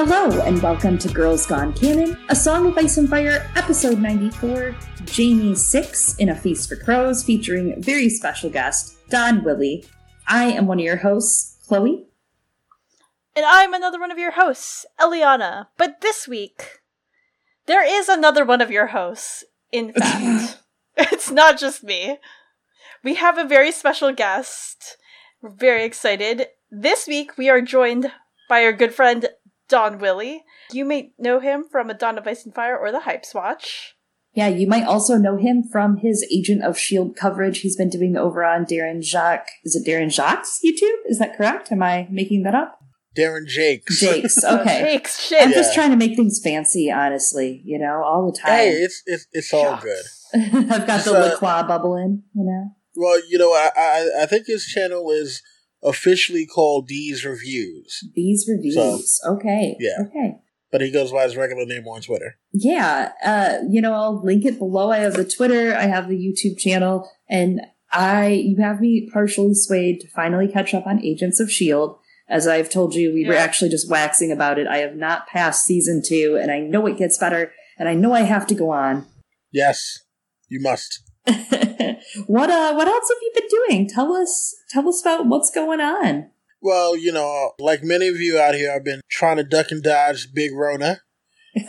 Hello, and welcome to Girls Gone Canon, a Song of Ice and Fire, episode 94, Jaime 6 in A Feast for Crows, featuring very special guest, Don Willie. I am one of your hosts, Chloe. And I'm another one of your hosts, Eliana. But this week, there is another one of your hosts, in fact. it's not just me. We have a very special guest. We're very excited. This week, we are joined by our good friend, Don Willie. You may know him from A Dawn of Ice and Fire or The Hype Watch. Yeah, you might also know him from his Agent of S.H.I.E.L.D. coverage he's been doing over on Darren Jacques. Is it Darren Jacques' YouTube? Is that correct? Am I making that up? Darren Jakes. Jakes, okay. Jakes, shit. I'm just trying to make things fancy, honestly, you know, all the time. Hey, it's it's it's all Shucks. good. I've got the So- La Croix bubble in, you know. Well, you know, I, I I think his channel is officially called These Reviews, These reviews. okay. yeah. Okay. but he goes by his regular name on Twitter. Yeah. Uh, you know, I'll link it below. I have the Twitter, I have the YouTube channel, and I you have me partially swayed to finally catch up on Agents of Shield. As I've told you, we were actually just waxing about it. I have not passed season two, and I know it gets better, and I know I have to go on. Yes, you must. what uh what else have you been doing? Tell us tell us about what's going on. Well, you know, like many of you out here, I've been trying to duck and dodge Big Rona.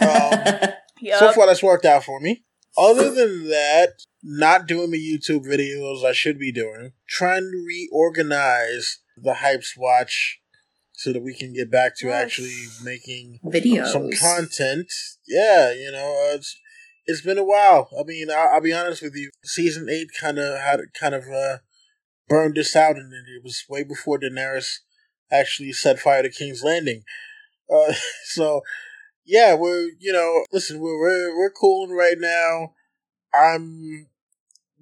Um, Yup. So far, that's worked out for me. Other than that, not doing the YouTube videos I should be doing. Trying to reorganize the Hypes Watch so that we can get back to Yes. actually making Videos. some content. Yeah, you know, uh, it's it's been a while. I mean, I'll, I'll be honest with you. Season eight kind of had kind of uh, burned us out, and it was way before Daenerys actually set fire to King's Landing. Uh, so, yeah, we're you know, listen, we're we're we're cooling right now. I'm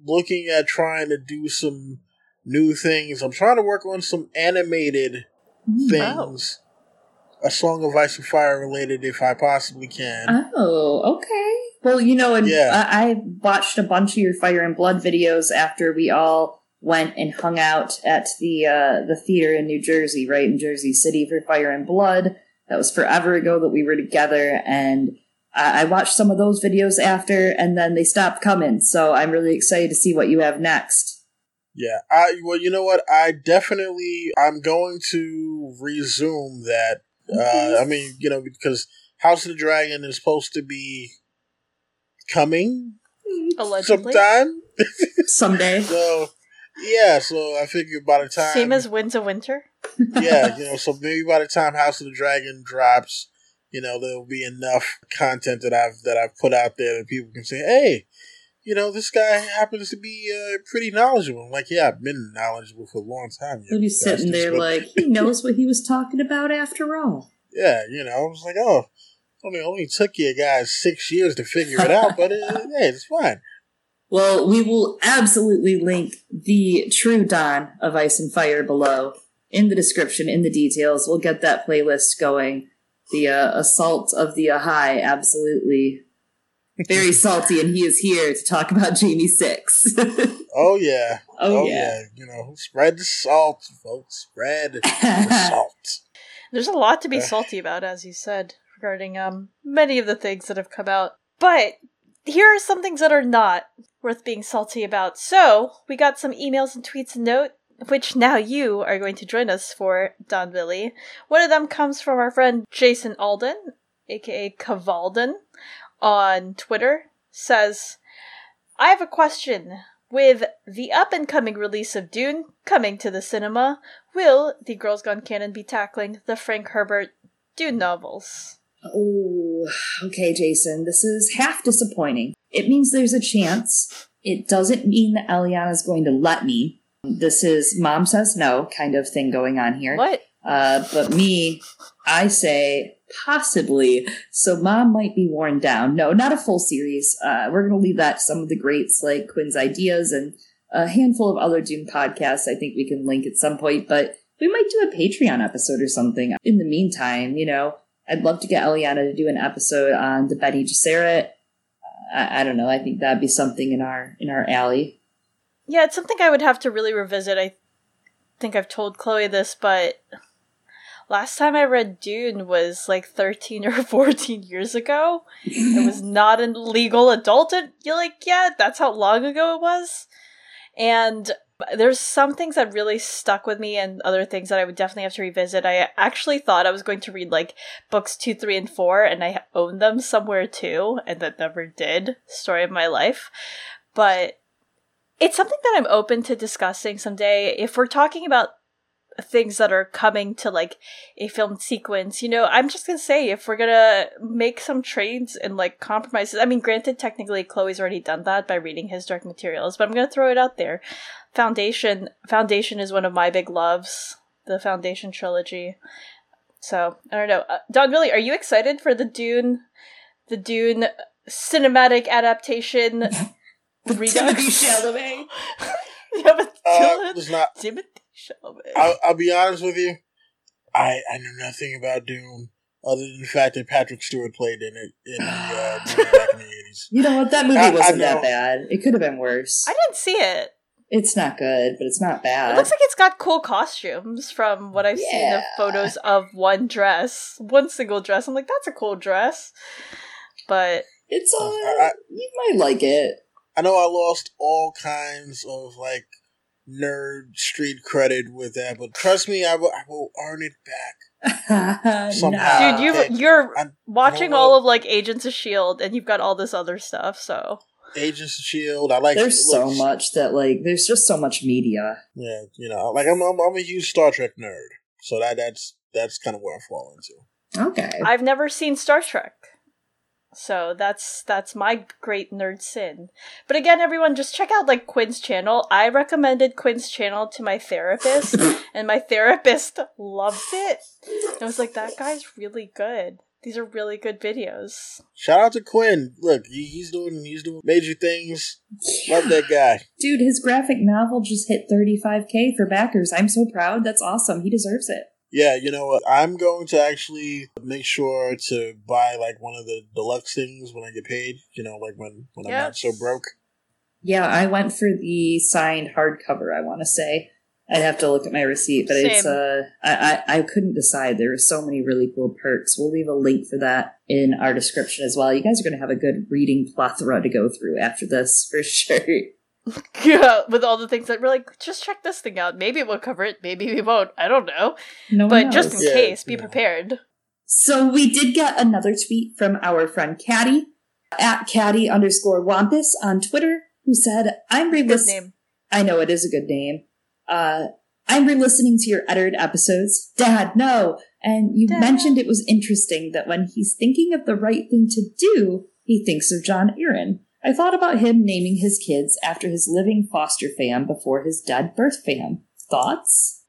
looking at trying to do some new things. I'm trying to work on some animated Mm. things. A Song of Ice and Fire related, if I possibly can. Oh, okay. Well, you know, and Yeah. I, I watched a bunch of your Fire and Blood videos after we all went and hung out at the uh, the theater in New Jersey, right in Jersey City for Fire and Blood. That was forever ago that we were together, and I, I watched some of those videos after, and then they stopped coming. So I'm really excited to see what you have next. Yeah, I well, you know what? I definitely I'm going to resume that. Uh, I mean, you know, because House of the Dragon is supposed to be coming Allegedly. sometime. Someday. So yeah, so I figure by the time Same as Winds of Winter. yeah, you know, so maybe by the time House of the Dragon drops, you know, there'll be enough content that I've that I've put out there that people can say, hey. You know, this guy happens to be uh, pretty knowledgeable. I'm like, yeah, I've been knowledgeable for a long time. you He'll be sitting there but- like he knows what he was talking about after all. Yeah, you know, I was like, oh, only only took you guys six years to figure it out, but uh, hey, it's fine. Well, we will absolutely link the true Dawn of Ice and Fire below in the description, in the details. We'll get that playlist going. The uh, Assault of the Ahai, absolutely very salty, and he is here to talk about Jaime Six. Oh yeah, oh, yeah. you know, spread the salt, folks, spread the salt. There's a lot to be Uh. salty about, as you said, regarding um many of the things that have come out. But here are some things that are not worth being salty about. So we got some emails and tweets and note, which now you are going to join us for, Don Billy. One of them comes from our friend Jason Alden, aka Cavalden, on Twitter. Says, I have a question. With the up and coming release of Dune coming to the cinema, will the Girls Gone Canon be tackling the Frank Herbert Dune novels? Oh, okay, Jason. This is half disappointing. It means there's a chance. It doesn't mean that Eliana's going to let me. This is mom says no kind of thing going on here. What? Uh, but me, I say possibly. So mom might be worn down. No, not a full series. Uh, we're going to leave that to some of the greats like Quinn's Ideas and a handful of other Dune podcasts. I think we can link at some point, but we might do a Patreon episode or something. In the meantime, you know, I'd love to get Eliana to do an episode on the Bene Gesserit. I, I don't know. I think that'd be something in our in our alley. Yeah, it's something I would have to really revisit. I think I've told Chloe this, but last time I read Dune was like 13 or 14 years ago. it was not a legal adult. You're like, yeah, that's how long ago it was. And there's some things that really stuck with me and other things that I would definitely have to revisit. I actually thought I was going to read like books two, three, and four, and I own them somewhere too, and that never did. Story of my life. But it's something that I'm open to discussing someday. If we're talking about things that are coming to like a film sequence, you know, I'm just gonna say if we're gonna make some trades and like compromises. I mean, granted, technically Chloe's already done that by reading his dark materials, but I'm gonna throw it out there. Foundation Foundation is one of my big loves, the Foundation trilogy. So I don't know, uh, Don. Really, are you excited for the Dune, the Dune cinematic adaptation? Timothée Chalamet. yeah, but Uh, it's not. Timothée Chalamet. I'll, I'll be honest with you. I I know nothing about Dune other than the fact that Patrick Stewart played in it in the uh, back in the eighties. You know what? That movie I- I wasn't know. that bad. It could have been worse. I didn't see it. It's not good, but it's not bad. It looks like it's got cool costumes from what I've seen of photos of one dress, one single dress. I'm like, that's a cool dress. But it's uh, I- you might like it. I know I lost all kinds of like nerd street credit with that, but trust me, I will, I will earn it back. Somehow. dude, you, you're I- watching well, all of like Agents of Shield, and you've got all this other stuff. So Agents of Shield. I like. There's look, so much that like there's just so much media. Yeah, you know, like I'm, I'm, I'm a huge Star Trek nerd, so that that's that's kind of where I fall into. Okay. I've never seen Star Trek. So that's that's my great nerd sin. But again, everyone just check out like Quinn's channel. I recommended Quinn's channel to my therapist and my therapist loves it. I was like, that guy's really good. These are really good videos. Shout out to Quinn. Look, he's doing he's doing major things. Love that guy. Dude, his graphic novel just hit 35k for backers. I'm so proud. That's awesome. He deserves it. Yeah, you know what? I'm going to actually make sure to buy like one of the deluxe things when I get paid. You know, like when when I'm not so broke. Yeah, I went for the signed hardcover, I want to say. I'd have to look at my receipt, but it's Same. uh I, I I couldn't decide. There were so many really cool perks. We'll leave a link for that in our description as well. You guys are gonna have a good reading plethora to go through after this for sure. Yeah, with all the things that we're like, just check this thing out. Maybe we'll cover it, maybe we won't. I don't know. No one But just in. Yeah, case, be yeah. prepared. So we did get another tweet from our friend Caddy at Caddy underscore Wampus on Twitter, who said, "I'm Good re-listening." name. I know it is a good name. Uh, I'm re-listening to your edited episodes. Dad, no. And you Dad. mentioned it was interesting that when he's thinking of the right thing to do, he thinks of Jon Arryn. I thought about him naming his kids after his living foster fam before his dead birth fam. Thoughts?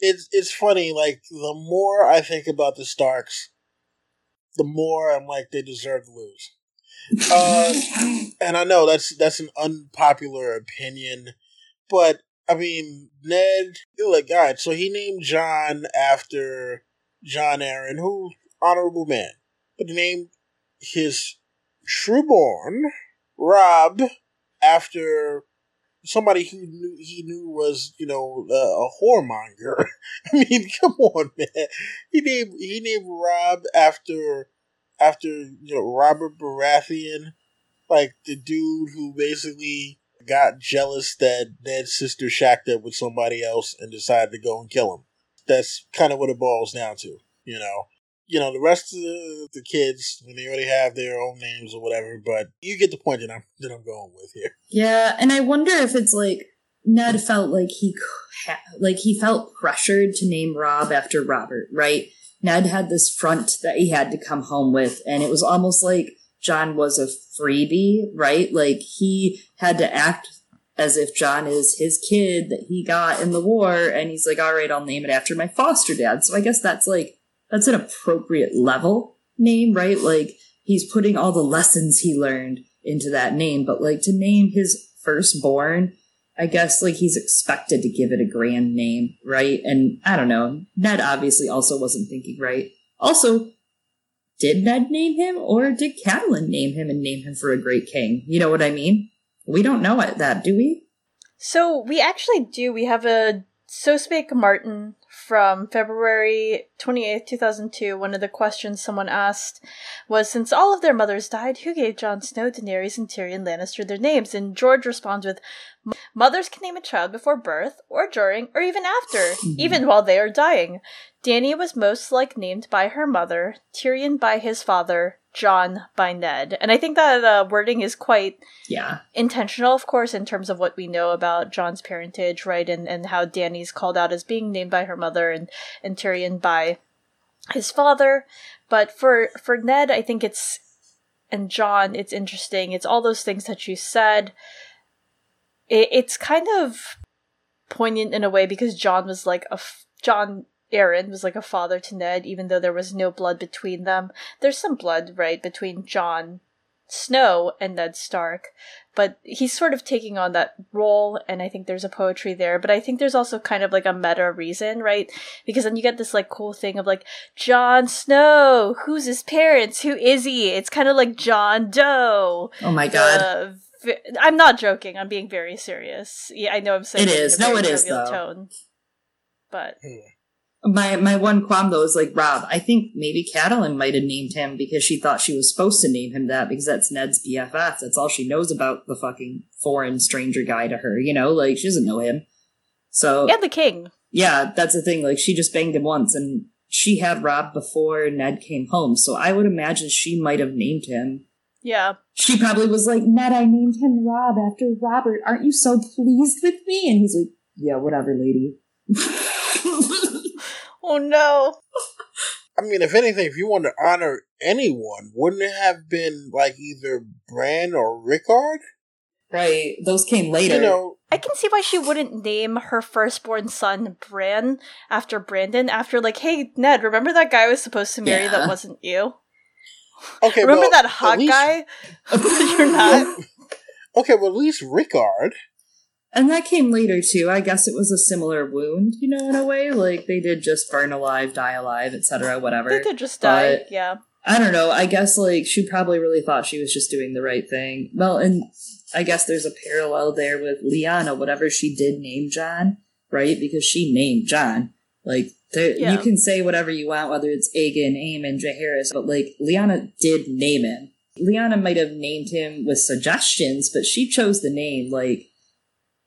It's it's funny. Like the more I think about the Starks, the more I'm like they deserve to lose. Uh, and I know that's that's an unpopular opinion, but I mean Ned. Like, right, so he named Jon after Jon Arryn, who honorable man, but he named his trueborn Robb after somebody who knew he knew was you know uh, a whoremonger. I mean, come on, man. He named he named Robb after after you know Robert Baratheon, like the dude who basically got jealous that Ned's sister shacked up with somebody else and decided to go and kill him. That's kind of what it boils down to, you know. You know, the rest of the, kids, they already have their own names or whatever, but you get the point that I'm that I'm going with here. Yeah, and I wonder if it's like Ned felt like he like he felt pressured to name Robb after Robert, right? Ned had this front that he had to come home with, and it was almost like Jon was a freebie, right? Like he had to act as if Jon is his kid that he got in the war, and he's like, "All right, I'll name it after my foster dad." So I guess that's like that's an appropriate level name, right? Like he's putting all the lessons he learned into that name, but like to name his firstborn, I guess like he's expected to give it a grand name, right? And I don't know. Ned obviously also wasn't thinking right. Also, did Ned name him or did Catelyn name him and name him for a great king? You know what I mean? We don't know it, that, do we? So we actually do. We have a So Spake Martin from February 28th, 2002, one of the questions someone asked was Since all of their mothers died, who gave Jon Snow, Daenerys, and Tyrion Lannister their names? And George responds with Mothers can name a child before birth, or during, or even after, even while they are dying. Dany was most like named by her mother, Tyrion by his father, Jon by Ned. And I think that uh, wording is quite Yeah. intentional, of course, in terms of what we know about Jon's parentage, right? And, and how Dany's called out as being named by her mother and, and Tyrion by his father. But for, for Ned, I think it's, and Jon, it's interesting. It's all those things that you said. It, it's kind of poignant in a way because Jon was like a, f- Jon Arryn was like a father to Ned, even though there was no blood between them. There's some blood, right, between Jon Snow and Ned Stark, but he's sort of taking on that role, and I think there's a poetry there. But I think there's also kind of like a meta reason, right? Because then you get this like cool thing of like Jon Snow, who's his parents? Who is he? It's kind of like John Doe. Oh my god. Uh, I'm not joking. I'm being very serious. Yeah, I know I'm saying It in a No, very it is, trivial though. tone, but My my one qualm though is like Robb. I think maybe Catelyn might have named him because she thought she was supposed to name him that because that's Ned's BFF. That's all she knows about the fucking foreign stranger guy to her. You know, like she doesn't know him. So and the king. yeah, that's the thing. Like she just banged him once, and she had Robb before Ned came home. So I would imagine she might have named him. Yeah. She probably was like, Ned, I named him Robb after Robert. Aren't you so pleased with me? And he's like, Yeah, whatever, lady. Oh no. I mean, if anything, if you want to honor anyone, wouldn't it have been like either Bran or Rickard? right. Those came later. You know, I can see why she wouldn't name her firstborn son Bran after Brandon. After like, hey Ned, remember that guy I was supposed to marry Yeah. that wasn't you? Okay, remember well, that hot least- guy? You're not. Okay, well, at least Rickard. And that came later too. I guess it was a similar wound, you know, in a way. Like they did just burn alive, die alive, etc., whatever. They did just die. But- Yeah. I don't know. I guess like she probably really thought she was just doing the right thing. Well, and I guess there's a parallel there with Lyanna, whatever she did name Jon, right? Because she named Jon. Like Yeah. you can say whatever you want, whether it's Aegon, Aemon, Jaehaerys, but like Lyanna did name him. Lyanna might have named him with suggestions, but she chose the name like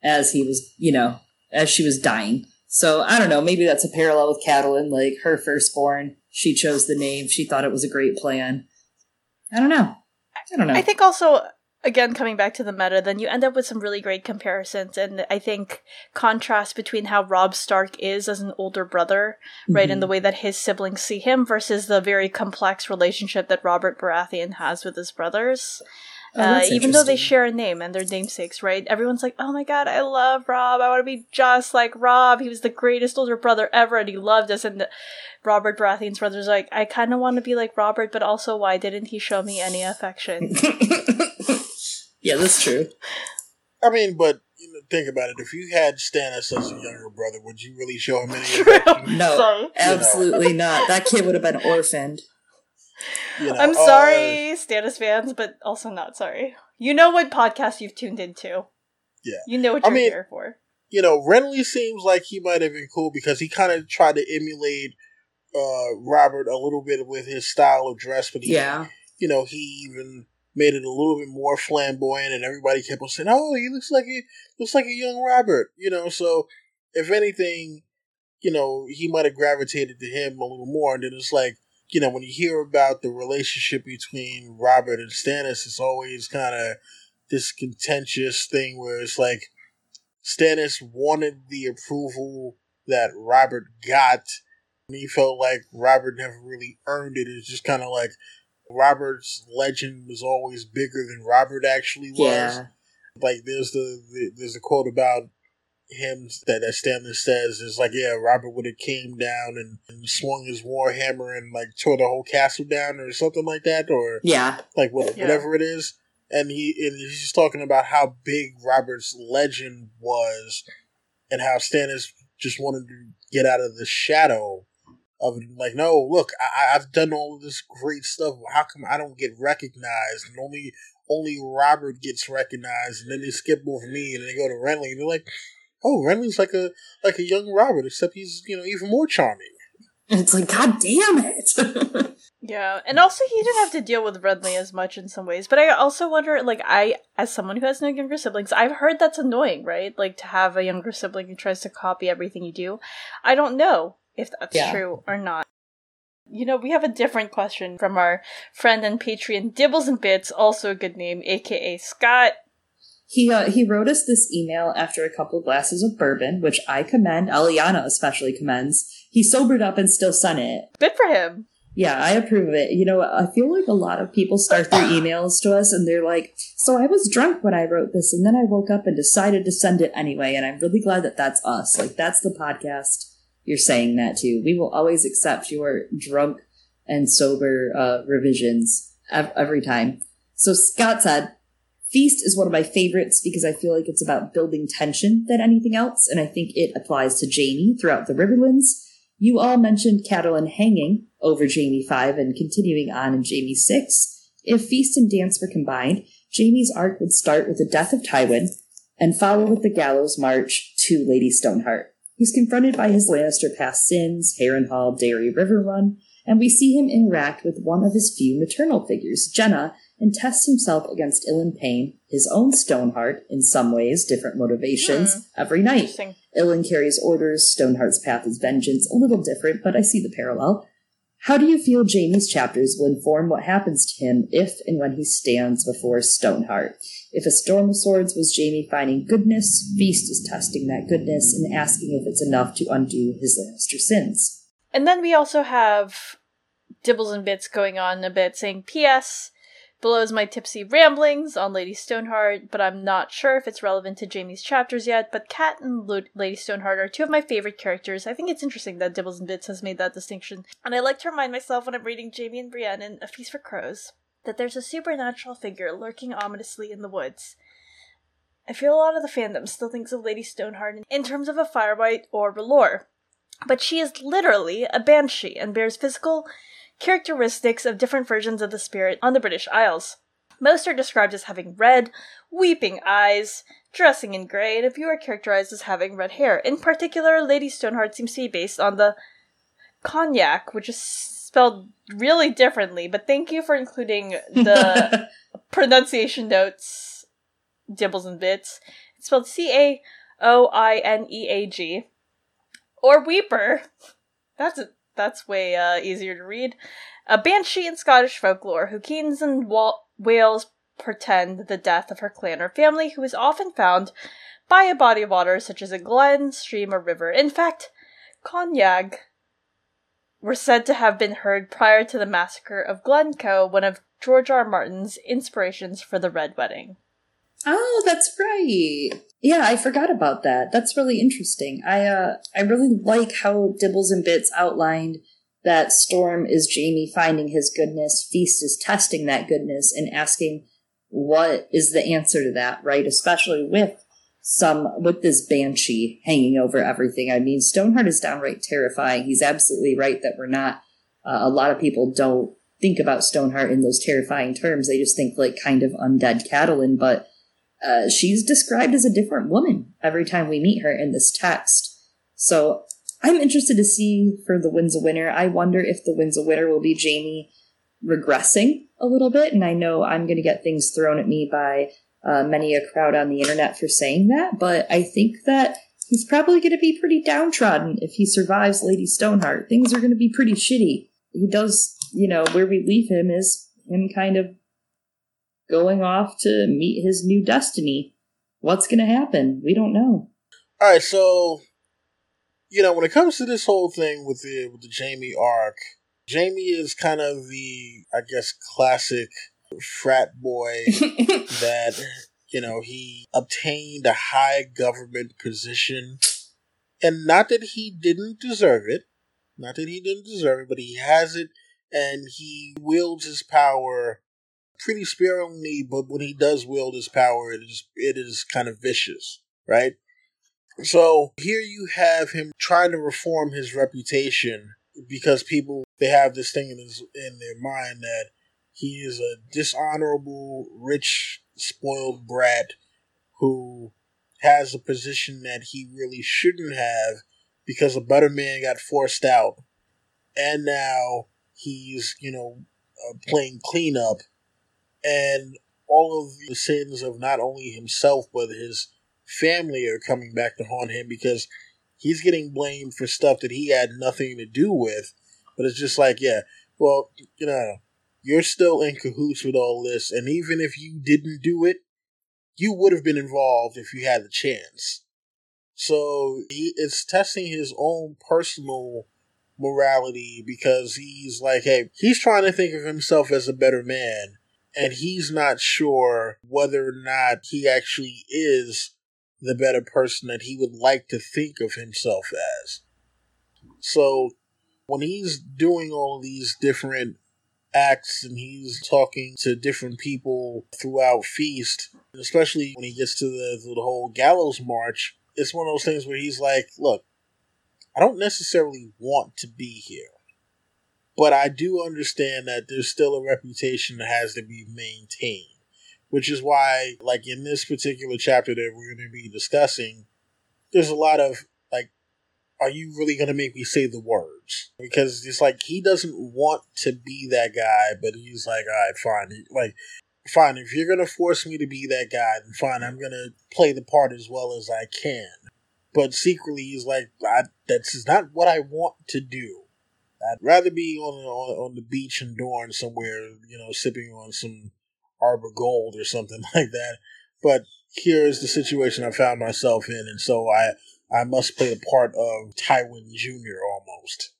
as he was, you know, as she was dying. So I don't know. Maybe that's a parallel with Catelyn. Like her firstborn, she chose the name. She thought it was a great plan. I don't know. I don't know. I think also again coming back to the meta, then you end up with some really great comparisons and I think contrast between how Robb Stark is as an older brother, right, Mhm. and the way that his siblings see him versus the very complex relationship that Robert Baratheon has with his brothers. Oh, uh, even though they share a name and they're namesakes, right? Everyone's like, "Oh my god, I love Robb. I want to be just like Robb. He was the greatest older brother ever, and he loved us." And Robert Baratheon's brother's like, "I kind of want to be like Robert, but also, why didn't he show me any affection?" yeah, that's true. I mean, but you know, think about it. If you had Stannis as a younger brother, would you really show him any affection? No, Sorry. absolutely not. That kid would have been orphaned. You know, I'm uh, sorry, Stannis fans, but also not sorry. You know what podcast you've tuned into. Yeah. You know what I you're mean- here for. you know, Renly seems like he might have been cool because he kind of tried to emulate uh, Robert a little bit with his style of dress, but he, Yeah. you know, he even made it a little bit more flamboyant, and everybody kept on saying, "Oh, he looks like a looks like a young Robert," you know. So, if anything, you know, he might have gravitated to him a little more. And then it's like, you know, when you hear about the relationship between Robert and Stannis, it's always kind of this contentious thing where it's like Stannis wanted the approval that Robert got. And he felt like Robert never really earned it. It's just kind of like Robert's legend was always bigger than Robert actually was. Yeah. Like there's the, the there's a quote about him that that Stannis says is like, yeah, Robert would have came down and, and swung his war hammer and like tore the whole castle down or something like that, or Yeah. like what, Yeah. whatever it is. And he and he's just talking about how big Robert's legend was, and how Stannis just wanted to get out of the shadow of. Like, no, look, I, I've done all of this great stuff. How come I don't get recognized? And only only Robert gets recognized, and then they skip over me, and they go to Renly, and they're like, oh, Renly's like a like a young Robert, except he's you know even more charming. And it's like, God damn it. Yeah, and also he didn't have to deal with Renly as much in some ways. But I also wonder, like, I, as someone who has no younger siblings, I've heard that's annoying, right? Like, to have a younger sibling who tries to copy everything you do. I don't know if that's Yeah. true or not. You know, we have a different question from our friend and Patreon, Dibbles and Bits, also a good name, aka Scott. he uh, he wrote us this email after a couple glasses of bourbon, which I commend. Eliana especially commends. He sobered up and still sent it. Good for him. Yeah, I approve of it. You know, I feel like a lot of people start their emails to us and they're like, So I was drunk when I wrote this, and then I woke up and decided to send it anyway. And I'm really glad that that's us. Like, that's the podcast you're saying that to. We will always accept your drunk and sober uh, revisions ev- every time. So Scott said, Feast is one of my favorites because I feel like it's about building tension than anything else, and I think it applies to Jaime throughout the Riverlands. You all mentioned Catelyn hanging over Jaime 5 and continuing on in Jaime 6. If Feast and Dance were combined, Jaime's arc would start with the death of Tywin and follow with the gallows march to Lady Stoneheart. He's confronted by his Lannister past sins, Harrenhal, Darry, River Run, and we see him interact with one of his few maternal figures, Genna, and test himself against Ilyn Payne, his own Stoneheart, in some ways, different motivations, hmm. every night. Ilyn carries orders, Stoneheart's path is vengeance, a little different, but I see the parallel. How do you feel Jaime's chapters will inform what happens to him if and when he stands before Stoneheart? If a storm of swords was Jaime finding goodness, Feast is testing that goodness and asking if it's enough to undo his Lannister sins. And then we also have Dibbles and Bits going on a bit saying, P.S. Below is my tipsy ramblings on Lady Stoneheart, but I'm not sure if it's relevant to Jaime's chapters yet. But Cat and Lo- Lady Stoneheart are two of my favorite characters. I think it's interesting that Dibbles and Bits has made that distinction. And I like to remind myself when I'm reading Jaime and Brienne in A Feast for Crows that there's a supernatural figure lurking ominously in the woods. I feel a lot of the fandom still thinks of Lady Stoneheart in terms of a Firelight or R'hllor, but she is literally a banshee and bears physical characteristics of different versions of the spirit on the British Isles. Most are described as having red, weeping eyes, dressing in grey, and a few are characterized as having red hair. In particular, Lady Stoneheart seems to be based on the caoineag, which is spelled really differently, but thank you for including the pronunciation notes, dibbles and bits. It's spelled C A O I N E A G. Or Weeper. That's a, that's way uh, easier to read. A banshee in Scottish folklore who Keens and Wa- wails pretend the death of her clan or family, who is often found by a body of water such as a glen, stream, or river. In fact, caoineag were said to have been heard prior to the massacre of Glencoe, one of George R. R. Martin's inspirations for the Red Wedding. Oh, that's right. Yeah, I forgot about that. That's really interesting. I uh I really like how Dibbles and Bits outlined that Storm is Jaime finding his goodness, Feast is testing that goodness and asking what is the answer to that, right? Especially with some with this banshee hanging over everything. I mean, Stoneheart is downright terrifying. He's absolutely right that we're not uh, a lot of people don't think about Stoneheart in those terrifying terms. They just think like kind of undead Catelyn, but uh, she's described as a different woman every time we meet her in this text. So I'm interested to see for the Winds of Winter. I wonder if the Winds of Winter will be Jaime regressing a little bit, and I know I'm going to get things thrown at me by uh, many a crowd on the internet for saying that, but I think that he's probably going to be pretty downtrodden if he survives Lady Stoneheart. Things are going to be pretty shitty. He does, you know, where we leave him is him kind of going off to meet his new destiny. What's going to happen? We don't know. All right, so you know when it comes to this whole thing with the with the Jaime arc, Jaime is kind of the I guess classic frat boy that you know he obtained a high government position, and not that he didn't deserve it, not that he didn't deserve it, but he has it, and he wields his power pretty sparingly. But when he does wield his power, it is it is kind of vicious, right? So here you have him trying to reform his reputation because people they have this thing in his in their mind that he is a dishonorable, rich, spoiled brat who has a position that he really shouldn't have because a better man got forced out, and now he's you know uh, playing cleanup, and all of the sins of not only himself but his family are coming back to haunt him because he's getting blamed for stuff that he had nothing to do with. But it's just like, yeah, well, you know, you're still in cahoots with all this, and even if you didn't do it, you would have been involved if you had the chance. So he, it's testing his own personal morality because he's like, hey, he's trying to think of himself as a better man, and he's not sure whether or not he actually is the better person that he would like to think of himself as. So when he's doing all these different acts and he's talking to different people throughout Feast, especially when he gets to the, the whole gallows march, it's one of those things where he's like, look, I don't necessarily want to be here. But I do understand that there's still a reputation that has to be maintained. Which is why, like in this particular chapter that we're going to be discussing, there's a lot of like, are you really going to make me say the words? Because it's like he doesn't want to be that guy, but he's like, all right, fine. Like, fine, if you're going to force me to be that guy, then fine, I'm going to play the part as well as I can. But secretly, he's like, that's not what I want to do. I'd rather be on, on on the beach in Dorne somewhere, you know, sipping on some Arbor Gold or something like that. But here's the situation I found myself in, and so I I must play the part of Tywin Jr. almost.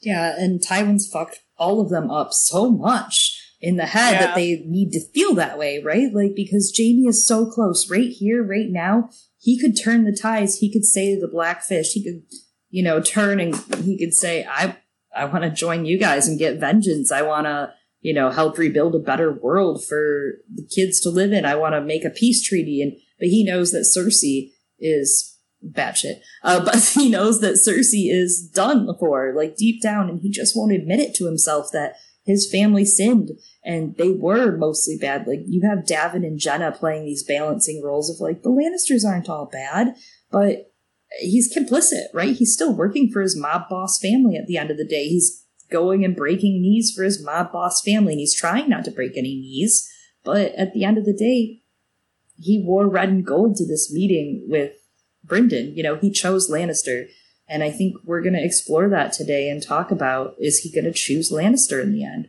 Yeah, and Tywin's fucked all of them up so much in the head yeah. that they need to feel that way, right? Like because Jaime is so close, right here, right now. He could turn the tides. He could say to the Blackfish, he could, you know, turn and he could say, "I, I want to join you guys and get vengeance. I want to." you know, help rebuild a better world for the kids to live in. I want to make a peace treaty. And, but he knows that Cersei is batshit. Uh, but he knows that Cersei is done for, like deep down, and he just won't admit it to himself that his family sinned and they were mostly bad. Like you have Daven and Genna playing these balancing roles of like the Lannisters aren't all bad, but he's complicit, right? He's still working for his mob boss family at the end of the day. He's going and breaking knees for his mob boss family, and he's trying not to break any knees. But at the end of the day, he wore red and gold to this meeting with Brynden. You know, he chose Lannister. And I think we're going to explore that today and talk about is he going to choose Lannister in the end?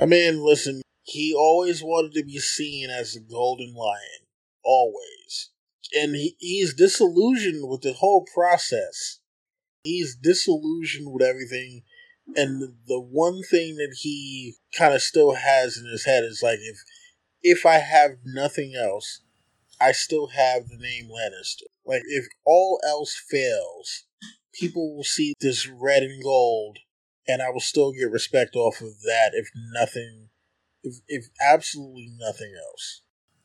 I mean, listen, he always wanted to be seen as the golden lion. Always. And he, he's disillusioned with the whole process. He's disillusioned with everything and the one thing that he kind of still has in his head is like if if I have nothing else, I still have the name Lannister. Like if all else fails, people will see this red and gold, and I will still get respect off of that. If nothing, if if absolutely nothing else.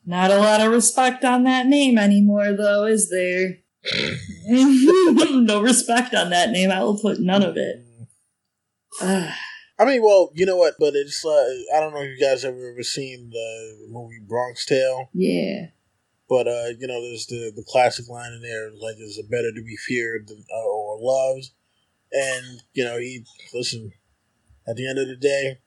Not a lot of respect on that name anymore, though, is there? no respect on that name. I will put none of it. I mean, well, you know what? But it's uh, I don't know if you guys ever ever seen the movie Bronx Tale. Yeah. But uh, you know, there's the the classic line in there, like, "Is it better to be feared than, uh, or loved?" And you know, he listen. At the end of the day,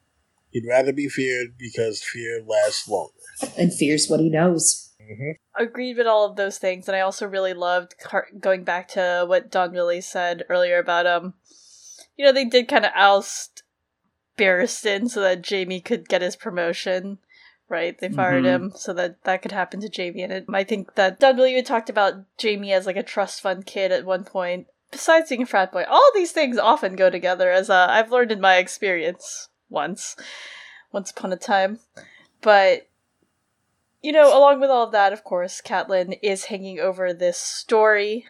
he'd rather be feared because fear lasts longer. And fears what he knows. Mm-hmm. Agreed with all of those things, and I also really loved going back to what Don really said earlier about um you know, they did kind of oust Barristan so that Jaime could get his promotion. Right, they fired mm-hmm. him so that that could happen to Jaime, and it, I think that Doug even talked about Jaime as like a trust fund kid at one point. Besides being a frat boy, all these things often go together, as uh, I've learned in my experience once, once upon a time. But you know, along with all of that, of course, Catelyn is hanging over this story,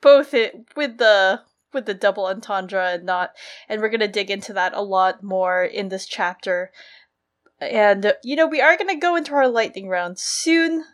both it with the with the double entendre and not and we're going to dig into that a lot more in this chapter. And you know we are going to go into our lightning round soon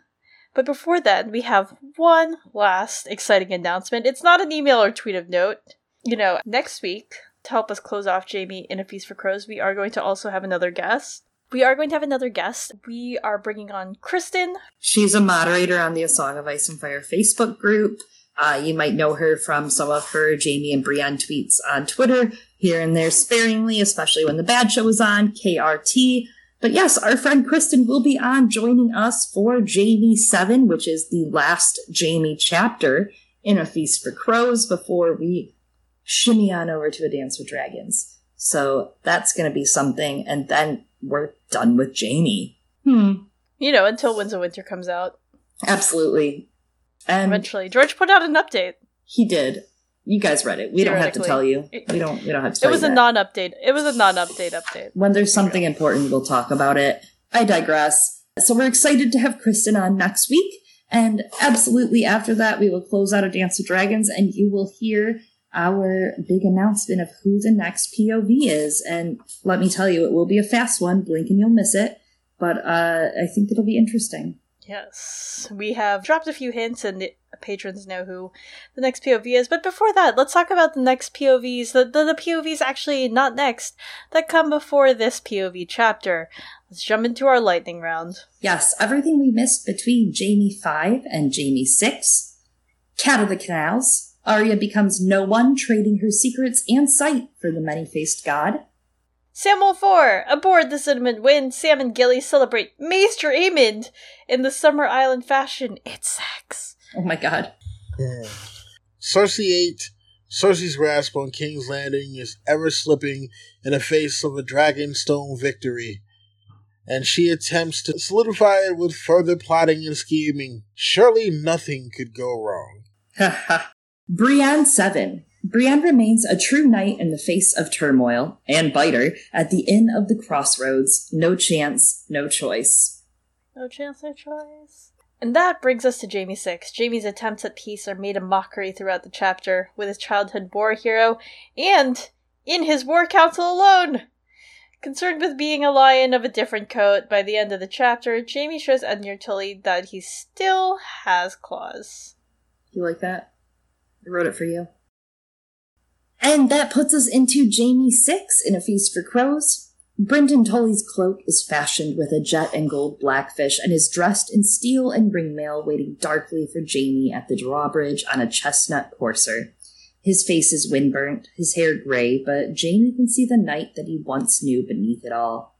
but before that we have one last exciting announcement. It's not an email or tweet of note. You know next week to help us close off Jaime in a feast for crows we are going to also have another guest We are going to have another guest. We are bringing on Kristen. She's a moderator on the A Song of Ice and Fire Facebook group. Uh, you might know her from some of her Jaime and Brienne tweets on Twitter, here and there sparingly, especially when the bad show was on, KRT. But yes, our friend Kristen will be on joining us for Jaime 7, which is the last Jaime chapter in A Feast for Crows before we shimmy on over to A Dance with Dragons. So that's going to be something. And then we're done with Jaime. Hmm. You know, until Winds of Winter comes out. Absolutely. And Eventually. George put out an update. he did. You guys read it. We don't have to tell you. We don't. We don't have to. Tell It was you a non update. It was a non update update. when there's something important, we'll talk about it. I digress. So we're excited to have Kristen on next week. And absolutely after that, we will close out a Dance with Dragons and you will hear our big announcement of who the next POV is. And let me tell you, it will be a fast one. Blink and you'll miss it. But uh, I think it'll be interesting. Yes. We have dropped a few hints and patrons know who the next POV is. But before that, let's talk about the next POVs. The, the, the POVs actually not next, that come before this POV chapter. Let's jump into our lightning round. Yes, everything we missed between Jaime 5 and Jaime 6. Cat of the Canals. Arya becomes no one, trading her secrets and sight for the many faced god. Samwell 4! Aboard the Cinnamon Wind, Sam and Gilly celebrate Maester Aemon in the Summer Island fashion. It's sex. Oh my god. Hmm. Cersei 8. Cersei's grasp on King's Landing is ever slipping in the face of a Dragonstone victory, and she attempts to solidify it with further plotting and scheming. Surely nothing could go wrong. Brienne 7. Brienne remains a true knight in the face of turmoil and biter at the inn of the crossroads. No chance, no choice. No chance, no choice. And that brings us to Jaime 6. Jaime's attempts at peace are made a mockery throughout the chapter, with his childhood war hero and in his war council alone. Concerned with being a lion of a different coat, by the end of the chapter, Jaime shows Edmure Tully that he still has claws. You like that? I wrote it for you. And that puts us into Jaime 6 in A Feast for Crows. Brynden Tully's cloak is fashioned with a jet and gold blackfish and is dressed in steel and ringmail, waiting darkly for Jaime at the drawbridge on a chestnut courser. His face is windburnt, his hair gray, but Jaime can see the knight that he once knew beneath it all.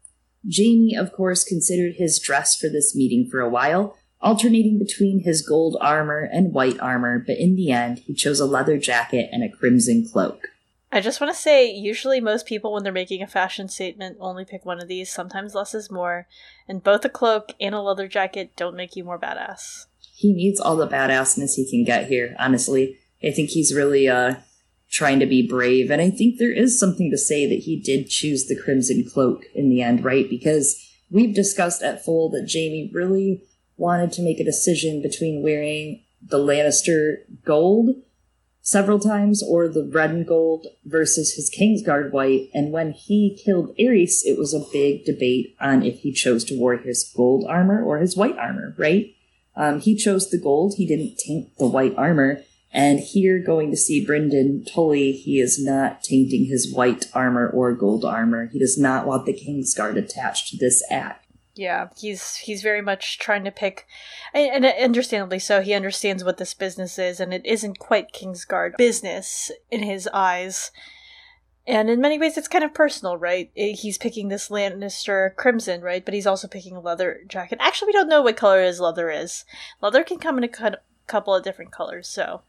Jaime, of course, considered his dress for this meeting for a while, alternating between his gold armor and white armor, but in the end, he chose a leather jacket and a crimson cloak. I just want to say, usually most people, when they're making a fashion statement, only pick one of these. Sometimes less is more. And both a cloak and a leather jacket don't make you more badass. He needs all the badassness he can get here, honestly. I think he's really uh trying to be brave, and I think there is something to say that he did choose the crimson cloak in the end, right? Because we've discussed at full that Jaime really wanted to make a decision between wearing the Lannister gold several times or the red and gold versus his Kingsguard white. And when he killed Aerys, it was a big debate on if he chose to wear his gold armor or his white armor, right? Um, he chose the gold. He didn't taint the white armor. And here, going to see Brynden Tully, he is not tainting his white armor or gold armor. He does not want the Kingsguard attached to this act. Yeah, he's he's very much trying to pick, and, and understandably so. He understands what this business is, and it isn't quite Kingsguard business in his eyes. And in many ways, it's kind of personal, right? He's picking this Lannister crimson, right? But he's also picking a leather jacket. Actually, we don't know what color his leather is. Leather can come in a cou- couple of different colors, so.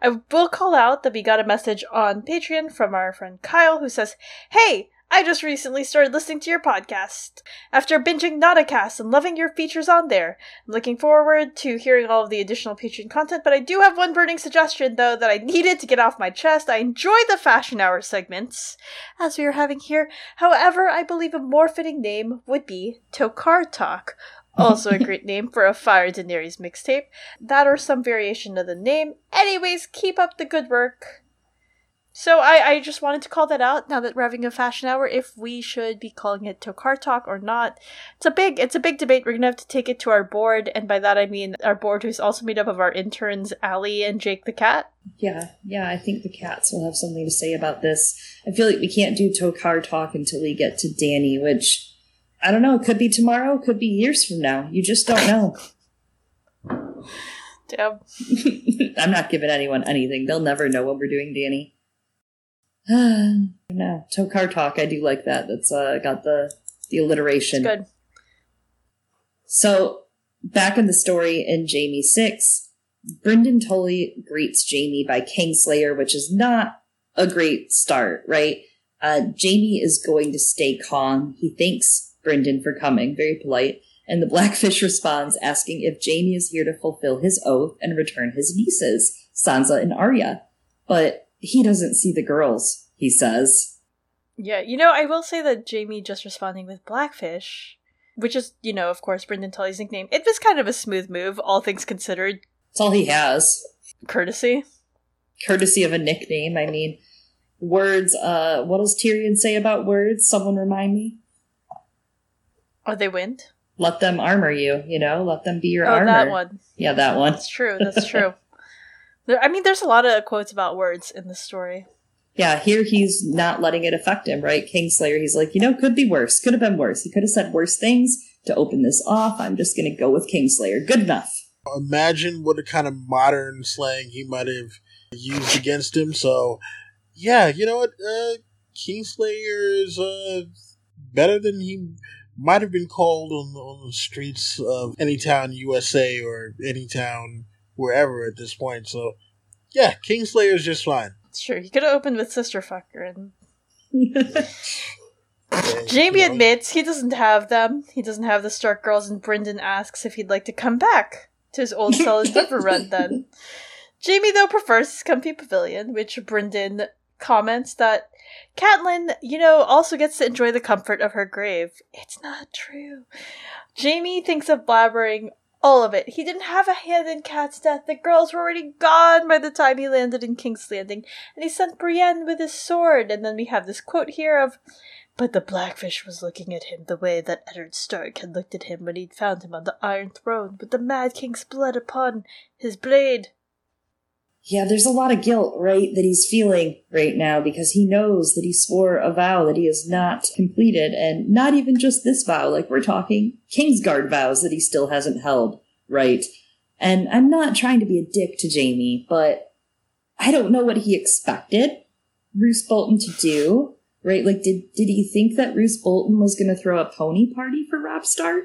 I will call out that we got a message on Patreon from our friend Kyle who says, Hey, I just recently started listening to your podcast. After binging Nauticast and loving your features on there, I'm looking forward to hearing all of the additional Patreon content, but I do have one burning suggestion, though, that I needed to get off my chest. I enjoy the Fashion Hour segments, as we are having here. However, I believe a more fitting name would be Tokar Talk. Also a great name for a Fire Daenerys mixtape. That or some variation of the name. Anyways, keep up the good work. So I, I just wanted to call that out now that we're having a fashion hour if we should be calling it Tokar Talk or not. It's a big it's a big debate. We're gonna have to take it to our board, and by that I mean our board who's also made up of our interns Allie and Jake the cat. Yeah, yeah, I think the cats will have something to say about this. I feel like we can't do Tokar talk until we get to Dany, which I don't know. It could be tomorrow. It could be years from now. You just don't know. Damn. I'm not giving anyone anything. They'll never know what we're doing, Dany. No, Tokar talk. I do like that. That's uh, got the the alliteration. Good. So back in the story in Jaime six, Brynden Tully greets Jaime by Kingslayer, which is not a great start, right? Uh, Jaime is going to stay calm. He thanks Brynden for coming, very polite. And the Blackfish responds, asking if Jaime is here to fulfill his oath and return his nieces, Sansa and Arya. But he doesn't see the girls, he says. Yeah, you know, I will say that Jaime just responding with Blackfish, which is, you know, of course, Brynden Tully's nickname, it was kind of a smooth move, all things considered. It's all he has. Courtesy. Courtesy of a nickname, I mean. Words, uh, what does Tyrion say about words? Someone remind me? Are they wind? Let them armor you, you know? Let them be your oh, armor. that one. Yeah, that one. That's true, that's true. there, I mean, there's a lot of quotes about words in the story. Yeah, here he's not letting it affect him, right? Kingslayer, he's like, you know, could be worse. Could have been worse. He could have said worse things to open this off. I'm just going to go with Kingslayer. Good enough. Imagine what a kind of modern slang he might have used against him. So, yeah, you know what? Uh, Kingslayer is uh, better than he might have been called on, on the streets of any town USA or any town wherever at this point. So, yeah, Kingslayer is just fine. Sure, he could have opened with Sister Fucker and Yeah, Jaime you know, admits he doesn't have them. He doesn't have the Stark girls, and Brynden asks if he'd like to come back to his old solid Riverrun then. Jaime, though, prefers his comfy pavilion, which Brynden comments that Catelyn, you know, also gets to enjoy the comfort of her grave. It's not true. Jaime thinks of blabbering all of it. He didn't have a hand in Kat's death. The girls were already gone by the time he landed in King's Landing, and he sent Brienne with his sword. And then we have this quote here of, "But the Blackfish was looking at him the way that Eddard Stark had looked at him when he'd found him on the Iron Throne, with the Mad King's blood upon his blade." Yeah, there's a lot of guilt, right, that he's feeling right now because he knows that he swore a vow that he has not completed, and not even just this vow, like we're talking Kingsguard vows that he still hasn't held, right? And I'm not trying to be a dick to Jaime, but I don't know what he expected Roose Bolton to do, right? Like, did did he think that Roose Bolton was going to throw a pony party for Robb Stark?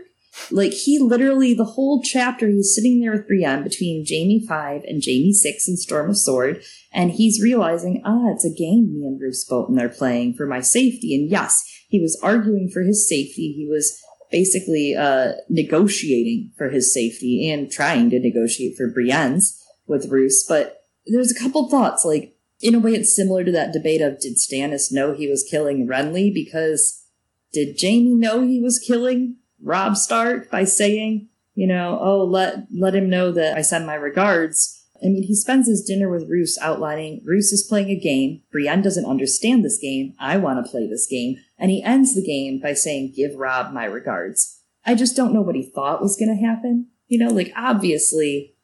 Like he literally the whole chapter he's sitting there with Brienne between Jaime five and Jaime six in Storm of Sword, and he's realizing, ah, it's a game me and Roose Bolton are playing for my safety. And yes, he was arguing for his safety. He was basically uh, negotiating for his safety and trying to negotiate for Brienne's with Roose. But there's a couple thoughts, like in a way, it's similar to that debate of did Stannis know he was killing Renly because did Jaime know he was killing Robb Stark by saying, you know, oh, let let him know that I send my regards. I mean, he spends his dinner with Roose outlining Roose is playing a game. Brienne doesn't understand this game. I want to play this game. And he ends the game by saying, give Robb my regards. I just don't know what he thought was going to happen. You know, like obviously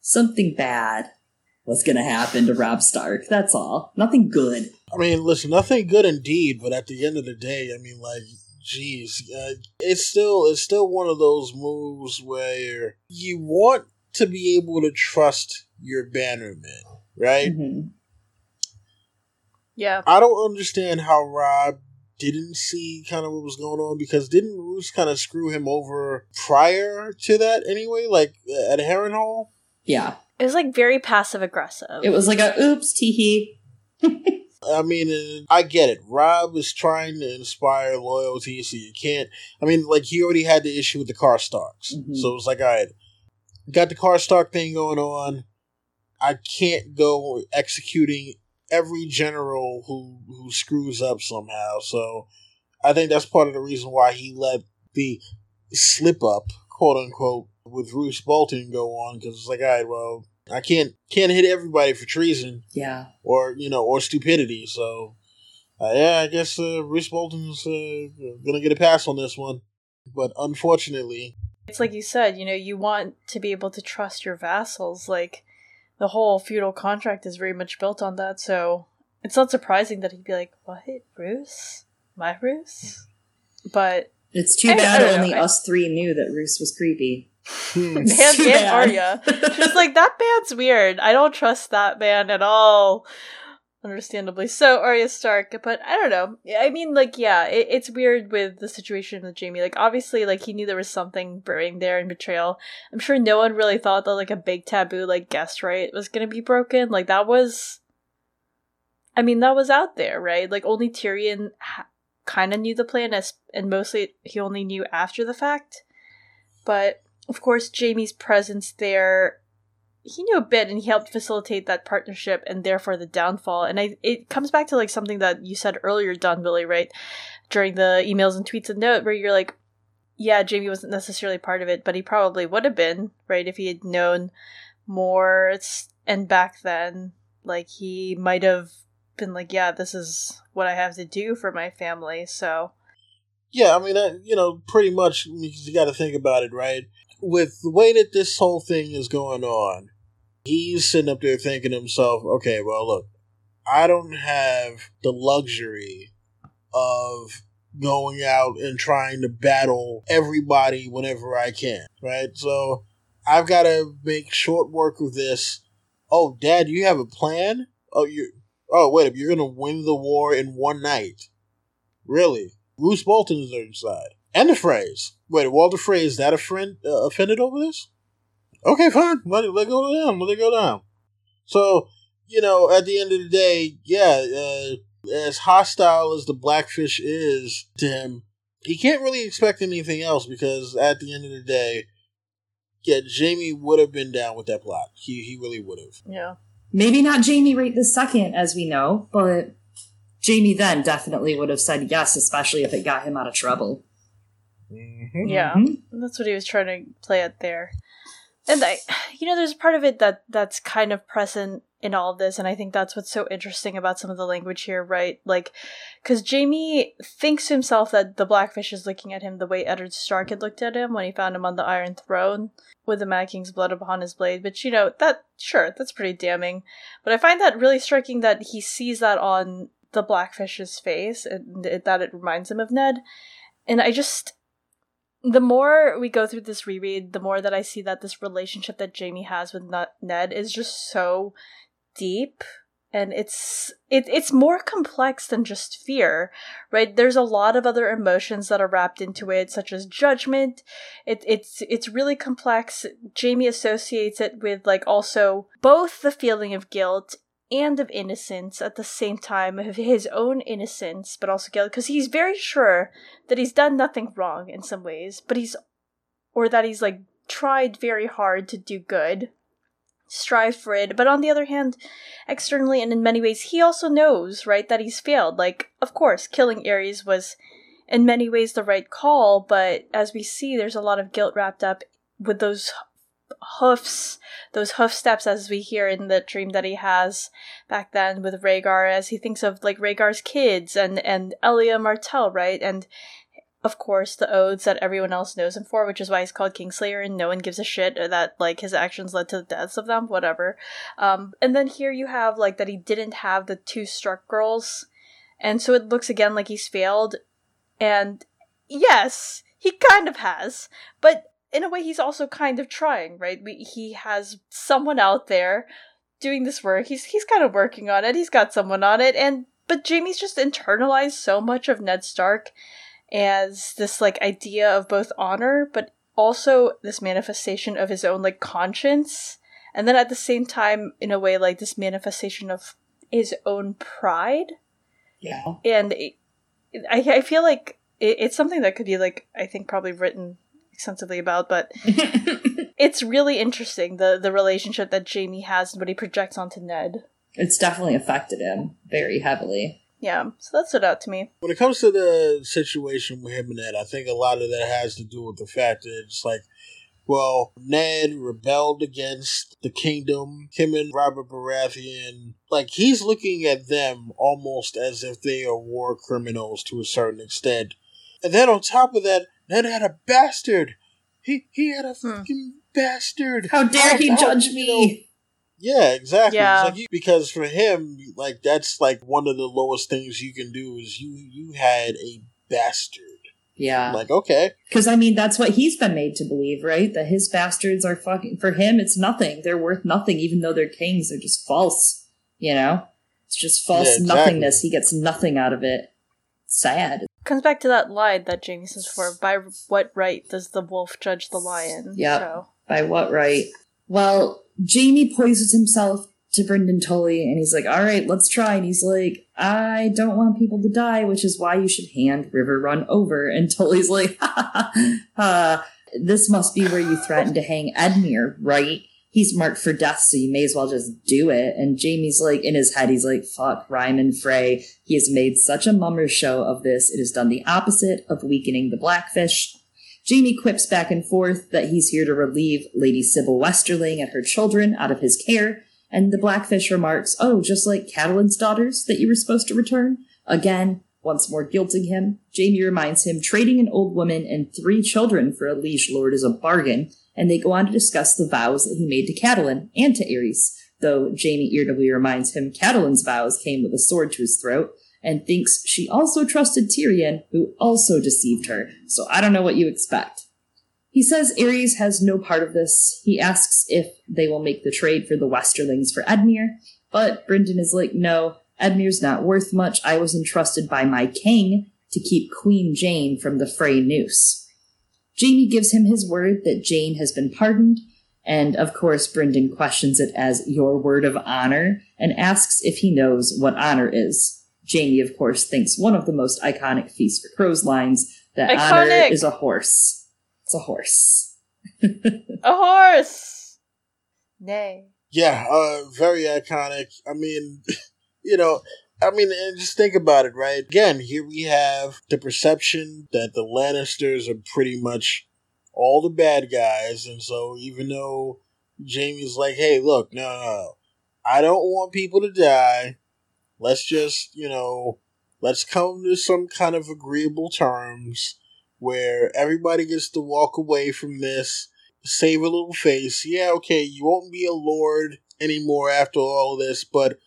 something bad was going to happen to Robb Stark. That's all. Nothing good. I mean, listen, nothing good indeed, but at the end of the day, I mean, like, geez, uh, it's still it's still one of those moves where you want to be able to trust your bannermen, right? Mhm. Yeah. I don't understand how Robb didn't see kind of what was going on because didn't Roose kind of screw him over prior to that anyway, like uh, at Harrenhal? Yeah. It was like very passive aggressive. It was like a oops, teehee. I mean, I get it. Robb is trying to inspire loyalty, so you can't. I mean, like he already had the issue with the Karstarks, Mhm. so it's like, all right, got the Karstark thing going on. I can't go executing every general who who screws up somehow. So I think that's part of the reason why he let the slip up, quote unquote, with Roose Bolton go on because it's like, all right, well, I can't can't hit everybody for treason Yeah. or you know or stupidity. So uh, yeah, I guess uh, Roose Bolton's uh, gonna get a pass on this one. But unfortunately, It's like you said, you know, you want to be able to trust your vassals. Like, the whole feudal contract is very much built on that, so it's not surprising that he'd be like, What? Roose? My Roose? But It's too I- I bad don't know. only us three knew that Roose was creepy. Hmm. and, It's too and. Arya. She's like, that band's weird. I don't trust that band at all. Understandably so, Arya Stark. But I don't know. I mean, like, yeah, it, it's weird with the situation with Jaime. Like, obviously, like, he knew there was something brewing there in betrayal. I'm sure no one really thought that, like, a big taboo, like, guest right was gonna be broken. Like, that was. I mean, that was out there, right? Like, only Tyrion ha- kind of knew the plan, as, and mostly he only knew after the fact. But of course, Jaime's presence there, he knew a bit and he helped facilitate that partnership and therefore the downfall. And I, it comes back to like something that you said earlier, Don Billy, right? During the emails and tweets and note, where you're like, yeah, Jaime wasn't necessarily part of it, but he probably would have been, right? If he had known more. And back then, like, he might have been like, yeah, this is what I have to do for my family. So, Yeah, I mean, you know, pretty much you got to think about it, right? With the way that this whole thing is going on, he's sitting up there thinking to himself, okay, well, look, I don't have the luxury of going out and trying to battle everybody whenever I can, right? So I've got to make short work of this. Oh, Dad, you have a plan? Oh, you. Oh, wait, you're gonna win the war in one night? Really? Roose Bolton is inside. And the phrase. Wait, Walder Frey, is that a friend uh, offended over this? Okay, fine. Let it, let it go down. Let it go down. So, you know, at the end of the day, yeah, uh, as hostile as the Blackfish is to him, he can't really expect anything else because at the end of the day, yeah, Jaime would have been down with that plot. He he really would have. yeah. Maybe not Jaime right this second, as we know, but Jaime then definitely would have said yes, especially if it got him out of trouble. Mm-hmm. Yeah. Mhm. That's what he was trying to play at there. And I, you know, there's a part of it that that's kind of present in all of this, and I think that's what's so interesting about some of the language here, right? Like, because Jaime thinks to himself that the Blackfish is looking at him the way Eddard Stark had looked at him when he found him on the Iron Throne with the Mad King's blood upon his blade. But you know, that sure, that's pretty damning. But I find that really striking that he sees that on the Blackfish's face, and it, that it reminds him of Ned. And I just the more we go through this reread, the more that I see that this relationship that Jaime has with Ned is just so deep. And it's it, it's more complex than just fear right? There's a lot of other emotions that are wrapped into it such as judgment. It, it's it's really complex. Jaime associates it with like also both the feeling of guilt and of innocence at the same time of his own innocence but also guilt because he's very sure that he's done nothing wrong in some ways but he's or that he's like tried very hard to do good strive for it. But on the other hand externally and in many ways he also knows right that he's failed. Like of course killing aerys was in many ways the right call but as we see there's a lot of guilt wrapped up with those hoofs those hoof steps as we hear in the dream that he has back then with Rhaegar as he thinks of like Rhaegar's kids and and Elia Martell right? And of course the oaths that everyone else knows him for which is why he's called Kingslayer and no one gives a shit that like his actions led to the deaths of them whatever. Um and then here you have like that he didn't have the two Stark girls. And so it looks again like he's failed. And yes he kind of has but in a way he's also kind of trying right? We, he has someone out there doing this work. He's he's kind of working on it. He's got someone on it. And but jaime's just internalized so much of ned stark as this like idea of both honor but also this manifestation of his own like conscience. And then at the same time in a way like this manifestation of his own pride. Yeah. and it, I, I feel like it, it's something that could be like i think probably written extensively about but it's really interesting the the relationship that jaime has and what he projects onto ned it's definitely affected him very heavily. yeah so that stood out to me When it comes to the situation with him and Ned, I think a lot of that has to do with the fact that it's like, well, Ned rebelled against the kingdom. Him and Robert Baratheon, like he's looking at them almost as if they are war criminals to a certain extent. And then on top of that, Ned had a bastard. He he had a Hmm. fucking bastard. How dare he How- judge you know, me? yeah, exactly. Yeah. It's like you, because for him, like that's like one of the lowest things you can do is you you had a bastard. Yeah. I'm like, okay. Because, I mean, that's what he's been made to believe, right? That his bastards are fucking, for him, it's nothing. They're worth nothing, even though they're kings. They're just false, you know? It's just false Yeah, exactly. nothingness. He gets nothing out of it. Sad. Comes back to that line that Jaime says for by what right does the wolf judge the lion? Yeah. So By what right? Well, Jaime poisons himself to Brynden Tully and he's like, all right, let's try. And he's like, I don't want people to die, which is why you should hand Riverrun over. And Tully's like, ha ha ha, ha. this must be where you threatened to hang Edmure, right? He's marked for death, so you may as well just do it. And Jaime's like, in his head, he's like, fuck Ryman Frey. He has made such a mummer show of this. It has done the opposite of weakening the Blackfish. Jaime quips back and forth that he's here to relieve Lady Sybell Westerling and her children out of his care, and the Blackfish remarks, Oh, just like Catelyn's daughters that you were supposed to return? Again, once more guilting him, Jaime reminds him trading an old woman and three children for a liege lord is a bargain, and they go on to discuss the vows that he made to Catelyn and to Aerys, though Jaime irritably reminds him Catelyn's vows came with a sword to his throat, and thinks she also trusted Tyrion, who also deceived her, so I don't know what you expect. He says Aerys has no part of this. He asks if they will make the trade for the Westerlings for Edmure, but Brynden is like, no, Edmure's not worth much. I was entrusted by my king to keep Queen Jeyne from the Frey noose. Jaime gives him his word that Jeyne has been pardoned, and of course Brynden questions it as your word of honor and asks if he knows what honor is. Jaime, of course, thinks one of the most iconic Feast for Crows lines that honor is a horse. It's a horse. a horse. Nay. Yeah, uh, very iconic. I mean, you know, I mean, and just think about it, right? Again, here we have the perception that the Lannisters are pretty much all the bad guys, and so even though Jaime's like, "Hey, look, no, no, I don't want people to die. Let's just, you know, let's come to some kind of agreeable terms where everybody gets to walk away from this." save a little face. Yeah, okay, you won't be a lord anymore after all this, but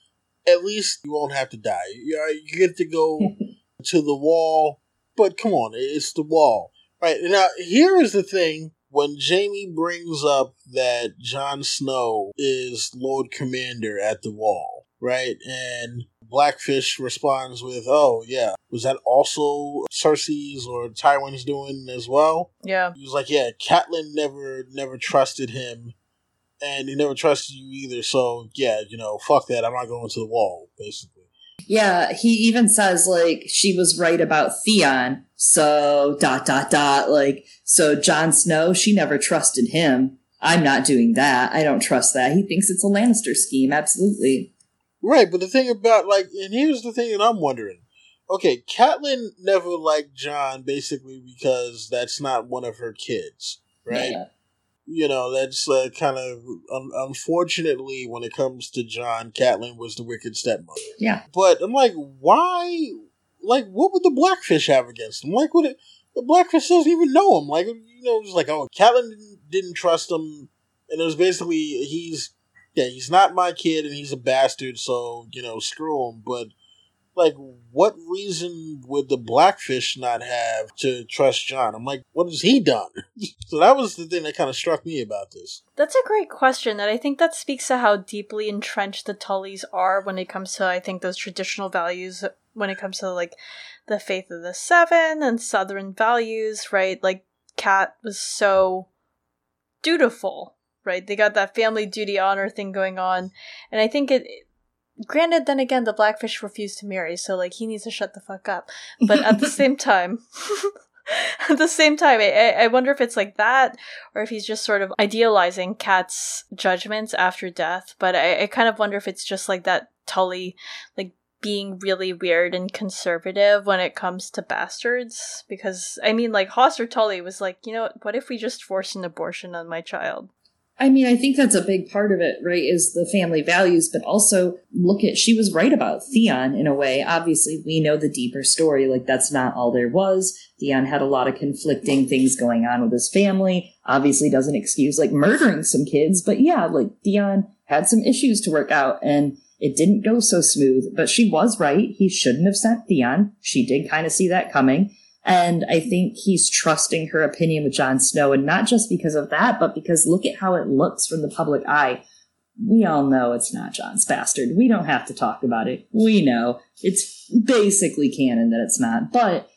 at least you won't have to die. You, uh, you get to go to the wall, but come on, it's the wall. Right, now here is the thing when Jaime brings up that Jon Snow is Lord Commander at the wall, right? And Blackfish responds with, Oh, yeah, was that also Cersei's or Tywin's doing as well? Yeah. He was like, "Yeah, Catelyn never never trusted him, and he never trusted you either. So yeah, you know, fuck that. I'm not going to the wall, basically." Yeah, he even says like she was right about Theon. So dot dot dot like so Jon Snow, she never trusted him. I'm not doing that. I don't trust that. He thinks it's a Lannister scheme. Absolutely. Right, but the thing about like, and here's the thing that I'm wondering. Okay, Catelyn never liked Jon basically because that's not one of her kids, right? Yeah. You know, that's uh, kind of un- unfortunately when it comes to Jon, Catelyn was the wicked stepmother. Yeah. But I'm like, why? Like, what would the Blackfish have against him? Like, what? It, the Blackfish doesn't even know him. Like, you know, it's like, oh, Catelyn didn't, didn't trust him, and it was basically he's yeah, he's not my kid, and he's a bastard. So you know, screw him. But like, what reason would the Blackfish not have to trust Jon? I'm like, what has he done? so that was the thing that kind of struck me about this. That's a great question, and I think that speaks to how deeply entrenched the Tullys are when it comes to, I think, those traditional values. When it comes to like the faith of the Seven and Southern values, right? Like Cat was so dutiful, right? They got that family duty honor thing going on, and I think it. Granted, then again, the Blackfish refused to marry, so like he needs to shut the fuck up. But at the same time, at the same time, I, I wonder if it's like that, or if he's just sort of idealizing Kat's judgments after death. But I, I kind of wonder if it's just like that Tully, like being really weird and conservative when it comes to bastards. Because I mean, like Hoster Tully was like, you know, what, what if we just force an abortion on my child? I mean, I think that's a big part of it, right? Is the family values, but also look at, she was right about Theon in a way. Obviously, we know the deeper story. Like, that's not all there was. Theon had a lot of conflicting things going on with his family. Obviously, doesn't excuse, like, murdering some kids, but yeah, like, Theon had some issues to work out, and it didn't go so smooth. But she was right. He shouldn't have sent Theon. She did kind of see that coming. And I think he's trusting her opinion with Jon Snow, and not just because of that, but because look at how it looks from the public eye. We all know it's not Jon's bastard. We don't have to talk about it. We know. It's basically canon that it's not. But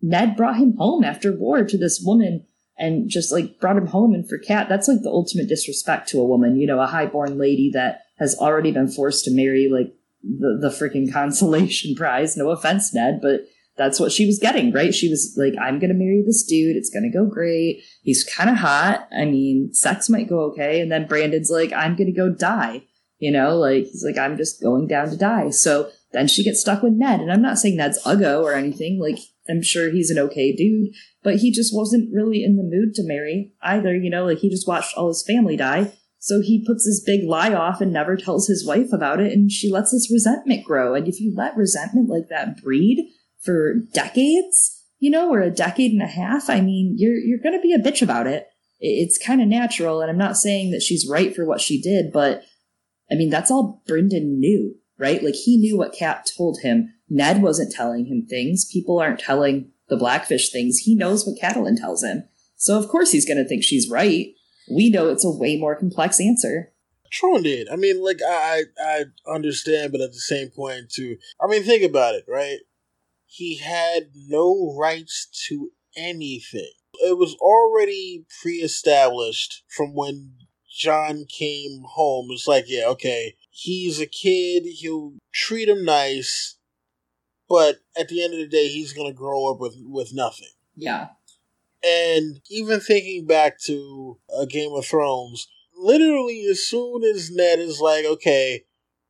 Ned brought him home after war to this woman and just like brought him home and for Cat, that's like the ultimate disrespect to a woman, you know, a highborn lady that has already been forced to marry like the, the freaking consolation prize. No offense, Ned, but that's what she was getting, right? She was like, I'm going to marry this dude. It's going to go great. He's kind of hot. I mean, sex might go okay. And then Brandon's like, I'm going to go die. You know, like, he's like, I'm just going down to die. So then she gets stuck with Ned. And I'm not saying Ned's uggo or anything. Like, I'm sure he's an okay dude, but he just wasn't really in the mood to marry either. You know, like he just watched all his family die. So he puts this big lie off and never tells his wife about it. And she lets this resentment grow. And if you let resentment like that breed, for decades, you know, or a decade and a half, I mean, you're you're going to be a bitch about it. It's kind of natural, and I'm not saying that she's right for what she did, but I mean, that's all Brynden knew, right? Like he knew what Cat told him. Ned wasn't telling him things. People aren't telling the Blackfish things. He knows what Catelyn tells him. So of course he's going to think she's right. We know it's a way more complex answer. True. I mean, like I I understand, but at the same point, too. I mean, think about it, right? He had no rights to anything. It was already pre established from when Jon came home. It's like, yeah, okay, he's a kid, he'll treat him nice, but at the end of the day, he's going to grow up with, with nothing. Yeah. And even thinking back to a uh, Game of Thrones, literally as soon as Ned is like, okay,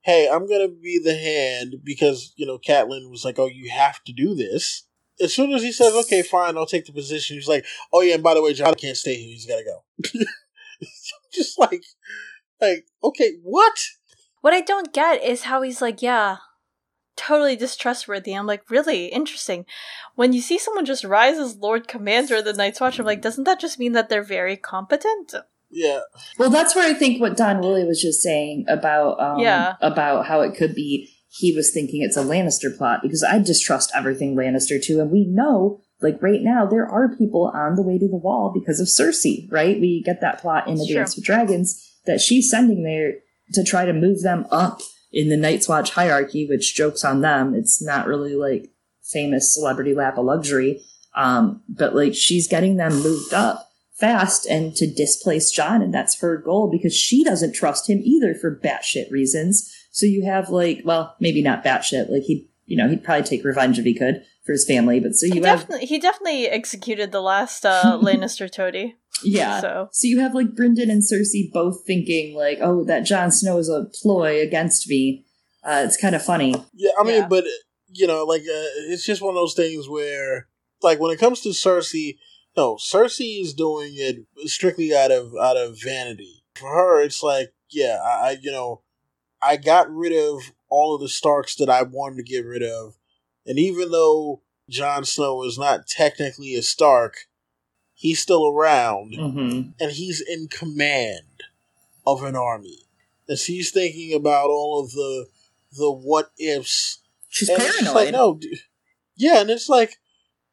hey, I'm gonna be the hand because you know Catelyn was like, oh, you have to do this. As soon as he says, okay, fine, I'll take the position, he's like, oh yeah, and by the way, Jon can't stay here; he's gotta go. Just like, like, okay, what? What I don't get is how he's like, yeah, totally distrustworthy. I'm like, really interesting. When you see someone just rise as Lord Commander of the Night's Watch, I'm like, doesn't that just mean that they're very competent? Yeah. Well, that's where I think what Don Woolley was just saying about um, yeah. about how it could be. He was thinking it's a Lannister plot because I distrust everything Lannister too, and we know, like right now, there are people on the way to the wall because of Cersei. Right? We get that plot in the Dance with Dragons that she's sending there to try to move them up in the Night's Watch hierarchy, which jokes on them. It's not really like famous celebrity lap of luxury, um, but like she's getting them moved up fast and to displace Jon. and that's her goal because she doesn't trust him either for batshit reasons. So you have like, well, maybe not batshit, like he, you know, he'd probably take revenge if he could for his family. But so you he have definitely, he definitely executed the last uh, Lannister toady. Yeah. So. so you have like Brynden and Cersei both thinking like, oh, that Jon Snow is a ploy against me. Uh, it's kind of funny. Yeah, I mean, yeah. but you know, like uh, it's just one of those things where, like, when it comes to Cersei, no, Cersei is doing it strictly out of out of vanity. For her, it's like, yeah, I, I you know, I got rid of all of the Starks that I wanted to get rid of, and even though Jon Snow is not technically a Stark, he's still around, mm-hmm. and he's in command of an army. And she's thinking about all of the the what ifs. She's paranoid. Like, no, yeah, and it's like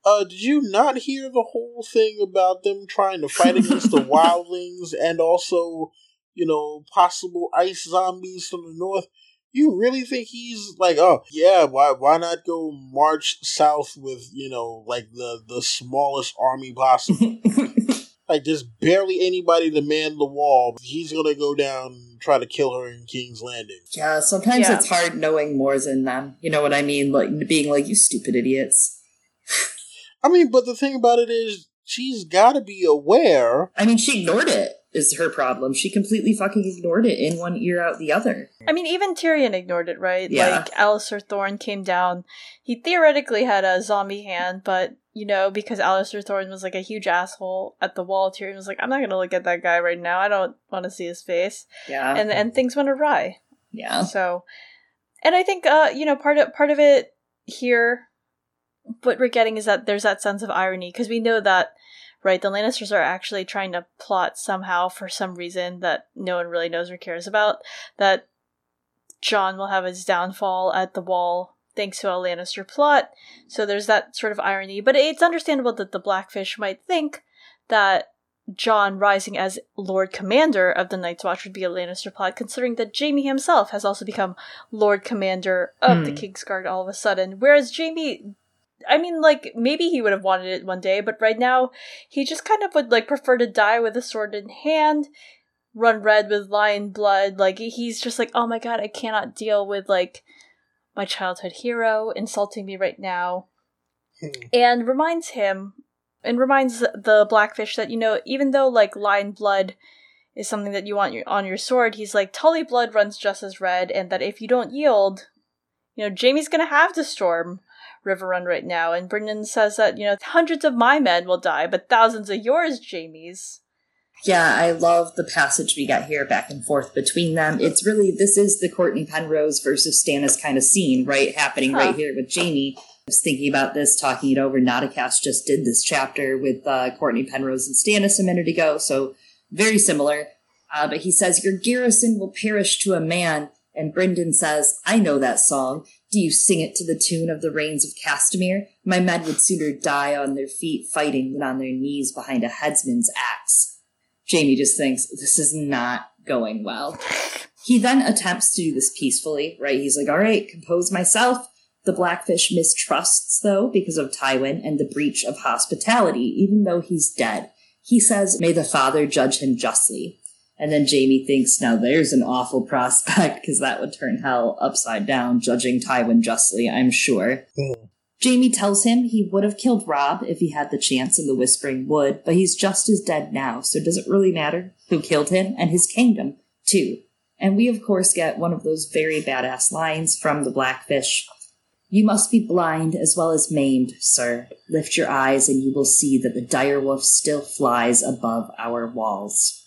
uh, did you not hear the whole thing about them trying to fight against the wildlings and also, you know, possible ice zombies from the north? You really think he's like, oh yeah, why why not go march south with you know like the the smallest army possible? like just barely anybody to man the wall. He's gonna go down and try to kill her in King's Landing. Yeah, sometimes yeah. it's hard knowing more than them. You know what I mean? Like being like, you stupid idiots. I mean, but the thing about it is, she's got to be aware. I mean, she ignored it. Is her problem? She completely fucking ignored it in one ear out the other. I mean, even Tyrion ignored it, right? Yeah. Like Alliser Thorne came down. He theoretically had a zombie hand, but you know, because Alliser Thorne was like a huge asshole at the wall, Tyrion was like, "I'm not gonna look at that guy right now. I don't want to see his face." Yeah. And and things went awry. Yeah. So, and I think uh, you know, part of part of it here what we're getting is that there's that sense of irony because we know that right the lannisters are actually trying to plot somehow for some reason that no one really knows or cares about that jon will have his downfall at the wall thanks to a Lannister plot. So there's that sort of irony. But it's understandable that the Blackfish might think that Jon rising as Lord Commander of the Night's Watch would be a Lannister plot, considering that Jaime himself has also become Lord Commander of hmm. the Kingsguard all of a sudden. Whereas Jaime I mean, like, maybe he would have wanted it one day, but right now, he just kind of would, like, prefer to die with a sword in hand, run red with lion blood. Like, he's just like, oh my god, I cannot deal with, like, my childhood hero insulting me right now. Hmm. and reminds him, and reminds the Blackfish that, you know, even though, like, lion blood is something that you want your, on your sword, he's like, Tully blood runs just as red, and that if you don't yield, you know, Jaime's gonna have to storm Riverrun right now, and Brynden says that, you know, hundreds of my men will die, but thousands of yours, Jaime's. Yeah, I love the passage we got here back and forth between them. It's really, this is the Cortnay Penrose versus Stannis kind of scene, right? Happening huh. right here with Jaime. I was thinking about this, talking it over. Nauticast just did this chapter with uh, Cortnay Penrose and Stannis a minute ago, so very similar. Uh, but he says, Your garrison will perish to a man. And Brynden says, I know that song. Do you sing it to the tune of the Rains of Castamere? My men would sooner die on their feet fighting than on their knees behind a headsman's axe. Jaime just thinks, this is not going well. He then attempts to do this peacefully, right? He's like, all right, compose myself. The Blackfish mistrusts, though, because of Tywin and the breach of hospitality, even though he's dead. He says, may the Father judge him justly. And then Jaime thinks, now there's an awful prospect, because that would turn hell upside down, judging Tywin justly, I'm sure. Mm. Jaime tells him he would have killed Robb if he had the chance in the Whispering Wood, but he's just as dead now, so does it really matter who killed him and his kingdom, too? And we, of course, get one of those very badass lines from the Blackfish. You must be blind as well as maimed, sir. Lift your eyes and you will see that the direwolf still flies above our walls.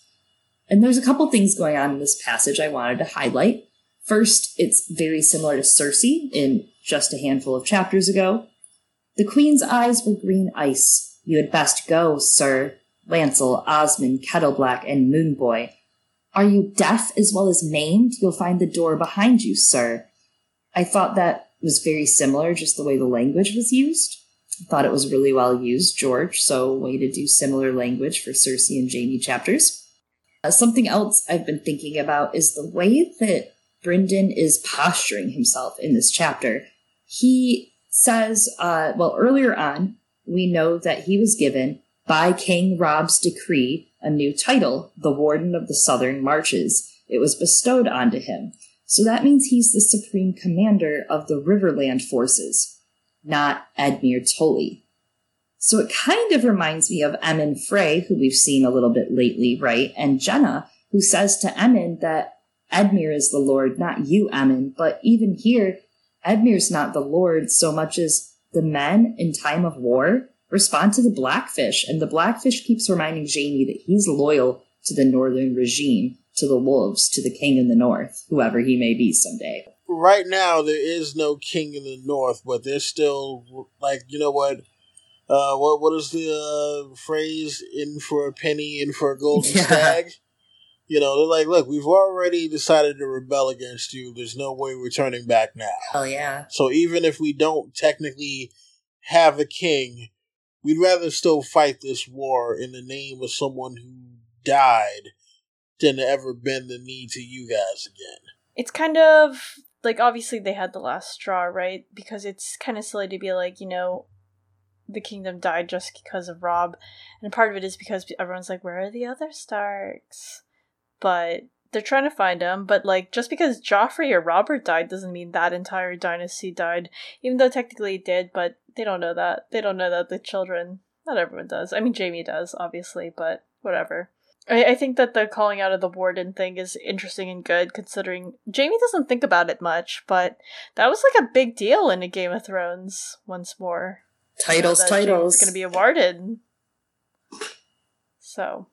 And there's a couple things going on in this passage I wanted to highlight. First, it's very similar to Cersei in just a handful of chapters ago. The queen's eyes were green ice. You had best go, sir. Lancel, Osmond, Kettleblack, and Moonboy. Are you deaf as well as maimed? You'll find the door behind you, sir. I thought that was very similar, just the way the language was used. I thought it was really well used, George, so way to do similar language for Cersei and Jaime chapters. Uh, something else I've been thinking about is the way that Brynden is posturing himself in this chapter. He says, uh, well, earlier on, we know that he was given by King Robb's decree a new title, the Warden of the Southern Marches. It was bestowed onto him. So that means he's the supreme commander of the Riverland forces, not Edmure Tully. So it kind of reminds me of Emmon Frey, who we've seen a little bit lately, right? And Genna, who says to Emmon that Edmure is the Lord, not you, Emmon. But even here, Edmure's not the Lord so much as the men in time of war respond to the Blackfish, and the Blackfish keeps reminding Jaime that he's loyal to the Northern regime, to the Wolves, to the King in the North, whoever he may be someday. Right now, there is no King in the North, but there's still, like, you know what? Uh, what what is the uh, phrase? In for a penny, in for a golden yeah. stag. You know, they're like, look, we've already decided to rebel against you. There's no way we're turning back now. Oh yeah. So even if we don't technically have a king, we'd rather still fight this war in the name of someone who died than to ever bend the knee to you guys again. It's kind of like obviously they had the last straw, right? Because it's kind of silly to be like, you know, the kingdom died just because of Robb, and part of it is because everyone's like, "Where are the other Starks?" But they're trying to find them. But like, just because Joffrey or Robert died doesn't mean that entire dynasty died. Even though technically it did, but they don't know that. They don't know that the children. Not everyone does. I mean, Jaime does, obviously, but whatever. I, I think that the calling out of the warden thing is interesting and good, considering Jaime doesn't think about it much, but that was like a big deal in a Game of Thrones once more. Titles, titles. It's going to be awarded. So.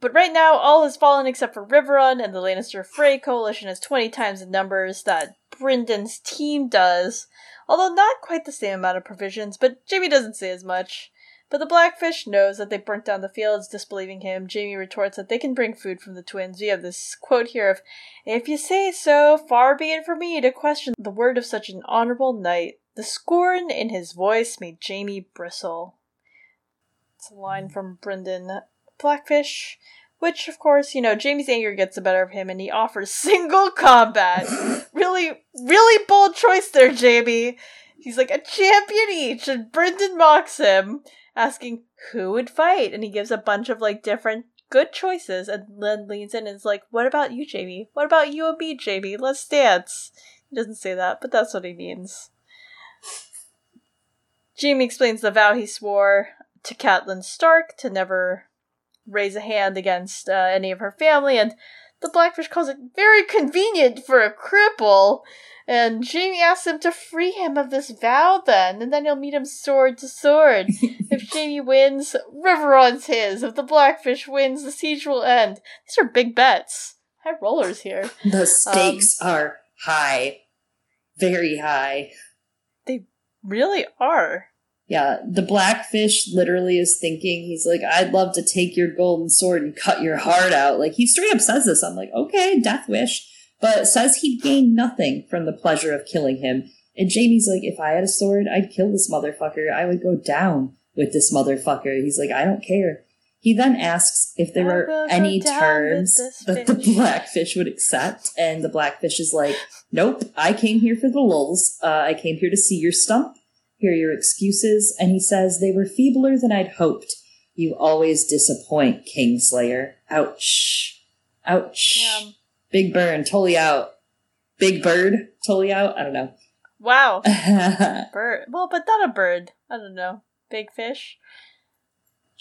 But right now, all has fallen except for Riverrun, and the Lannister Frey coalition has 20 times the numbers that Brynden's team does, although not quite the same amount of provisions, but Jaime doesn't say as much. But the Blackfish knows that they burnt down the fields, disbelieving him. Jaime retorts that they can bring food from the twins. We have this quote here of, If you say so, far be it from me to question the word of such an honorable knight. The scorn in his voice made Jaime bristle. It's a line from Brynden Blackfish, which, of course, you know, Jaime's anger gets the better of him and he offers single combat. really, really bold choice there, Jaime. He's like a champion each, and Brynden mocks him, asking who would fight, and he gives a bunch of like different good choices, and then leans in and is like, "What about you, Jaime? What about you and me, Jaime? Let's dance." He doesn't say that, but that's what he means. Jaime explains the vow he swore to Catelyn Stark to never raise a hand against uh, any of her family, and the Blackfish calls it very convenient for a cripple. And Jaime asks him to free him of this vow then, and then he'll meet him sword to sword. if Jaime wins, Riverrun's his. If the Blackfish wins, the siege will end. These are big bets. High rollers here. The stakes um, are high. Very high. Really are. Yeah, the blackfish literally is thinking, he's like, I'd love to take your golden sword and cut your heart out. Like, he straight up says this. I'm like, okay, death wish. But says he'd gain nothing from the pleasure of killing him. And Jaime's like, if I had a sword, I'd kill this motherfucker. I would go down with this motherfucker. He's like, I don't care. He then asks if there were any terms that the blackfish would accept, and the blackfish is like, "Nope, I came here for the lulls. Uh, I came here to see your stump hear your excuses, and he says they were feebler than I'd hoped. You always disappoint, Kingslayer. Ouch. Ouch. Yeah. Big burn, Tully out. Big bird, Tully out. I don't know. Wow. bird. Well, but not a bird. I don't know. Big fish.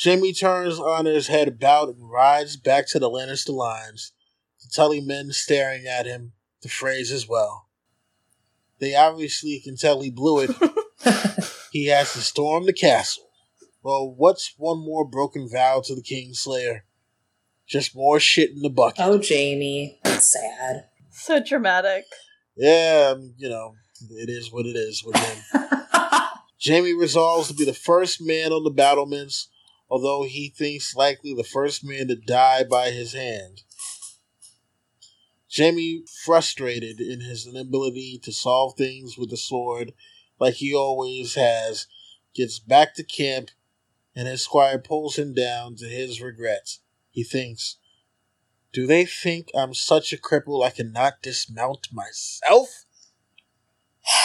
Jaime turns on his head about and rides back to the Lannister lines. The Tully men staring at him, the phrase as well. They obviously can tell he blew it he has to storm the castle. Well, what's one more broken vow to the Kingslayer? Just more shit in the bucket. Oh, Jaime. That's sad. So dramatic. Yeah, um, you know, it is what it is with him. Jaime resolves to be the first man on the battlements, although he thinks likely the first man to die by his hand. Jaime, frustrated in his inability to solve things with the sword, like he always has, gets back to camp, and his squire pulls him down to his regrets. He thinks, Do they think I'm such a cripple I cannot dismount myself?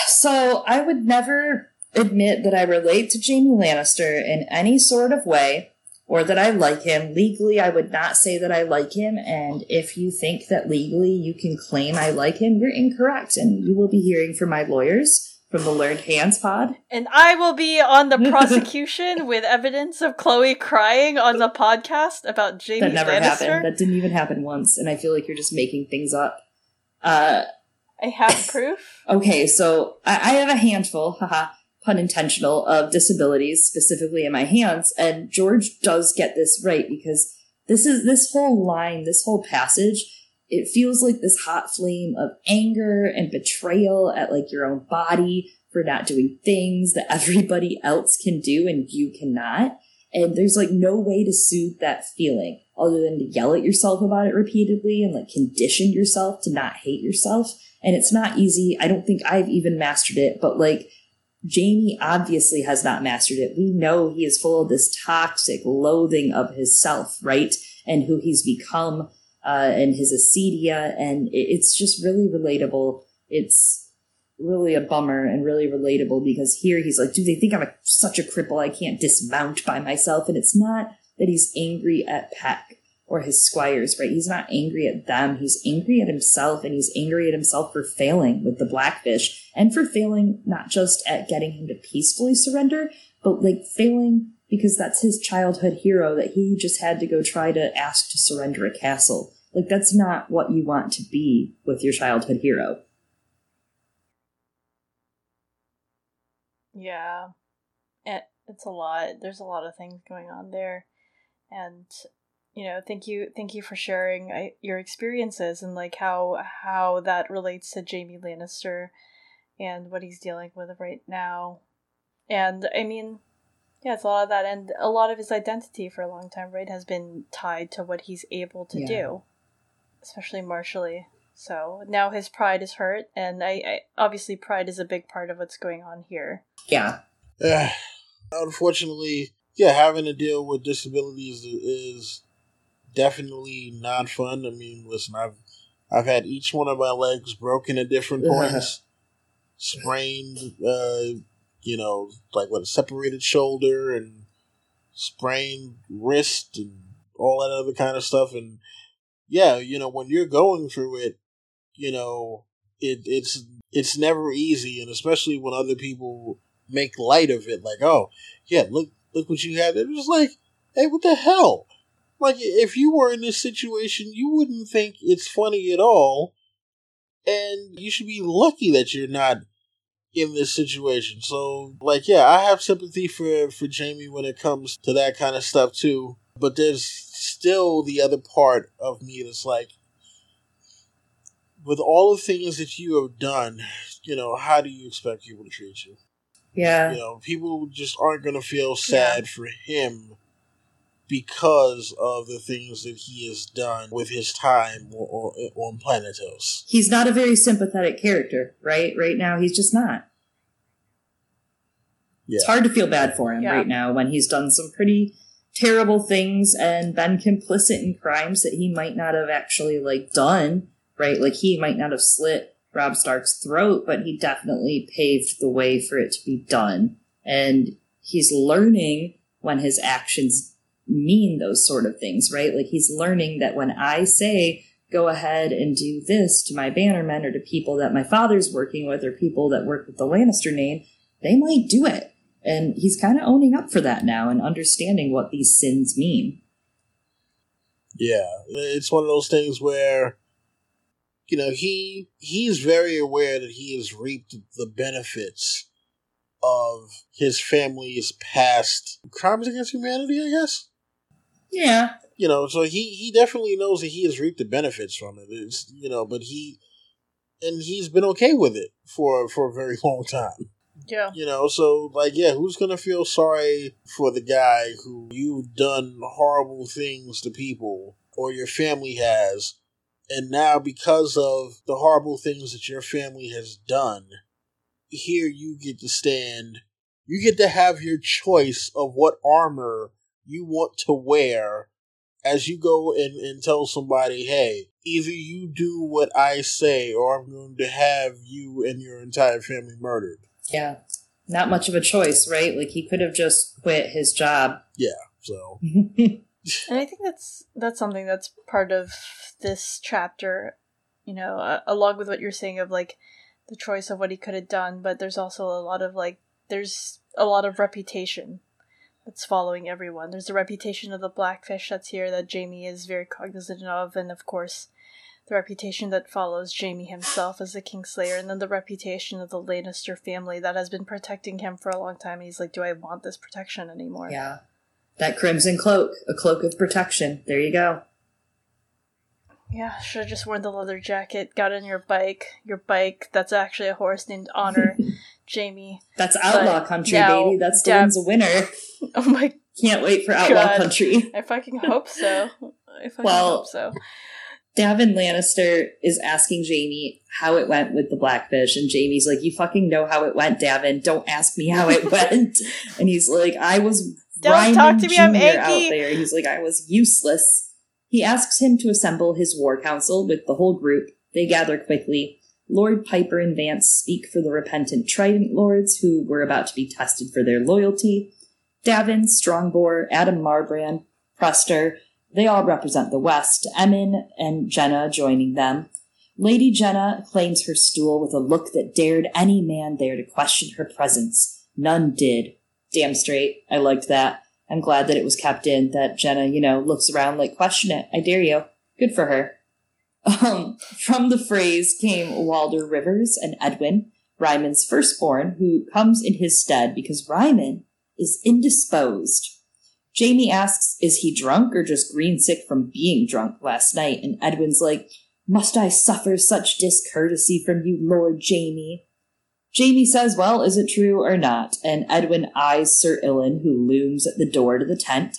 So I would never admit that I relate to Jaime Lannister in any sort of way or that I like him. Legally, I would not say that I like him. And if you think that legally you can claim I like him, you're incorrect. And you will be hearing from my lawyers from the Learned Hands pod. And I will be on the prosecution with evidence of Chloe crying on the podcast about Jaime That never Lannister. happened. That didn't even happen once, and I feel like you're just making things up. Uh, I have proof. Okay, so I, I have a handful, haha, pun intentional, of disabilities, specifically in my hands, and George does get this right because this is this whole line, this whole passage it feels like this hot flame of anger and betrayal at like your own body for not doing things that everybody else can do and you cannot. And there's like no way to soothe that feeling other than to yell at yourself about it repeatedly and like condition yourself to not hate yourself. And it's not easy. I don't think I've even mastered it, but like Jaime obviously has not mastered it. We know he is full of this toxic loathing of his self, right? And who he's become uh, and his acedia, and it's just really relatable. It's really a bummer and really relatable because here he's like, "Do they think I'm a, such a cripple I can't dismount by myself?" And it's not that he's angry at Peck or his squires, right? He's not angry at them. He's angry at himself, and he's angry at himself for failing with the Blackfish and for failing not just at getting him to peacefully surrender, but like failing because that's his childhood hero that he just had to go try to ask to surrender a castle. Like, that's not what you want to be with your childhood hero. Yeah. It, it's a lot. There's a lot of things going on there. And you know, thank you thank you for sharing uh, your experiences and like how how that relates to Jaime Lannister and what he's dealing with right now. And I mean, Yeah, it's a lot of that, and a lot of his identity for a long time, right, has been tied to what he's able to Yeah. do, especially martially. So now his pride is hurt, and I, I obviously pride is a big part of what's going on here. Yeah. Uh, unfortunately, yeah, having to deal with disabilities is definitely not fun. I mean, listen, I've I've had each one of my legs broken at different points, sprained, uh, you know, like what a separated shoulder and sprained wrist and all that other kind of stuff. And yeah, you know, when you're going through it, you know, it it's it's never easy, and especially when other people make light of it, like, oh, yeah, look look what you had. It was like, hey, what the hell? Like, if you were in this situation, you wouldn't think it's funny at all, and you should be lucky that you're not in this situation. So, like, yeah, I have sympathy for for Jaime when it comes to that kind of stuff too. But there's still the other part of me that's like, with all the things that you have done, you know, how do you expect people to treat you? Yeah. You know, people just aren't going to feel sad for him because of the things that he has done with his time on, on Planetos. He's not a very sympathetic character, right? Right now, he's just not. It's hard to feel bad for him Yeah. right now when he's done some pretty terrible things and been complicit in crimes that he might not have actually like done, right? Like he might not have slit Robb Stark's throat, but he definitely paved the way for it to be done. And he's learning when his actions mean those sort of things, right? Like he's learning that when I say go ahead and do this to my bannermen or to people that my father's working with or people that work with the Lannister name, they might do it. And he's kind of owning up for that now and understanding what these sins mean. Yeah, it's one of those things where you know he he's very aware that he has reaped the benefits of his family's past crimes against humanity. I guess Yeah. you know, so he he definitely knows that he has reaped the benefits from it. It's you know, but he and he's been okay with it for for a very long time. Yeah. You know, so like, yeah, who's gonna feel sorry for the guy who you've done horrible things to people, or your family has, and now because of the horrible things that your family has done, here you get to stand. You get to have your choice of what armor you want to wear as you go and, and tell somebody, hey, either you do what I say, or I'm going to have you and your entire family murdered. Yeah. Not much of a choice, right? Like he could have just quit his job. Yeah. So And I think that's that's something that's part of this chapter, you know, uh, along with what you're saying of like the choice of what he could have done, but there's also a lot of like there's a lot of reputation that's following everyone. There's the reputation of the blackfish that's here that Jaime is very cognizant of, and of course the reputation that follows Jaime himself as the Kingslayer, and then the reputation of the Lannister family that has been protecting him for a long time. He's like, Do I want this protection anymore? yeah. That crimson cloak, a cloak of protection. There you go. Yeah, should have just worn the leather jacket, got on your bike, your bike that's actually a horse named Honor, Jaime. That's outlaw But country, baby. That's. Dylan's a winner. Oh my, Can't wait for outlaw God. country. I fucking hope so. I fucking Well- hope so. Daven Lannister is asking Jaime how it went with the blackfish, and Jaime's like, "You fucking know how it went, Daven. Don't ask me how it went." and he's like, "I was Don't talk to me, I'm Jr. out there." He's like, "I was useless." He asks him to assemble his war council with the whole group. They gather quickly. Lord Piper and Vance speak for the repentant Trident Lords, who were about to be tested for their loyalty. Daven, Strongboar, Addam Marbrand, Prester, they all represent the West, Emmon and Genna joining them. Lady Genna claims her stool with a look that dared any man there to question her presence. None did. Damn straight. I liked that. I'm glad that it was kept in, that Genna, you know, looks around like, question it. I dare you. Good for her. Um, from the Freys came Walder Rivers and Edwyn, Ryman's firstborn, who comes in his stead because Ryman is indisposed. Jaime asks, is he drunk or just green sick from being drunk last night? And Edwyn's like, must I suffer such discourtesy from you, Lord Jaime? Jaime says, Well, is it true or not? And Edwyn eyes Sir Ilyn, who looms at the door to the tent.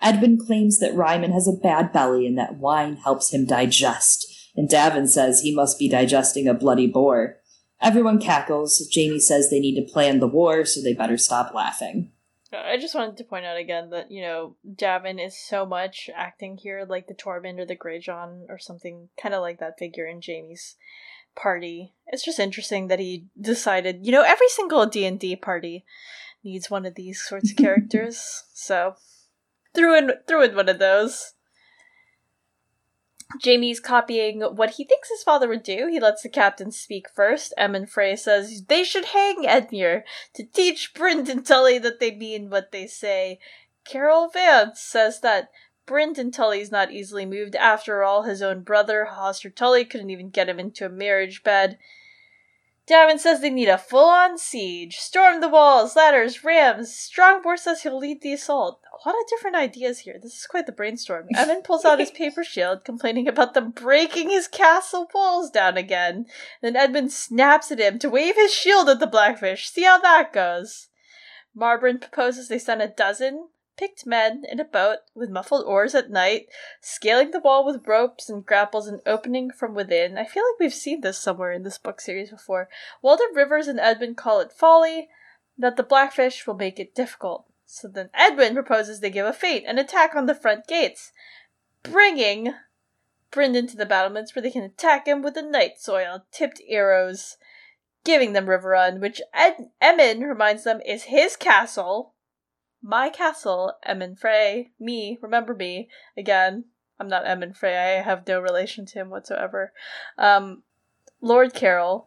Edwyn claims that Ryman has a bad belly and that wine helps him digest. And Daven says he must be digesting a bloody boar. Everyone cackles. Jaime says they need to plan the war, so they better stop laughing. I just wanted to point out again that, you know, Daven is so much acting here like the Tormund or the Greatjon or something kind of like that figure in Jaime's party. It's just interesting that he decided, you know, every single D&D party needs one of these sorts of characters. so, threw in threw in one of those. Jaime's copying what he thinks his father would do. He lets the captain speak first. Emmon Frey says they should hang Edmure to teach Brynden Tully that they mean what they say. Karyl Vance says that Brynden Tully's not easily moved. After all, his own brother, Hoster Tully, couldn't even get him into a marriage bed. Daven says they need a full on siege. Storm the walls, ladders, rams. Strongbow says he'll lead the assault. A lot of different ideas here. This is quite the brainstorm. Evan pulls out his paper shield, complaining about them breaking his castle walls down again. Then Edmund snaps at him to wave his shield at the blackfish. See how that goes. Marbrand proposes they send a dozen picked men in a boat with muffled oars at night, scaling the wall with ropes and grapples and opening from within. I feel like we've seen this somewhere in this book series before. Walder Rivers and Edmund call it folly, that the blackfish will make it difficult. So then Edwyn proposes they give a feint and attack on the front gates, bringing Brynden to the battlements where they can attack him with the night soil tipped arrows, giving them Riverrun, which Ed- Emmon reminds them is his castle my castle, Emmon Frey, me, remember me, again, I'm not Emmon Frey, I have no relation to him whatsoever. Um, Lord Karyl,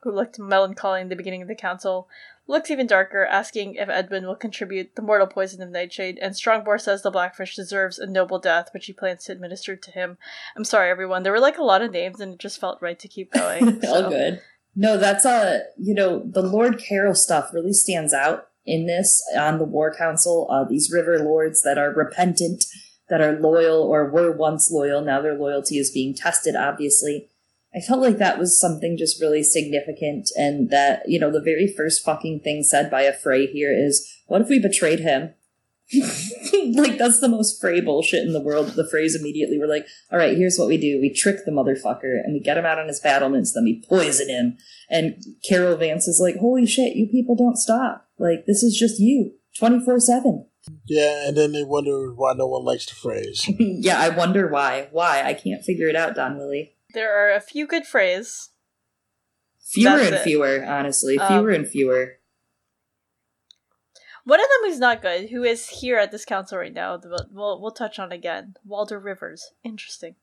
who looked melancholy in the beginning of the council, looks even darker, asking if Edwyn will contribute the mortal poison of Nightshade, and Strongbow says the Blackfish deserves a noble death, which he plans to administer to him. I'm sorry, everyone. There were like a lot of names, and it just felt right to keep going. So. All good. No, that's a you know the Lord Karyl stuff really stands out in this on the War Council. Uh, these river lords that are repentant, that are loyal or were once loyal, now their loyalty is being tested, obviously. I felt like that was something just really significant, and that, you know, the very first fucking thing said by a Frey here is, what if we betrayed him? like that's the most Frey bullshit in the world. The Freys immediately were like, "All right, here's what we do: we trick the motherfucker and we get him out on his battlements, then we poison him." And Karyl Vance is like, "Holy shit, you people don't stop! Like this is just you, twenty four 7 Yeah, and then they wonder why no one likes the Freys. yeah, I wonder why. Why I can't figure it out, Don Willie. There are a few good Freys. Fewer That's and it. fewer, honestly, fewer um, and fewer. One of them who's not good, who is here at this council right now, we'll, we'll touch on again. Walder Rivers. Interesting.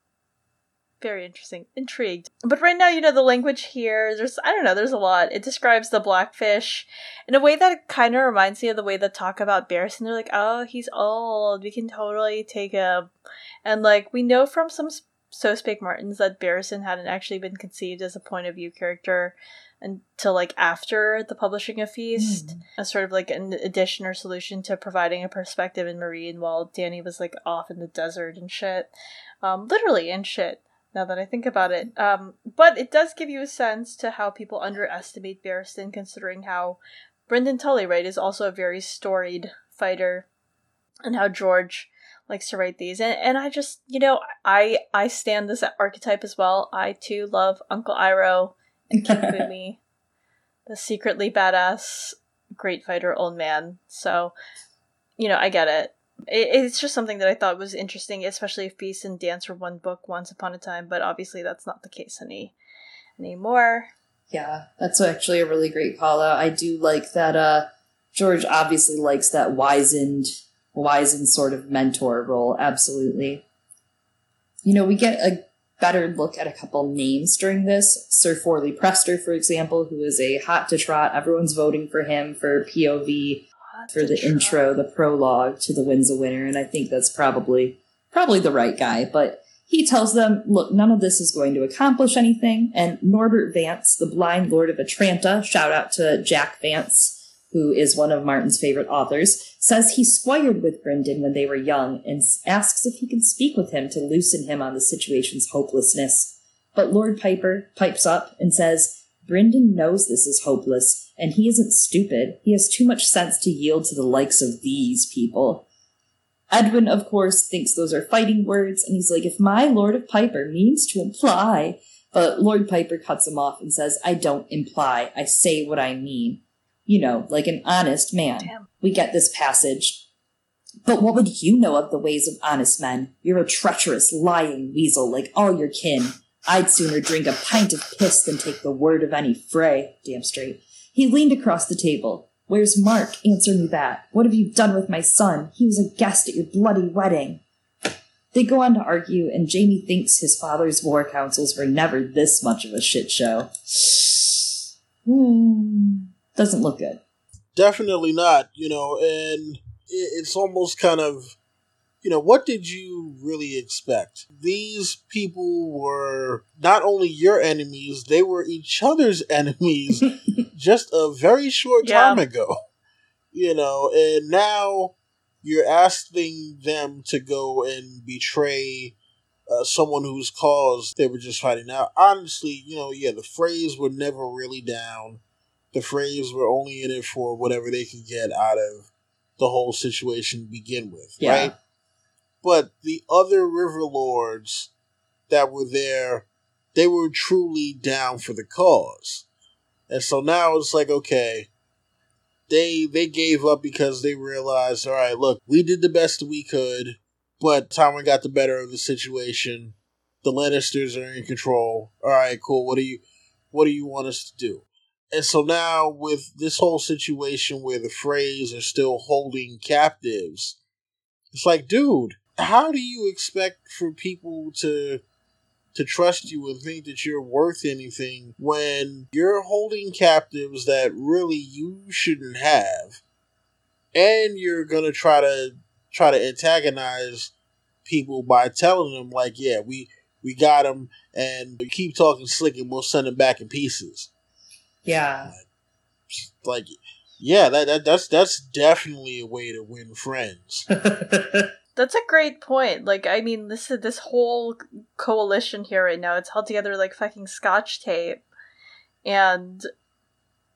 Very interesting. Intrigued. But right now, you know, the language here, there's, I don't know, there's a lot. It describes the blackfish in a way that kind of reminds me of the way they talk about Barristan. They're like, oh, he's old. We can totally take him. And, like, we know from some So Spake Martins that Barristan hadn't actually been conceived as a point of view character until like after the publishing of Feast, mm. as sort of like an addition or solution to providing a perspective in Meereen while Dany was like off in the desert and shit. Um, literally and shit. Now that I think about it, um, but it does give you a sense to how people underestimate Barristan, considering how Brynden Tully, right, is also a very storied fighter, and how George likes to write these. And and I just, you know, I I stand this archetype as well. I too love Uncle Iroh and the secretly badass, great fighter old man. So, you know, I get it. it. It's just something that I thought was interesting, especially if Feast and Dance were one book once upon a time, but obviously that's not the case any anymore. Yeah, that's actually a really great call out. I do like that uh George obviously likes that wizened wizened sort of mentor role, absolutely. You know, we get a better look at a couple names during this. Sir Forley Prester, for example, who is a hot to trot. Everyone's voting for him for POV hot for the intro, the prologue to The Winds of Winter, and I think that's probably probably the right guy. But he tells them, look, none of this is going to accomplish anything. And Norbert Vance, the blind lord of Atranta, shout out to Jack Vance, who is one of Martin's favorite authors, says he squired with Brynden when they were young and asks if he can speak with him to loosen him on the situation's hopelessness. But Lord Piper pipes up and says, Brynden knows this is hopeless, and he isn't stupid. He has too much sense to yield to the likes of these people. Edwyn, of course, thinks those are fighting words, and he's like, if my Lord of Piper means to imply. But Lord Piper cuts him off and says, I don't imply, I say what I mean. You know, like an honest man. Damn. We get this passage. But what would you know of the ways of honest men? You're a treacherous, lying weasel like all your kin. I'd sooner drink a pint of piss than take the word of any Frey. Damn straight. He leaned across the table. Where's Marq? Answer me that. What have you done with my son? He was a guest at your bloody wedding. They go on to argue, and Jaime thinks his father's war councils were never this much of a shit show. Hmm. Doesn't look good. Definitely not, you know, and it's almost kind of, you know, what did you really expect? These people were not only your enemies, they were each other's enemies just a very short Yeah. time ago. You know, and now you're asking them to go and betray uh, someone whose cause they were just fighting. Now, honestly, you know, yeah, the Freys were never really down. The Freys were only in it for whatever they could get out of the whole situation to begin with, Yeah. right? But the other River Lords that were there, they were truly down for the cause. And so now it's like, okay, they they gave up because they realized, all right, look, we did the best we could, but Tywin got the better of the situation. The Lannisters are in control. All right, cool. What do you what do you want us to do? And so now with this whole situation where the Freys are still holding captives, it's like, dude, how do you expect for people to to trust you and think that you're worth anything when you're holding captives that really you shouldn't have? And you're to try to try to antagonize people by telling them like yeah we we got them and we keep talking slick and we'll send them back in pieces Yeah. like yeah that, that that's that's definitely a way to win friends That's a great point. Like, I mean, this this whole coalition here right now, it's held together like fucking scotch tape. And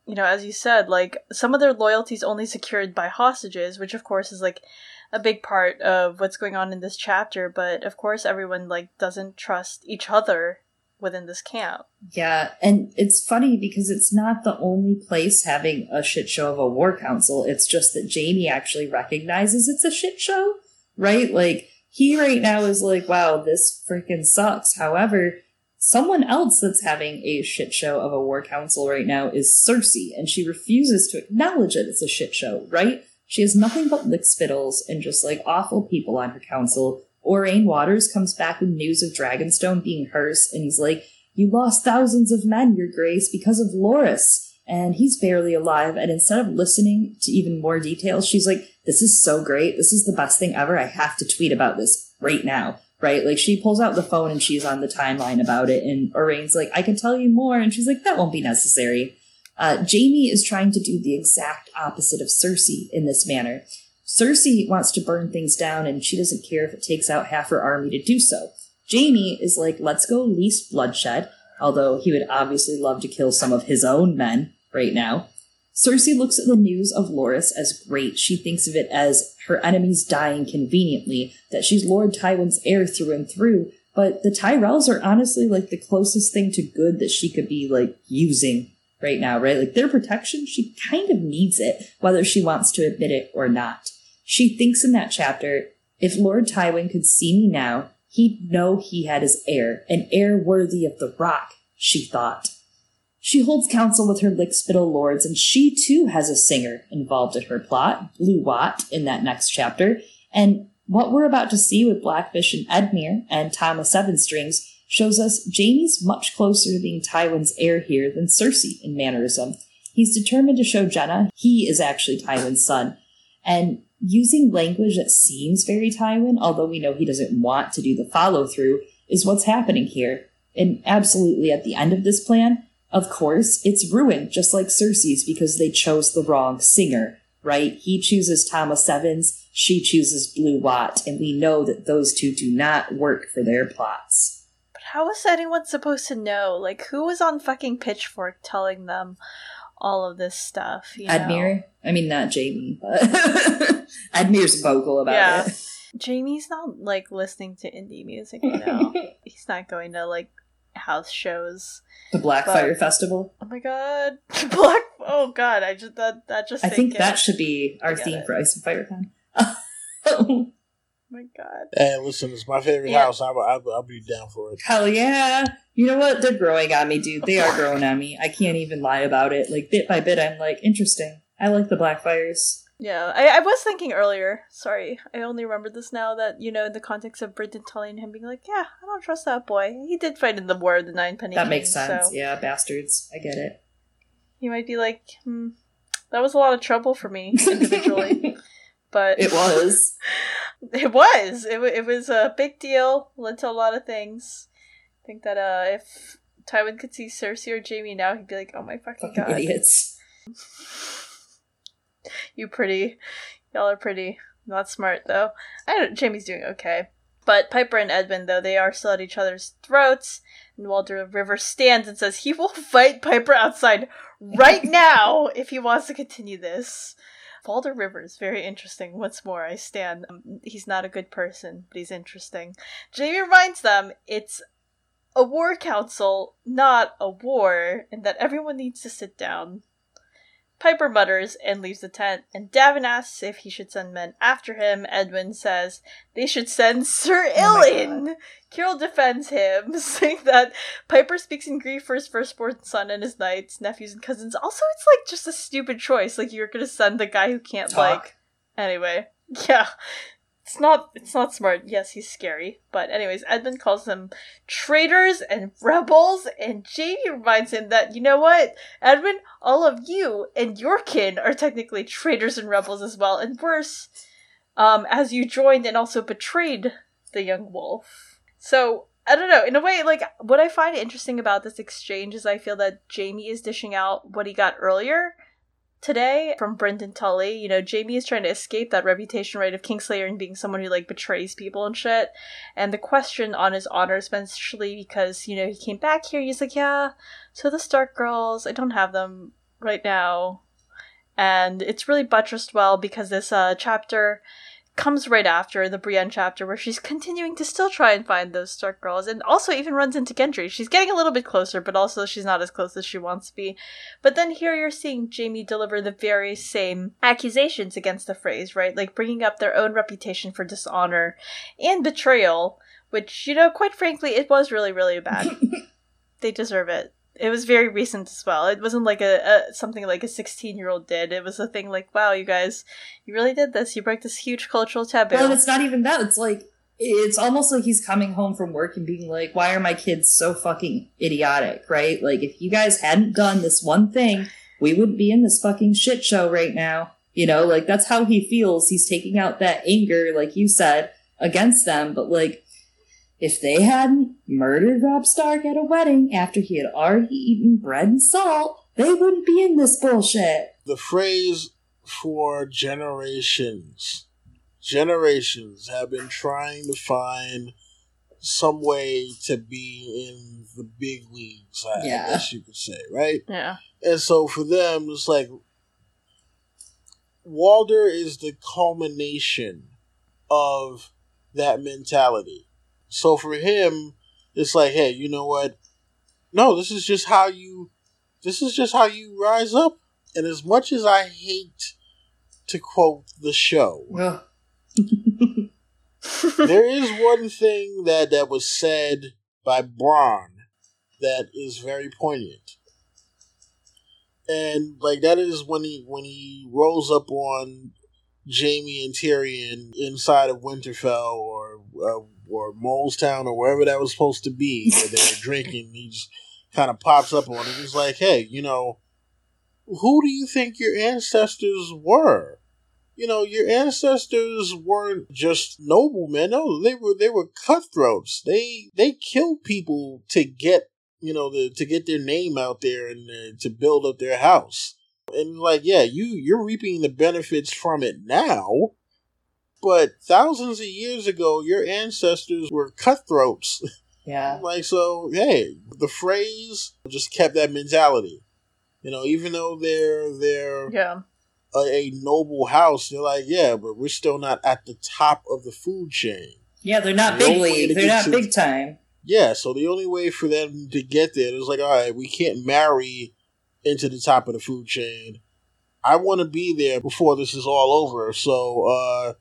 you know, as you said, like some of their loyalties only secured by hostages, which of course is like a big part of what's going on in this chapter, but of course everyone like doesn't trust each other within this camp. Yeah, and it's funny because it's not the only place having a shit show of a war council. It's just that Jaime actually recognizes it's a shit show, right? Like, he right now is like, wow, this freaking sucks. However, someone else that's having a shit show of a war council right now is Cersei, and she refuses to acknowledge it it's a shit show, right? She has nothing but lick spittles and just like awful people on her council. Aurane Waters comes back with news of Dragonstone being hers, and he's like, You lost thousands of men, Your Grace, because of Loras. And he's barely alive. And instead of listening to even more details, she's like, This is so great. This is the best thing ever. I have to tweet about this right now. Right? Like she pulls out the phone and she's on the timeline about it. And Aurane's like, I can tell you more. And she's like, That won't be necessary. Uh, Jaime is trying to do the exact opposite of Cersei in this manner. Cersei wants to burn things down and she doesn't care if it takes out half her army to do so. Jaime is like, let's go least bloodshed, although he would obviously love to kill some of his own men right now. Cersei looks at the news of Loras as great. She thinks of it as her enemies dying conveniently, that she's Lord Tywin's heir through and through, but the Tyrells are honestly like the closest thing to good that she could be like using right now, right? Like their protection, she kind of needs it, whether she wants to admit it or not. She thinks in that chapter, if Lord Tywin could see me now, he'd know he had his heir, an heir worthy of the rock, she thought. She holds counsel with her Lickspittle lords, and she too has a singer involved in her plot, Blue Watt, in that next chapter. And what we're about to see with Blackfish and Edmure and Thomas Seven Strings shows us Jaime's much closer to being Tywin's heir here than Cersei in mannerism. He's determined to show Genna he is actually Tywin's son. And using language that seems very Tywin, although we know he doesn't want to do the follow through, is what's happening here. And absolutely at the end of this plan, of course, it's ruined, just like Cersei's, because they chose the wrong singer, right? He chooses Thomas Sevens, she chooses Blue Watt, and we know that those two do not work for their plots. But how was anyone supposed to know? Like, who was on fucking Pitchfork telling them all of this stuff? You Admir? I mean, not Jaime, but Admir's vocal about Yeah. it. Jaime's not like listening to indie music, you know. He's not going to like house shows. The Black But- Fire Festival. Oh my god, Black! Oh god, I just that that just I think that should be our theme it. for Ice and Fire. Oh my god. Hey, listen, it's my favorite Yeah. house. I'll, I'll, I'll be down for it. Hell yeah. You know what? They're growing on me, dude. They are growing on me. I can't even lie about it. Like, bit by bit, I'm like, interesting. I like the Blackfyres. Yeah, I, I was thinking earlier. Sorry, I only remembered this now. That you know, in the context of Brynden Tully and him being like, "Yeah, I don't trust that boy. He did fight in the War of the Nine Penny." That makes sense. So Yeah, bastards. I get it. he might be like, hmm, "That was a lot of trouble for me individually." but It was. It was. It, it was a big deal. Led to a lot of things. I think that uh, if Tywin could see Cersei or Jaime now, he'd be like, "Oh my fucking Fucking god, idiots. you pretty, y'all are pretty." Not smart though. I don't. Jaime's doing okay. But Piper and Edmund, though, they are still at each other's throats. And Walder Rivers stands and says he will fight Piper outside right now if he wants to continue this. Walder Rivers, very interesting. Once more, I stand. Um, he's not a good person, but he's interesting. Jaime reminds them it's a war council, not a war, and that everyone needs to sit down. Piper mutters and leaves the tent, and Daven asks if he should send men after him. Edwyn says they should send Sir Oh my Karyl defends him, saying that Piper speaks in grief for his firstborn son and his knights, nephews, and cousins. Also, it's like just a stupid choice. Like you're gonna send the guy who can't Talk. like. Anyway, yeah, it's not it's not smart. Yes, he's scary, but anyways, Edmund calls them traitors and rebels, and Jaime reminds him that you know what, Edmund, all of you and your kin are technically traitors and rebels as well, and worse, um, as you joined and also betrayed the young wolf. So I don't know. In a way, like what I find interesting about this exchange is I feel that Jaime is dishing out what he got earlier today from Brynden Tully. You know, Jaime is trying to escape that reputation, right, of Kingslayer and being someone who like betrays people and shit. And the question on his honor, especially because you know he came back here. He's like, yeah. So the Stark girls, I don't have them right now. And it's really buttressed well because this uh, chapter comes right after the Brienne chapter where she's continuing to still try and find those Stark girls and also even runs into Gendry. She's getting a little bit closer, but also she's not as close as she wants to be. But then here you're seeing Jaime deliver the very same accusations against the Freys, right? Like bringing up their own reputation for dishonor and betrayal, which, you know, quite frankly, it was really, really bad. they deserve it. It was very recent as well. It wasn't like a, a something like a 16 year old did. It was a thing like, wow, you guys, you really did this. You broke this huge cultural taboo. Well, it's not even that. It's like, it's almost like he's coming home from work and being like, why are my kids so fucking idiotic, right? Like, if you guys hadn't done this one thing, we wouldn't be in this fucking shit show right now. You know, like, that's how he feels. He's taking out that anger, like you said, against them. But, like, if they hadn't murdered Robb Stark at a wedding after he had already eaten bread and salt, they wouldn't be in this bullshit. The Freys for generations, generations have been trying to find some way to be in the big leagues, I, I Yeah. guess you could say, right? yeah. And so for them, it's like Walder is the culmination of that mentality. So for him, it's like, hey, you know what? No, this is just how you this is just how you rise up. And as much as I hate to quote the show, there is one thing that that was said by Bronn that is very poignant, and like that is when he when he rolls up on Jaime and Tyrion inside of Winterfell or uh, or Molestown or wherever that was supposed to be where they were drinking. He just kind of pops up on it. He's like, "Hey, you know, who do you think your ancestors were?" you know, your ancestors weren't just noblemen. No, they were they were cutthroats. They they killed people to get you know the, to get their name out there and uh, to build up their house. And like, yeah, you you're reaping the benefits from it now, but thousands of years ago, your ancestors were cutthroats. Yeah. Like so, hey, the Freys just kept that mentality. You know, even though they're they're Yeah. a, a noble house, they're like, yeah, but we're still not at the top of the food chain. Yeah, they're not The big league. They're not to- big time. Yeah, so the only way for them to get there is like, all right, we can't marry into the top of the food chain. I want to be there before this is all over. So, uh,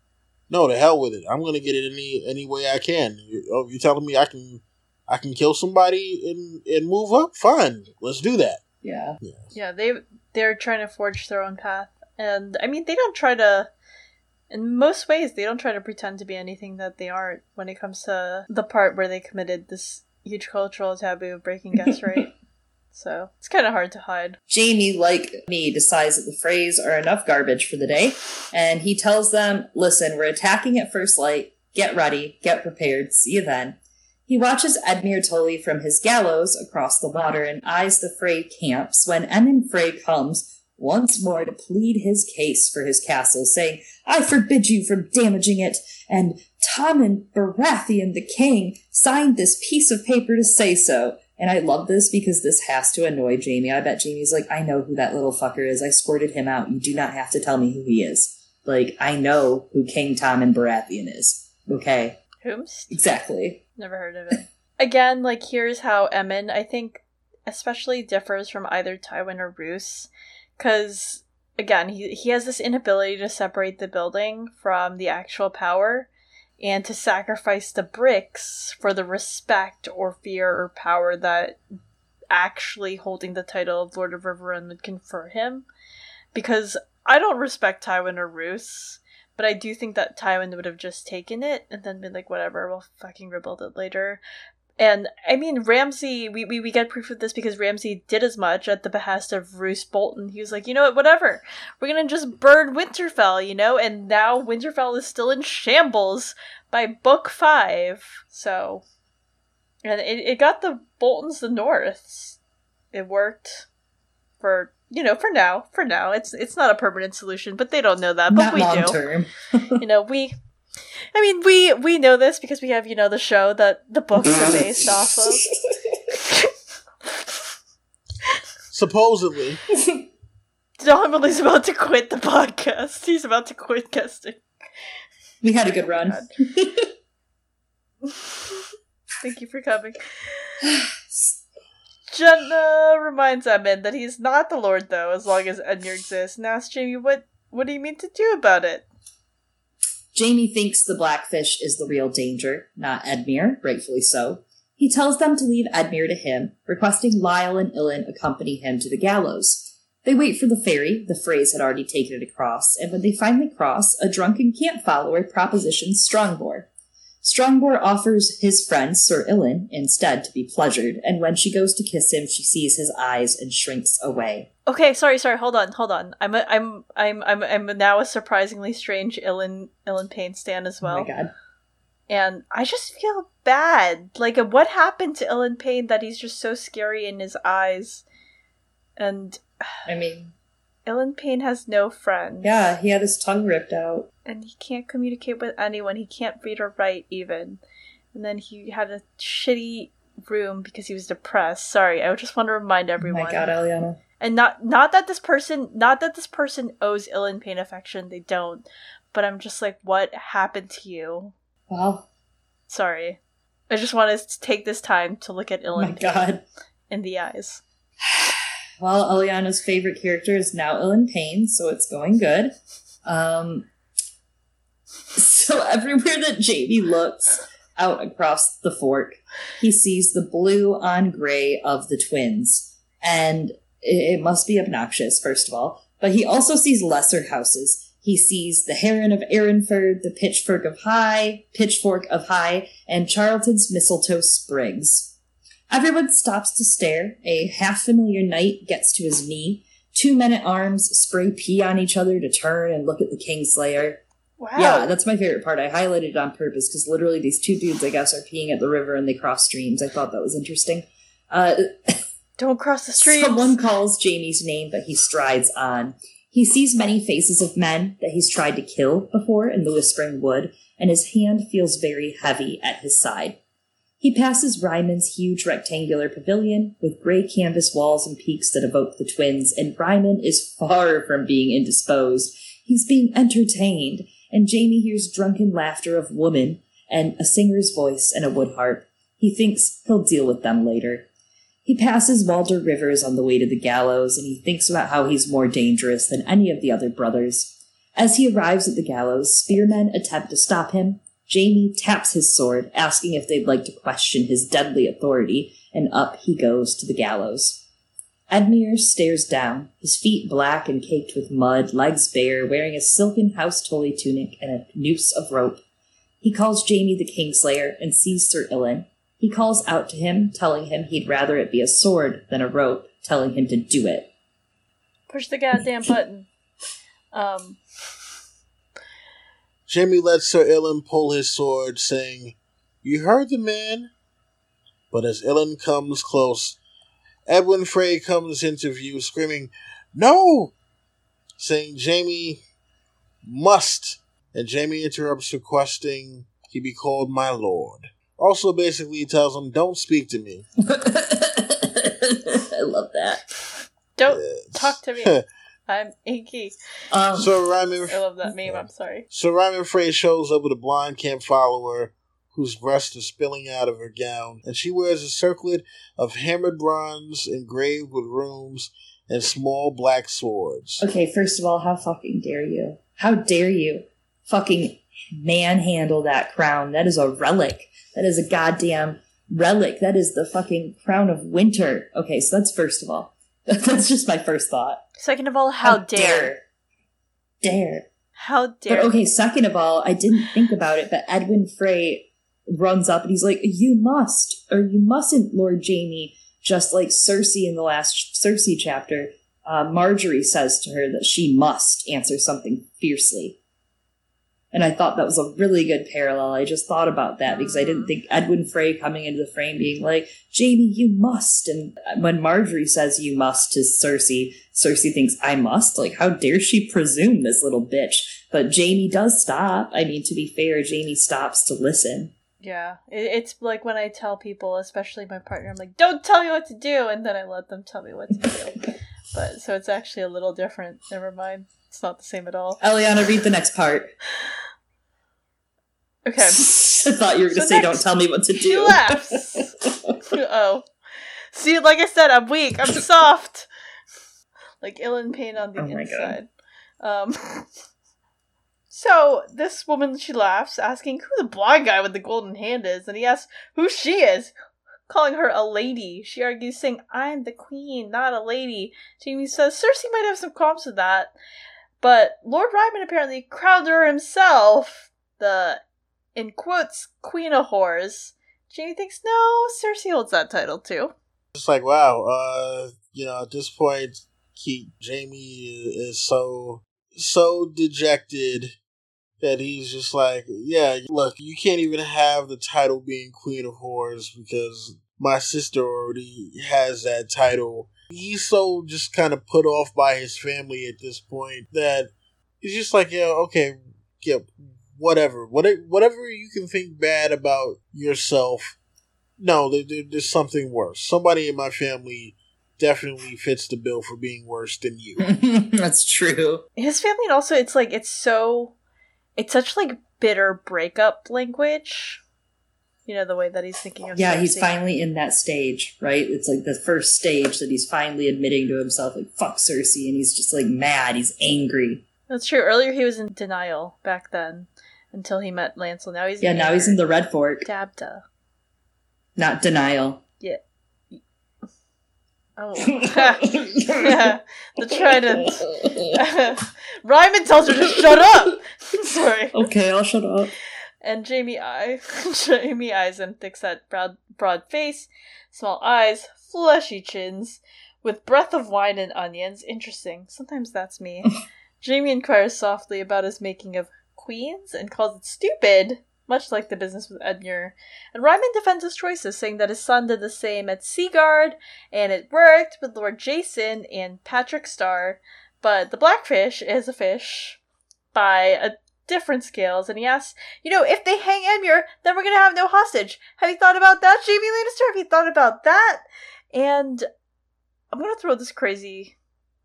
no, to hell with it. I'm gonna get it any any way I can. You, oh, you telling me I can I can kill somebody and and move up? Fine, let's do that. Yeah. Yeah, they they're trying to forge their own path, and I mean they don't try to. In most ways, they don't try to pretend to be anything that they aren't. When it comes to the part where they committed this huge cultural taboo of breaking guest right, so it's kind of hard to hide. Jaime, like me, decides that the Freys are enough garbage for the day, and he tells them, listen, we're attacking at first light. Get ready. Get prepared. See you then. He watches Edmure Tully from his gallows across the water and eyes the Frey camps when Emmon Frey comes once more to plead his case for his castle, saying, I forbid you from damaging it, and Tommen Baratheon the king signed this piece of paper to say so. And I love this because this has to annoy Jaime. I bet Jaime's like, I know who that little fucker is. I squirted him out. You do not have to tell me who he is. Like, I know who King Tommen Baratheon is. Okay. Whomst? Exactly. Never heard of it. Again, like here's how Emmon, I think, especially differs from either Tywin or Roose, because again, he he has this inability to separate the building from the actual power, and to sacrifice the bricks for the respect or fear or power that actually holding the title of Lord of Riverrun would confer him. Because I don't respect Tywin or Roose. But I do think that Tywin would have just taken it and then been like, whatever, we'll fucking rebuild it later. And I mean, Ramsay, we, we, we get proof of this because Ramsay did as much at the behest of Roose Bolton. He was like, you know what, whatever. We're gonna just burn Winterfell, you know? And now Winterfell is still in shambles by book five. So. And it, it got the Boltons the Norths. It worked for you know, for now, for now, it's it's not a permanent solution, but they don't know that, but not we long do. term. You know, we, I mean, we we know this because we have you know the show that the books are based off of. Supposedly, Don about to quit the podcast. He's about to quit guesting. we had a good run. Thank you for coming. Genna reminds Edmund that he's not the Lord, though, as long as Edmure exists, and asks Jaime, "What what do you mean to do about it?" Jaime thinks the blackfish is the real danger, not Edmure, rightfully so. He tells them to leave Edmure to him, requesting Lyle and Ilyn accompany him to the gallows. They wait for the ferry, the Freys had already taken it across, and when they finally cross, a drunken camp follower propositions Strongboar. Strongboar offers his friend Sir Ilyn instead to be pleasured, and when she goes to kiss him, she sees his eyes and shrinks away. Okay, sorry, sorry. Hold on, hold on. I'm a, I'm I'm I'm I'm now a surprisingly strange Ilyn Ilyn Payne stan as well, oh my god. and I just feel bad. Like, uh, what happened to Ilyn Payne that he's just so scary in his eyes? And I mean, Ilyn Payne has no friends. yeah, he had his tongue ripped out. and he can't communicate with anyone. He can't read or write even. And then he had a shitty room because he was depressed. Sorry, I just want to remind everyone. Oh my god, Eliana. And not not that this person not that this person owes Ilyn Payne affection they don't but i'm just like what happened to you Well, sorry i just wanted to take this time to look at ill oh my god. in the eyes Well, Eliana's favorite character is now Ilyn Payne, so it's going good. Um, so everywhere that Jaime looks out across the fork, he sees the blue on gray of the twins. And it, it must be obnoxious, first of all. But he also sees lesser houses. He sees the Heron of Aaronford, the Pitchfork of High, Pitchfork of High, and Charlton's Mistletoe Sprigs. Everyone stops to stare. A half familiar knight gets to his knee. Two men at arms spray pee on each other to turn and look at the Kingslayer. wow Yeah, that's my favorite part. I highlighted it on purpose because literally these two dudes, I guess, are peeing at the river and they cross streams. I thought that was interesting. Uh, don't cross the street. Someone calls Jaime's name, but he strides on. He sees many faces of men that he's tried to kill before in the Whispering Wood, and his hand feels very heavy at his side. He passes Ryman's huge rectangular pavilion with gray canvas walls and peaks that evoke the twins, and Ryman is far from being indisposed. He's being entertained, and Jaime hears drunken laughter of women and a singer's voice and a wood harp. He thinks he'll deal with them later. He passes Walder Rivers on the way to the gallows, and he thinks about how he's more dangerous than any of the other brothers. As he arrives at the gallows, spearmen attempt to stop him. Jaime taps his sword, asking if they'd like to question his deadly authority, and up he goes to the gallows. Edmure stares down, his feet black and caked with mud, legs bare, wearing a silken house tunic and a noose of rope. He calls Jaime the Kingslayer and sees Sir Ilyn. He calls out to him, telling him he'd rather it be a sword than a rope, telling him to do it. Push the goddamn button. Um, Jaime lets Sir Ilyn pull his sword, saying, You heard the man? But as Ilyn comes close, Edwyn Frey comes into view, screaming, No! Saying Jaime must. And Jaime interrupts, requesting he be called my lord. Also, basically tells him, "Don't speak to me." I love that. don't Yes. talk to me. I'm Inky. Um, so Ryman, I love that meme. I'm sorry. so Ryman Frey shows up with a blind camp follower whose breast is spilling out of her gown, and she wears a circlet of hammered bronze engraved with runes and small black swords. okay, first of all, how fucking dare you? How dare you fucking manhandle that crown? That is a relic. That is a goddamn relic. That is the fucking crown of winter. Okay, so that's first of all. That's just my first thought. Second of all, how, dare. Dare. How dare. But okay, second of all, I didn't think about it, but Edwyn Frey runs up and he's like, You must, or you mustn't, Lord Jaime, just like Cersei in the last Cersei chapter. Uh, Margaery says to her that she must answer something fiercely. And I thought that was a really good parallel. I just thought about that because I didn't think Edwyn Frey coming into the frame being like, Jaime, you must. And when Margaery says you must to Cersei, Cersei thinks, I must? Like, how dare she presume, this little bitch? But Jaime does stop. I mean, to be fair, Jaime stops to listen. Yeah, it's like when I tell people, especially my partner, I'm like, "Don't tell me what to do," and then I let them tell me what to do. but so it's actually a little different. Never mind, it's not the same at all. Eliana, read the next part. Okay, I thought you were going to So say, don't tell me what to do. she laughs. oh, see, like I said, I'm weak. I'm soft. Like Ilyn Payne on the Oh inside. Um. So this woman, she laughs, asking who the blonde guy with the golden hand is, and he asks who she is, calling her a lady. She argues, saying, "I'm the queen, not a lady." Jaime says Cersei might have some qualms with that, but Lord Ryman apparently Crowder himself, the in quotes queen of whores. Jaime thinks no, Cersei holds that title too. It's like, wow, uh, you know, at this point, he, Jamie is so, so dejected that he's just like, yeah, look, you can't even have the title being Queen of Whores because my sister already has that title. He's so just kind of put off by his family at this point that he's just like, yeah, okay, yeah, whatever. Whatever, whatever you can think bad about yourself, no, there, there, there's something worse. Somebody in my family definitely fits the bill for being worse than you. That's true. His family and also it's like it's so it's such like bitter breakup language. You know, the way that he's thinking of Yeah, he's finally in that stage, right? It's like the first stage that he's finally admitting to himself, like, fuck Cersei, and he's just like mad, he's angry. That's true. Earlier he was in denial back then until he met Lancel. Now he's Yeah, in now he's in the Red Fork, Dabda. not denial. Yeah. Oh. yeah. The trident. Ryman tells her to shut up. Sorry. okay, I'll shut up. And Jaime eye Jaime eyes him, thick set broad broad face, small eyes, fleshy chins, with breath of wine and onions. Interesting. Sometimes that's me. Jaime inquires softly about his making of queens and calls it stupid, much like the business with Edmure. And Ryman defends his choices, saying that his son did the same at Seaguard, and it worked with Lord Jason and Patrick Starr. But the blackfish is a fish by a different scales, and he asks, you know, if they hang Edmure, then we're gonna have no hostage. Have you thought about that, Jaime Lannister? Have you thought about that? And I'm gonna throw this crazy,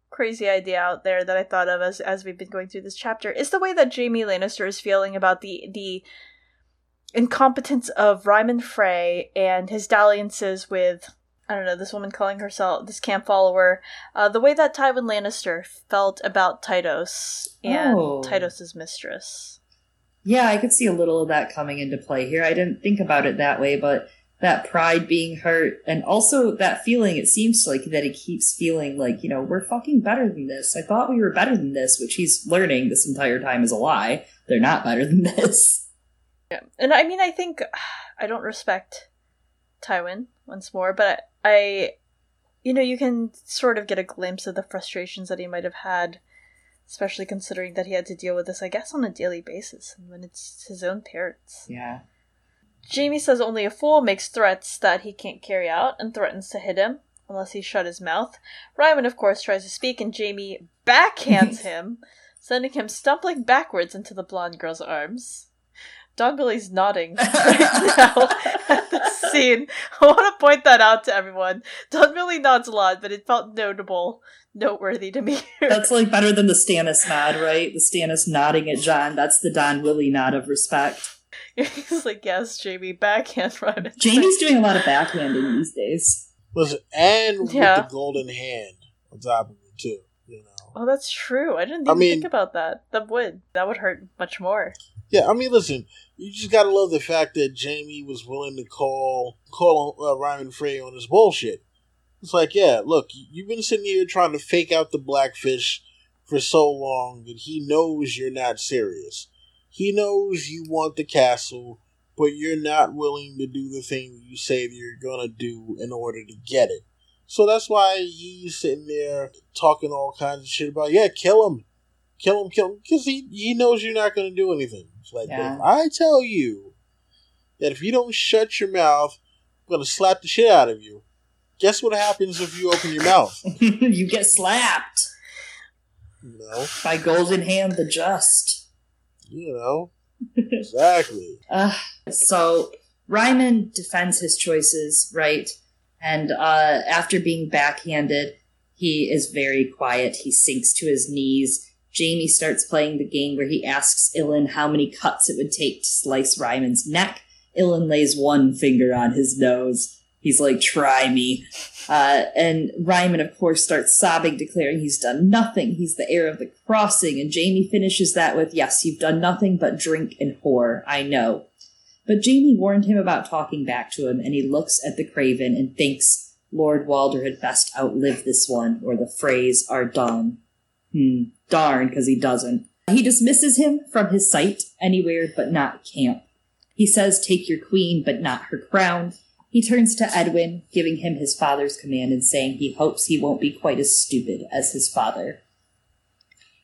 crazy idea out there that I thought of as as we've been going through this chapter is the way that Jaime Lannister is feeling about the the incompetence of Ryman Frey and his dalliances with I don't know, this woman calling herself this camp follower, uh, the way that Tywin Lannister felt about Tytos and Oh. Tytos's mistress. Yeah, I could see a little of that coming into play here. I didn't think about it that way, but that pride being hurt and also that feeling, it seems like that he keeps feeling like, you know, we're fucking better than this. I thought we were better than this, which he's learning this entire time is a lie. They're not better than this. Yeah. And I mean, I think I don't respect Tywin once more, but I, you know, you can sort of get a glimpse of the frustrations that he might have had, especially considering that he had to deal with this, I guess, on a daily basis, and when it's his own parents. Yeah. Jaime says only a fool makes threats that he can't carry out and threatens to hit him unless he shut his mouth. Ryman, of course, tries to speak, and Jaime backhands him, sending him stumbling backwards into the blonde girl's arms. Don nodding right now at the scene. I want to point that out to everyone. Don Billy nods a lot, but it felt notable, noteworthy to me. That's like better than the Stannis nod, right? The Stannis nodding at Jon. That's the Don Willie nod of respect. He's like, yes, Jaime, backhand Ryman. Jaime's doing a lot of backhanding these days. Listen, and Yeah. with the golden hand on top of it too. You know. Oh, that's true. I didn't I even mean- think about that. That would that would hurt much more. Yeah, I mean, listen, you just gotta love the fact that Jaime was willing to call call uh, Ryman Frey on his bullshit. It's like, yeah, look, you've been sitting here trying to fake out the blackfish for so long that he knows you're not serious. He knows you want the castle, but you're not willing to do the thing you say that you're gonna do in order to get it. So that's why he's sitting there talking all kinds of shit about, yeah, kill him, kill him, kill him, because he he knows you're not gonna do anything. Like, Yeah. if I tell you that if you don't shut your mouth, I'm gonna slap the shit out of you. Guess what happens if you open your mouth? you get slapped know, by Golden Hand the Just. you know, exactly. Uh, so Ryman defends his choices, right? And uh, after being backhanded, he is very quiet. He sinks to his knees. Jaime starts playing the game where he asks Ilyn how many cuts it would take to slice Ryman's neck. Ilyn lays one finger on his nose. He's like, try me. Uh, and Ryman, of course, starts sobbing, declaring he's done nothing. He's the heir of the crossing. And Jaime finishes that with, yes, you've done nothing but drink and whore. I know. But Jaime warned him about talking back to him, and he looks at the Craven and thinks Lord Walder had best outlive this one, or the Freys are done. Hmm, darn, because he doesn't. He dismisses him from his sight anywhere but not camp. He says, Take your queen, but not her crown. He turns to Edwyn, giving him his father's command and saying he hopes he won't be quite as stupid as his father.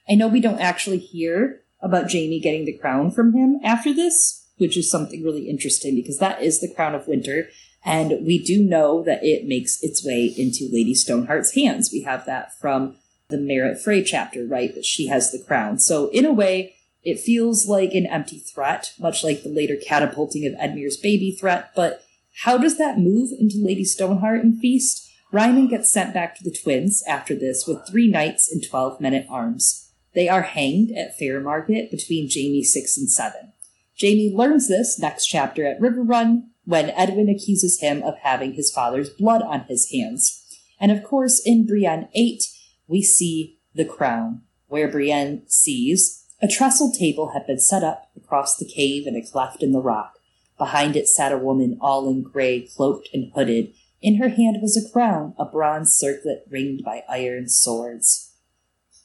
I know we don't actually hear about Jaime getting the crown from him after this, which is something really interesting because that is the crown of winter. And we do know that it makes its way into Lady Stoneheart's hands. We have that from the Merrett Frey chapter, right? That she has the crown. So in a way, it feels like an empty threat, much like the later catapulting of Edmure's baby threat. But how does that move into Lady Stoneheart and Feast? Ryman gets sent back to the twins after this with three knights and twelve men at arms. They are hanged at Fairmarket between Jaime 6 and 7. Jaime learns this next chapter at Riverrun when Edwyn accuses him of having his father's blood on his hands. And of course, in Brienne 8, we see the crown, where Brienne sees a trestle table had been set up across the cave in a cleft in the rock. Behind it sat a woman all in gray, cloaked and hooded. In her hand was a crown, a bronze circlet ringed by iron swords.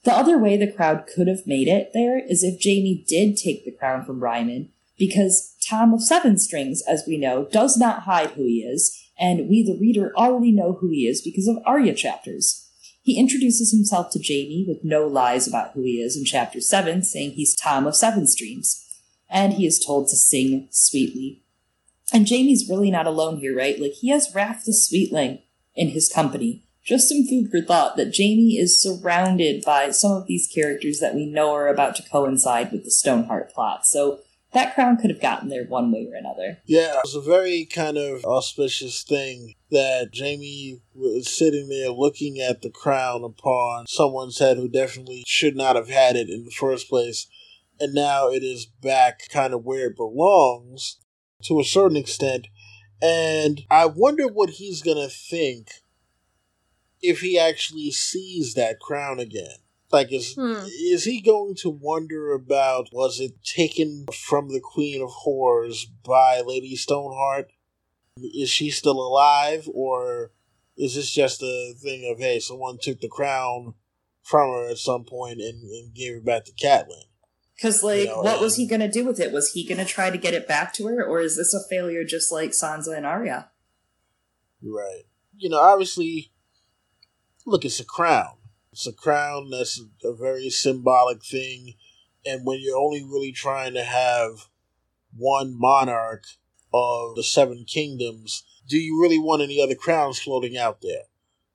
The other way the crowd could have made it there is if Jaime did take the crown from Ryman, because Tom of Seven Strings, as we know, does not hide who he is, and we, the reader, already know who he is because of Arya chapters. He introduces himself to Jaime with no lies about who he is in chapter 7, saying he's Tom of Seven Streams, and he is told to sing sweetly. And Jaime's really not alone here, right? Like, he has Raff the Sweetling in his company, just some food for thought that Jaime is surrounded by some of these characters that we know are about to coincide with the Stoneheart plot. So that crown could have gotten there one way or another. Yeah, it was a very kind of auspicious thing that Jaime was sitting there looking at the crown upon someone's head who definitely should not have had it in the first place. And now it is back kind of where it belongs to a certain extent. And I wonder what he's going to think if he actually sees that crown again. Like, is hmm. is he going to wonder about was it taken from the Queen of Horrors by Lady Stoneheart? Is she still alive, or is this just a thing of hey, someone took the crown from her at some point and, and gave it back to Catelyn? Because, like, you know, what and, was he going to do with it? Was he going to try to get it back to her, or is this a failure just like Sansa and Arya? Right. You know, obviously, look, it's a crown it's a crown that's a very symbolic thing. And when you're only really trying to have one monarch of the seven kingdoms, do you really want any other crowns floating out there?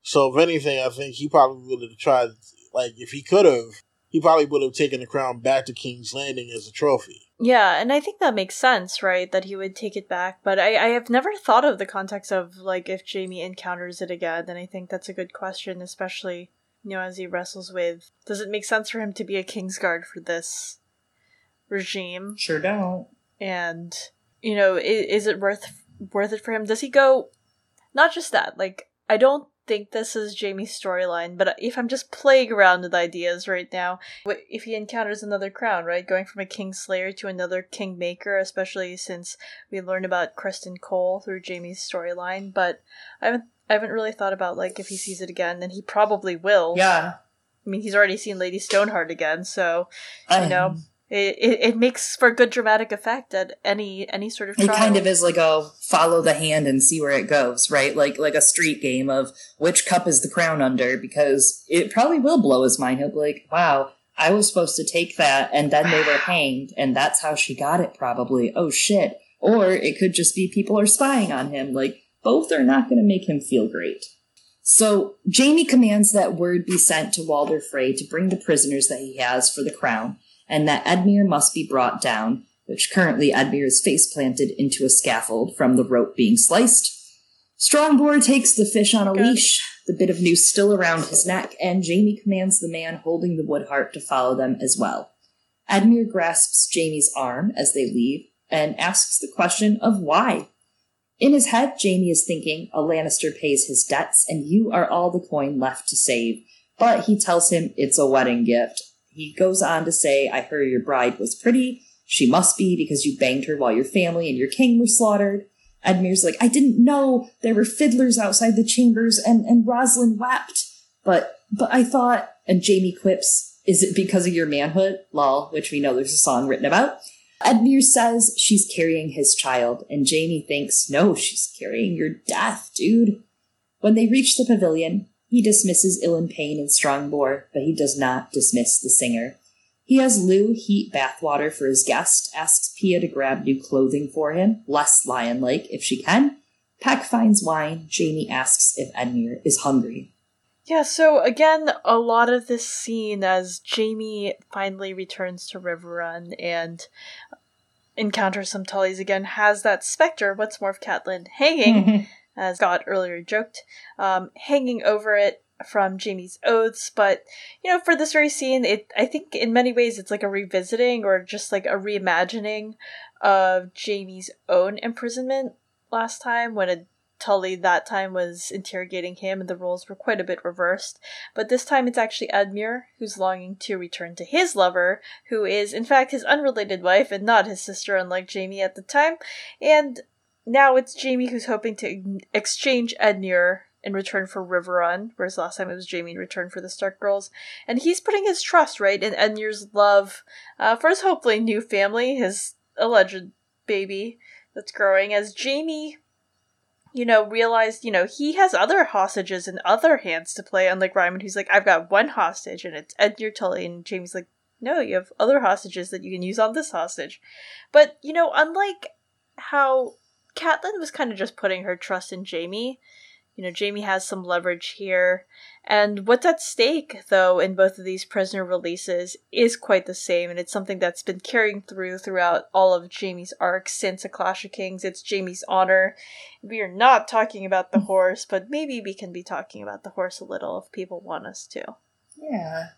So, if anything, I think he probably would have tried, like, if he could have, he probably would have taken the crown back to King's Landing as a trophy. Yeah, and I think that makes sense, right? That he would take it back. But I, I have never thought of the context of, like, if Jaime encounters it again, and I think that's a good question, especially you know, as he wrestles with does it make sense for him to be a Kingsguard for this regime? Sure don't. And you know, is, is it worth worth it for him? Does he go? Not just that. Like, I don't think this is Jaime's storyline, but if I'm just playing around with ideas right now, if he encounters another crown, right, going from a king slayer to another king maker, especially since we learn about Criston Cole through Jaime's storyline, but I haven't I haven't really thought about like if he sees it again, then he probably will. Yeah. I mean, he's already seen Lady Stoneheart again, so you um, know it, it, it makes for a good dramatic effect at any any sort of. Trial. It kind of is like a follow the hand and see where it goes, right? Like like a street game of which cup is the crown under, because it probably will blow his mind. He'll be like, "Wow, I was supposed to take that, and then they were hanged, and that's how she got it. Probably. Oh shit." Or it could just be people are spying on him, like both are not going to make him feel great. So Jaime commands that word be sent to Walder Frey to bring the prisoners that he has for the crown, and that Edmure must be brought down, which currently Edmure is face planted into a scaffold from the rope being sliced. Strongboar takes the fish on a Good. leash, the bit of noose still around his neck, and Jaime commands the man holding the woodheart to follow them as well. Edmure grasps Jaime's arm as they leave and asks the question of why. In his head, Jaime is thinking, a Lannister pays his debts, and you are all the coin left to save. But he tells him it's a wedding gift. He goes on to say, I heard your bride was pretty. She must be because you banged her while your family and your king were slaughtered. Edmure's like, I didn't know there were fiddlers outside the chambers, and, and Rosalind wept. But, but I thought, and Jaime quips, is it because of your manhood? Lol, which we know there's a song written about. Edmure says she's carrying his child, and Jaime thinks, no, she's carrying your death, dude. When they reach the pavilion, he dismisses Ilyn Payne and Strongboar, but he does not dismiss the singer. He has Lew heat bathwater for his guest, asks Pia to grab new clothing for him, less lion-like if she can. Peck finds wine. Jaime asks if Edmure is hungry. Yeah, so again, a lot of this scene as Jaime finally returns to Riverrun and encounters some Tullys again has that specter, what's more of Catelyn, hanging, as Scott earlier joked, um, hanging over it from Jaime's oaths. But, you know, for this very scene, it I think in many ways it's like a revisiting or just like a reimagining of Jaime's own imprisonment last time when a Tully that time was interrogating him and the roles were quite a bit reversed. But this time it's actually Edmure who's longing to return to his lover, who is in fact his unrelated wife and not his sister, unlike Jaime at the time. And now it's Jaime who's hoping to exchange Edmure in return for Riverrun, whereas last time it was Jaime in return for the Stark Girls. And he's putting his trust, right, in Edmure's love uh, for his hopefully new family, his alleged baby that's growing, as Jaime you know, realized, you know, he has other hostages and other hands to play, unlike Ryman, who's like, I've got one hostage and it's Edmure Tully, and Jaime's like, no, you have other hostages that you can use on this hostage. But, you know, unlike how Catelyn was kind of just putting her trust in Jaime, You know, Jaime has some leverage here. And what's at stake, though, in both of these prisoner releases is quite the same, and it's something that's been carrying through throughout all of Jaime's arcs since A Clash of Kings. It's Jaime's honor. We are not talking about the horse, but maybe we can be talking about the horse a little if people want us to. Yeah.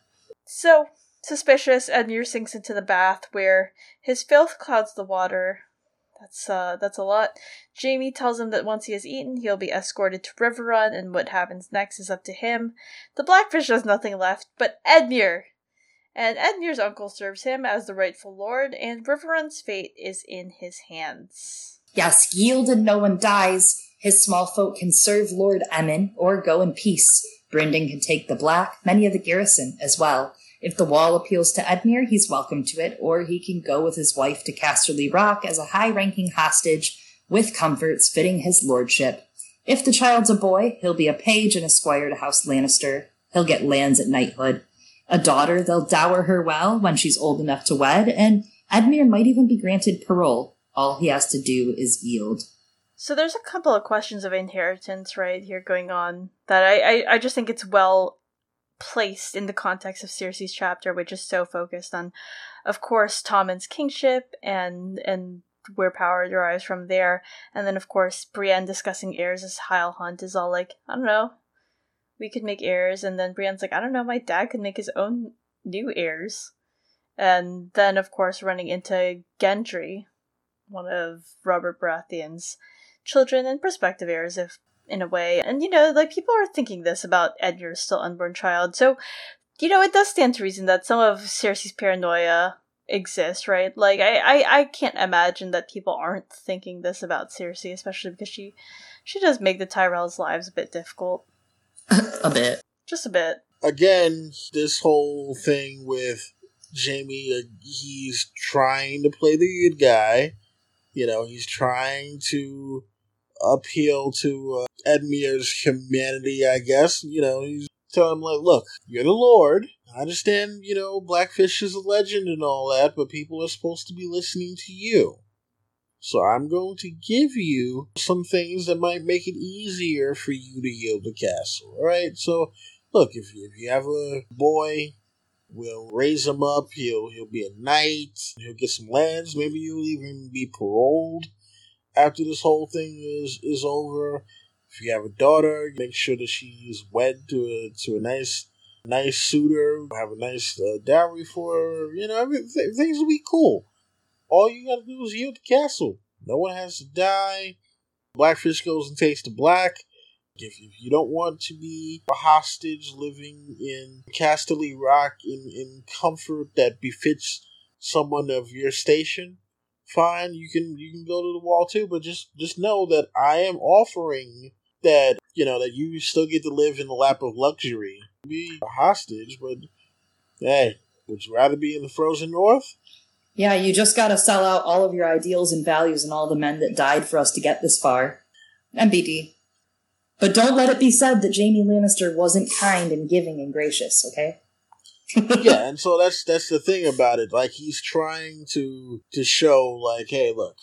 So, suspicious, Edmure sinks into the bath where his filth clouds the water, that's uh that's a lot. Jaime tells him that once he has eaten, he'll be escorted to Riverrun, and what happens next is up to him. The Blackfish has nothing left but Edmure. And Edmure's uncle serves him as the rightful lord, and Riverrun's fate is in his hands. Yes, yield and no one dies. His small folk can serve Lord Emmon or go in peace. Brynden can take the black, many of the garrison as well. If the wall appeals to Edmure, he's welcome to it, or he can go with his wife to Casterly Rock as a high ranking hostage with comforts fitting his lordship. If the child's a boy, he'll be a page and a squire to House Lannister. He'll get lands at knighthood. A daughter, they'll dower her well when she's old enough to wed, and Edmure might even be granted parole. All he has to do is yield. So there's a couple of questions of inheritance right here going on that I, I, I just think it's well placed in the context of Cersei's chapter, which is so focused on, of course, Tommen's kingship and and where power derives from there, and then of course Brienne discussing heirs as Hyle Hunt is all like, I don't know, we could make heirs, and then Brienne's like, I don't know, my dad could make his own new heirs, and then of course running into Gendry, one of Robert Baratheon's children and prospective heirs if in a way. And, you know, like people are thinking this about Edmure's still unborn child. So, you know, it does stand to reason that some of Cersei's paranoia exists, right? Like, I, I, I can't imagine that people aren't thinking this about Cersei, especially because she, she does make the Tyrells' lives a bit difficult. a bit. Just a bit. Again, this whole thing with Jaime, uh, he's trying to play the good guy. You know, he's trying to appeal to uh, Edmure's humanity, I guess. You know, he's telling him, like, look, you're the Lord. I understand, you know, Blackfish is a legend and all that, but people are supposed to be listening to you. So I'm going to give you some things that might make it easier for you to yield the castle. Alright? So, look, if you, if you have a boy, we'll raise him up. He'll, he'll be a knight. He'll get some lands. Maybe you'll even be paroled after this whole thing is is over. If you have a daughter, make sure that she's wed to a to a nice nice suitor, have a nice uh, dowry for her. You know, th- things will be cool. All you gotta do is yield the castle. No one has to die. Blackfish goes and takes the black. If, if you don't want to be a hostage living in Casterly Rock in, in comfort that befits someone of your station, fine, you can you can go to the wall too, but just just know that I am offering that you know that you still get to live in the lap of luxury, be a hostage, but hey, would you rather be in the frozen north? Yeah, you just gotta sell out all of your ideals and values and all the men that died for us to get this far. MBD. But don't let it be said that Jaime Lannister wasn't kind and giving and gracious, okay? Yeah, and so that's that's the thing about it. Like he's trying to to show, like, hey, look,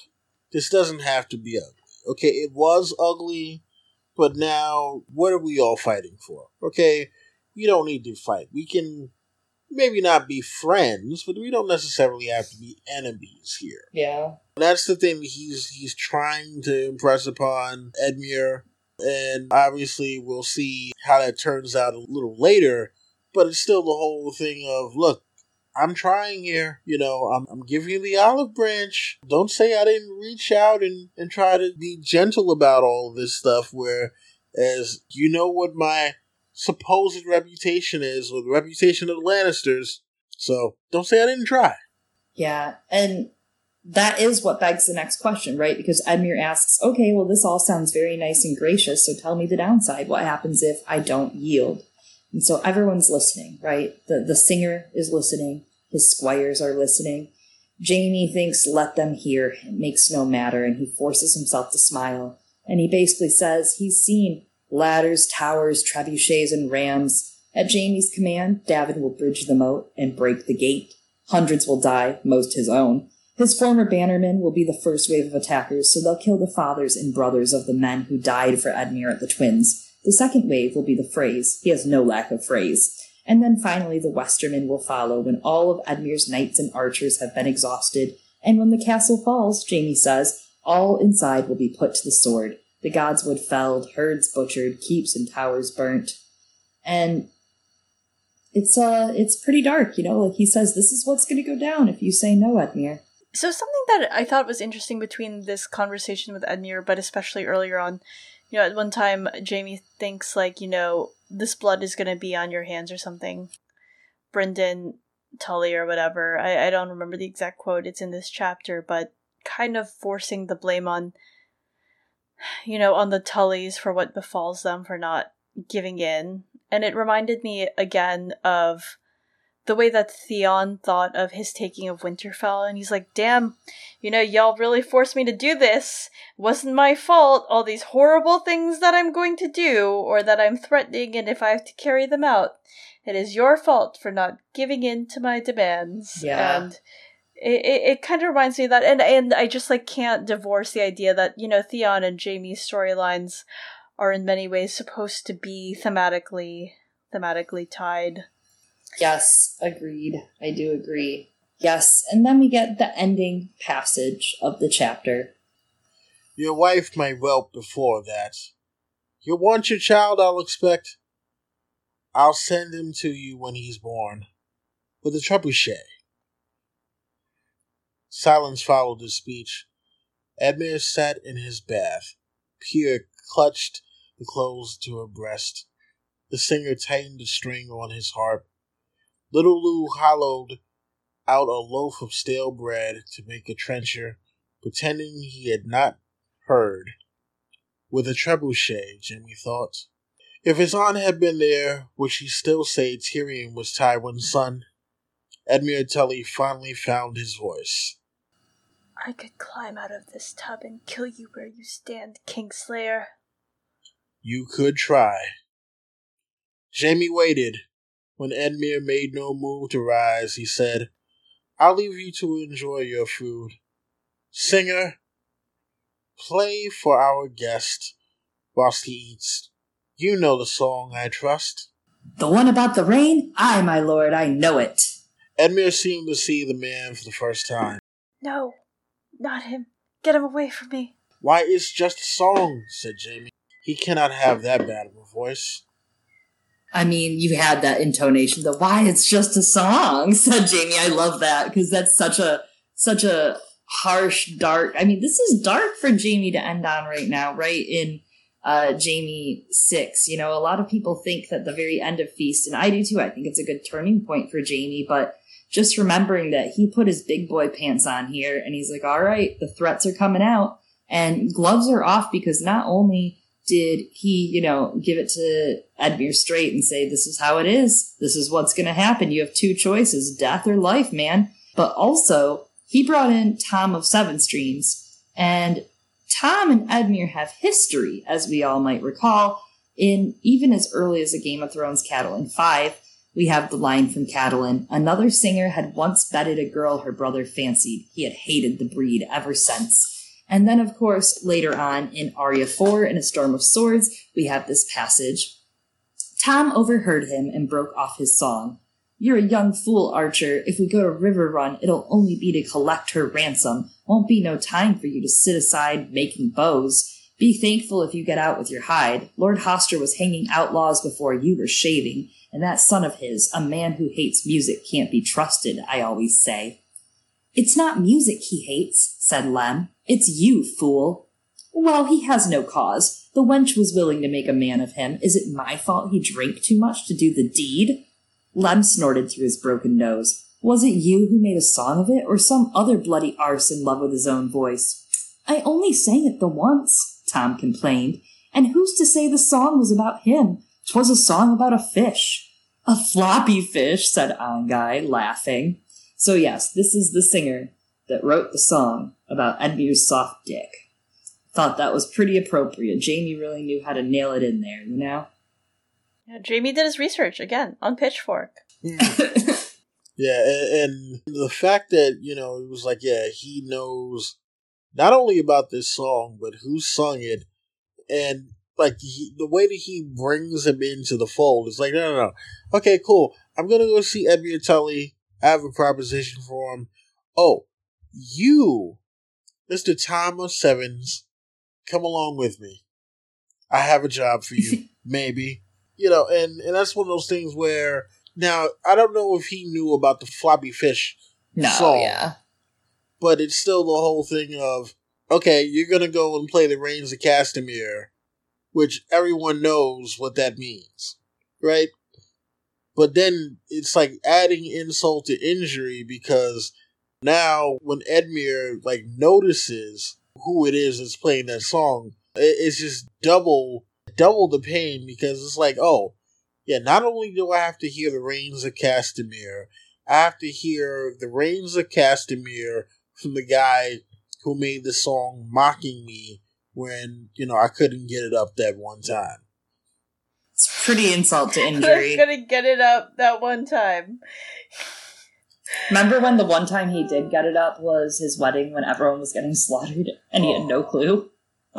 this doesn't have to be ugly. Okay, it was ugly, but now what are we all fighting for? Okay, we don't need to fight. We can maybe not be friends, but we don't necessarily have to be enemies here. Yeah. That's the thing he's he's trying to impress upon Edmure, and obviously we'll see how that turns out a little later but it's still the whole thing of look, I'm trying here. You know, I'm, I'm giving you the olive branch. Don't say I didn't reach out and, and try to be gentle about all this stuff. Where, as you know, what my supposed reputation is, or the reputation of the Lannisters. So don't say I didn't try. Yeah, and that is what begs the next question, right? Because Edmure asks, okay, well, this all sounds very nice and gracious, so tell me the downside. What happens if I don't yield? And so everyone's listening, right? The, the singer is listening. His squires are listening. Jaime thinks, let them hear. It makes no matter. And he forces himself to smile. And he basically says he's seen ladders, towers, trebuchets, and rams. At Jaime's command, Daven will bridge the moat and break the gate. Hundreds will die, most his own. His former bannermen will be the first wave of attackers, so they'll kill the fathers and brothers of the men who died for Edmure at the Twins The second wave will be the Freys. He has no lack of Freys. And then finally, the Westerman will follow when all of Edmure's knights and archers have been exhausted. And when the castle falls, Jaime says, all inside will be put to the sword. The godswood felled, herds butchered, keeps and towers burnt. And it's uh it's pretty dark, you know, like he says this is what's gonna go down if you say no, Edmure. So something that I thought was interesting between this conversation with Edmure, but especially earlier on, you know, at one time Jaime thinks like, you know, this blood is gonna be on your hands or something. Brynden Tully or whatever. I, I don't remember the exact quote, it's in this chapter, but kind of forcing the blame on you know, on the Tullys for what befalls them for not giving in. And it reminded me again of the way that Theon thought of his taking of Winterfell, and he's like, damn, you know, y'all really forced me to do this. Wasn't my fault, all these horrible things that I'm going to do, or that I'm threatening, and if I have to carry them out, it is your fault for not giving in to my demands. Yeah. And it, it, it kind of reminds me of that, and, and I just, like, can't divorce the idea that, you know, Theon and Jaime's storylines are in many ways supposed to be thematically thematically tied. Yes, agreed. I do agree. Yes, and then we get the ending passage of the chapter. Your wife may whelp before that. You'll want your child, I'll expect. I'll send him to you when he's born, with a trebuchet. Silence followed his speech. Edmure sat in his bath. Pia clutched the clothes to her breast. The singer tightened the string on his harp. Little Lew hollowed out a loaf of stale bread to make a trencher, pretending he had not heard. With a trebuchet, Jaime thought. If his aunt had been there, would she still say Tyrion was Tywin's son? Edmure Tully finally found his voice. I could climb out of this tub and kill you where you stand, Kingslayer. You could try. Jaime waited. When Edmure made no move to rise, he said, I'll leave you to enjoy your food. Singer, play for our guest whilst he eats. You know the song, I trust. The one about the rain? Aye, my lord, I know it. Edmure seemed to see the man for the first time. No, not him. Get him away from me. Why, it's just a song, said Jaime. He cannot have that bad of a voice. I mean, you had that intonation. The why it's just a song, said Jaime. I love that because that's such a such a harsh, dark. I mean, this is dark for Jaime to end on right now, right in uh, Jaime six. You know, a lot of people think that the very end of Feast, and I do too. I think it's a good turning point for Jaime, but just remembering that he put his big boy pants on here, and he's like, "All right, the threats are coming out." And gloves are off because not only did he, you know, give it to Edmure straight and say, this is how it is. This is what's going to happen. You have two choices, death or life, man. But also, he brought in Tom of Seven Streams. And Tom and Edmure have history, as we all might recall, in even as early as a Game of Thrones Catelyn 5. We have the line from Catelyn Another singer had once betted a girl her brother fancied. He had hated the breed ever since. And then, of course, later on in Arya 4 in A Storm of Swords, we have this passage. Tom overheard him and broke off his song. You're a young fool, Archer. If we go to Riverrun, it'll only be to collect her ransom. Won't be no time for you to sit aside making bows. Be thankful if you get out with your hide. Lord Hoster was hanging outlaws before you were shaving, and that son of his, a man who hates music, can't be trusted, I always say. It's not music he hates, said Lem. It's you, fool. Well, he has no cause. The wench was willing to make a man of him. Is it my fault he drank too much to do the deed? Lem snorted through his broken nose. Was it you who made a song of it, or some other bloody arse in love with his own voice? I only sang it the once, Tom complained. And who's to say the song was about him? 'Twas a song about a fish. A floppy fish, said Anguy, laughing. So yes, this is the singer that wrote the song about Edmure's soft dick. Thought that was pretty appropriate. Jaime really knew how to nail it in there, you know? Yeah, Jaime did his research again on Pitchfork. Hmm. Yeah, and, and the fact that, you know, it was like, yeah, he knows not only about this song, but who sung it. And like he, the way that he brings him into the fold is like, no, no, no. Okay, cool. I'm gonna go see Edmure Tully. I have a proposition for him. Oh, you, Mister Thomas Sevens, come along with me. I have a job for you, maybe. You know, and and that's one of those things where now I don't know if he knew about the floppy fish No, song, yeah. but it's still the whole thing of okay, you're gonna go and play the Rains of Castamere, which everyone knows what that means, right? But then it's like adding insult to injury because now when Edmure like notices who it is that's playing that song, it's just double double the pain because it's like, oh, yeah, not only do I have to hear the Rains of Castamere, I have to hear the Rains of Castamere from the guy who made the song mocking me when, you know, I couldn't get it up that one time. It's pretty insult to injury. I injury. couldn't get it up that one time. Remember when the one time he did get it up was his wedding when everyone was getting slaughtered and he had no clue?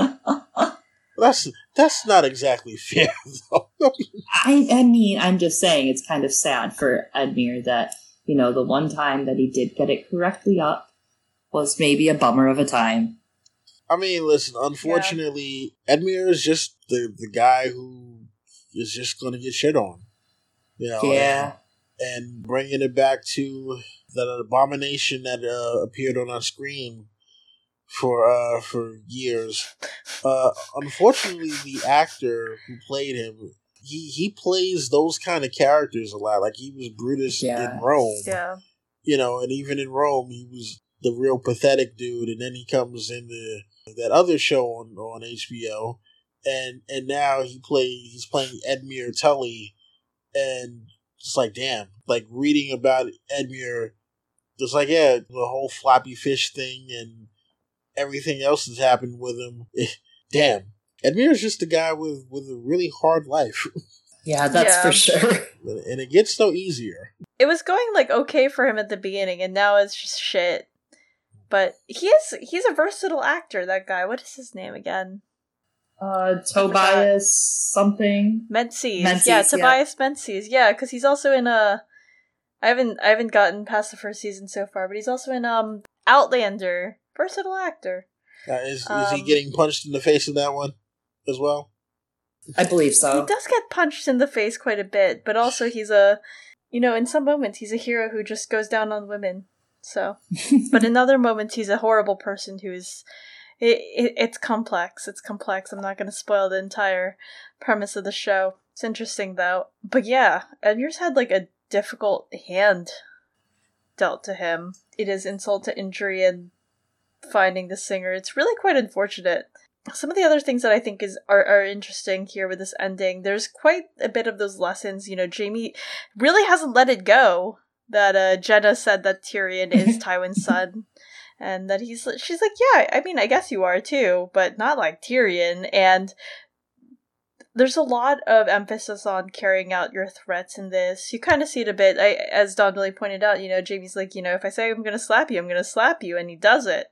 That's that's not exactly fair though. I, I mean, I'm just saying it's kind of sad for Edmure that, you know, the one time that he did get it correctly up was maybe a bummer of a time. I mean, listen, unfortunately, Edmure is just the the guy who is just going to get shit on. You know, Yeah. and, and bringing it back to that abomination that uh, appeared on our screen for uh for years. Uh, unfortunately, the actor who played him, he he plays those kind of characters a lot. Like he was Brutus Yeah. in Rome Yeah. you know, and even in Rome, he was the real pathetic dude, and then he comes in the that other show on on HBO, and and now he play he's playing Edmure Tully, and it's like damn, like reading about Edmure, just like yeah, the whole floppy fish thing and everything else that's happened with him. Eh, damn, Edmure's just a guy with with a really hard life, Yeah, that's Yeah. for sure. and it gets no easier. It was going like okay for him at the beginning, and now it's just shit. But he is he's a versatile actor, that guy. What is his name again? Uh, Tobias something. Menzies. Menzies, yeah, yeah. Tobias Menzies. Yeah, because he's also in a. I haven't I haven't gotten past the first season so far, but he's also in um Outlander. Versatile actor. Uh, is is Um, he getting punched in the face in that one as well? I believe so. He does get punched in the face quite a bit, but also he's a, you know, in some moments he's a hero who just goes down on women. So, but in other moments he's a horrible person who's, it, it it's complex. It's complex. I'm not going to spoil the entire premise of the show. It's interesting though. But yeah, Edmure's had like a difficult hand dealt to him. It is insult to injury and finding the singer. It's really quite unfortunate some of the other things that I think is are, are interesting here with this ending, there's quite a bit of those lessons. You know, Jaime really hasn't let it go that uh, Genna said that Tyrion is Tywin's son, and that he's she's like, yeah, I mean, I guess you are too, but not like Tyrion. And there's a lot of emphasis on carrying out your threats in this. You kind of see it a bit, I, as Don really pointed out. You know, Jaime's like, you know, if I say I'm gonna slap you, I'm gonna slap you, and he does it.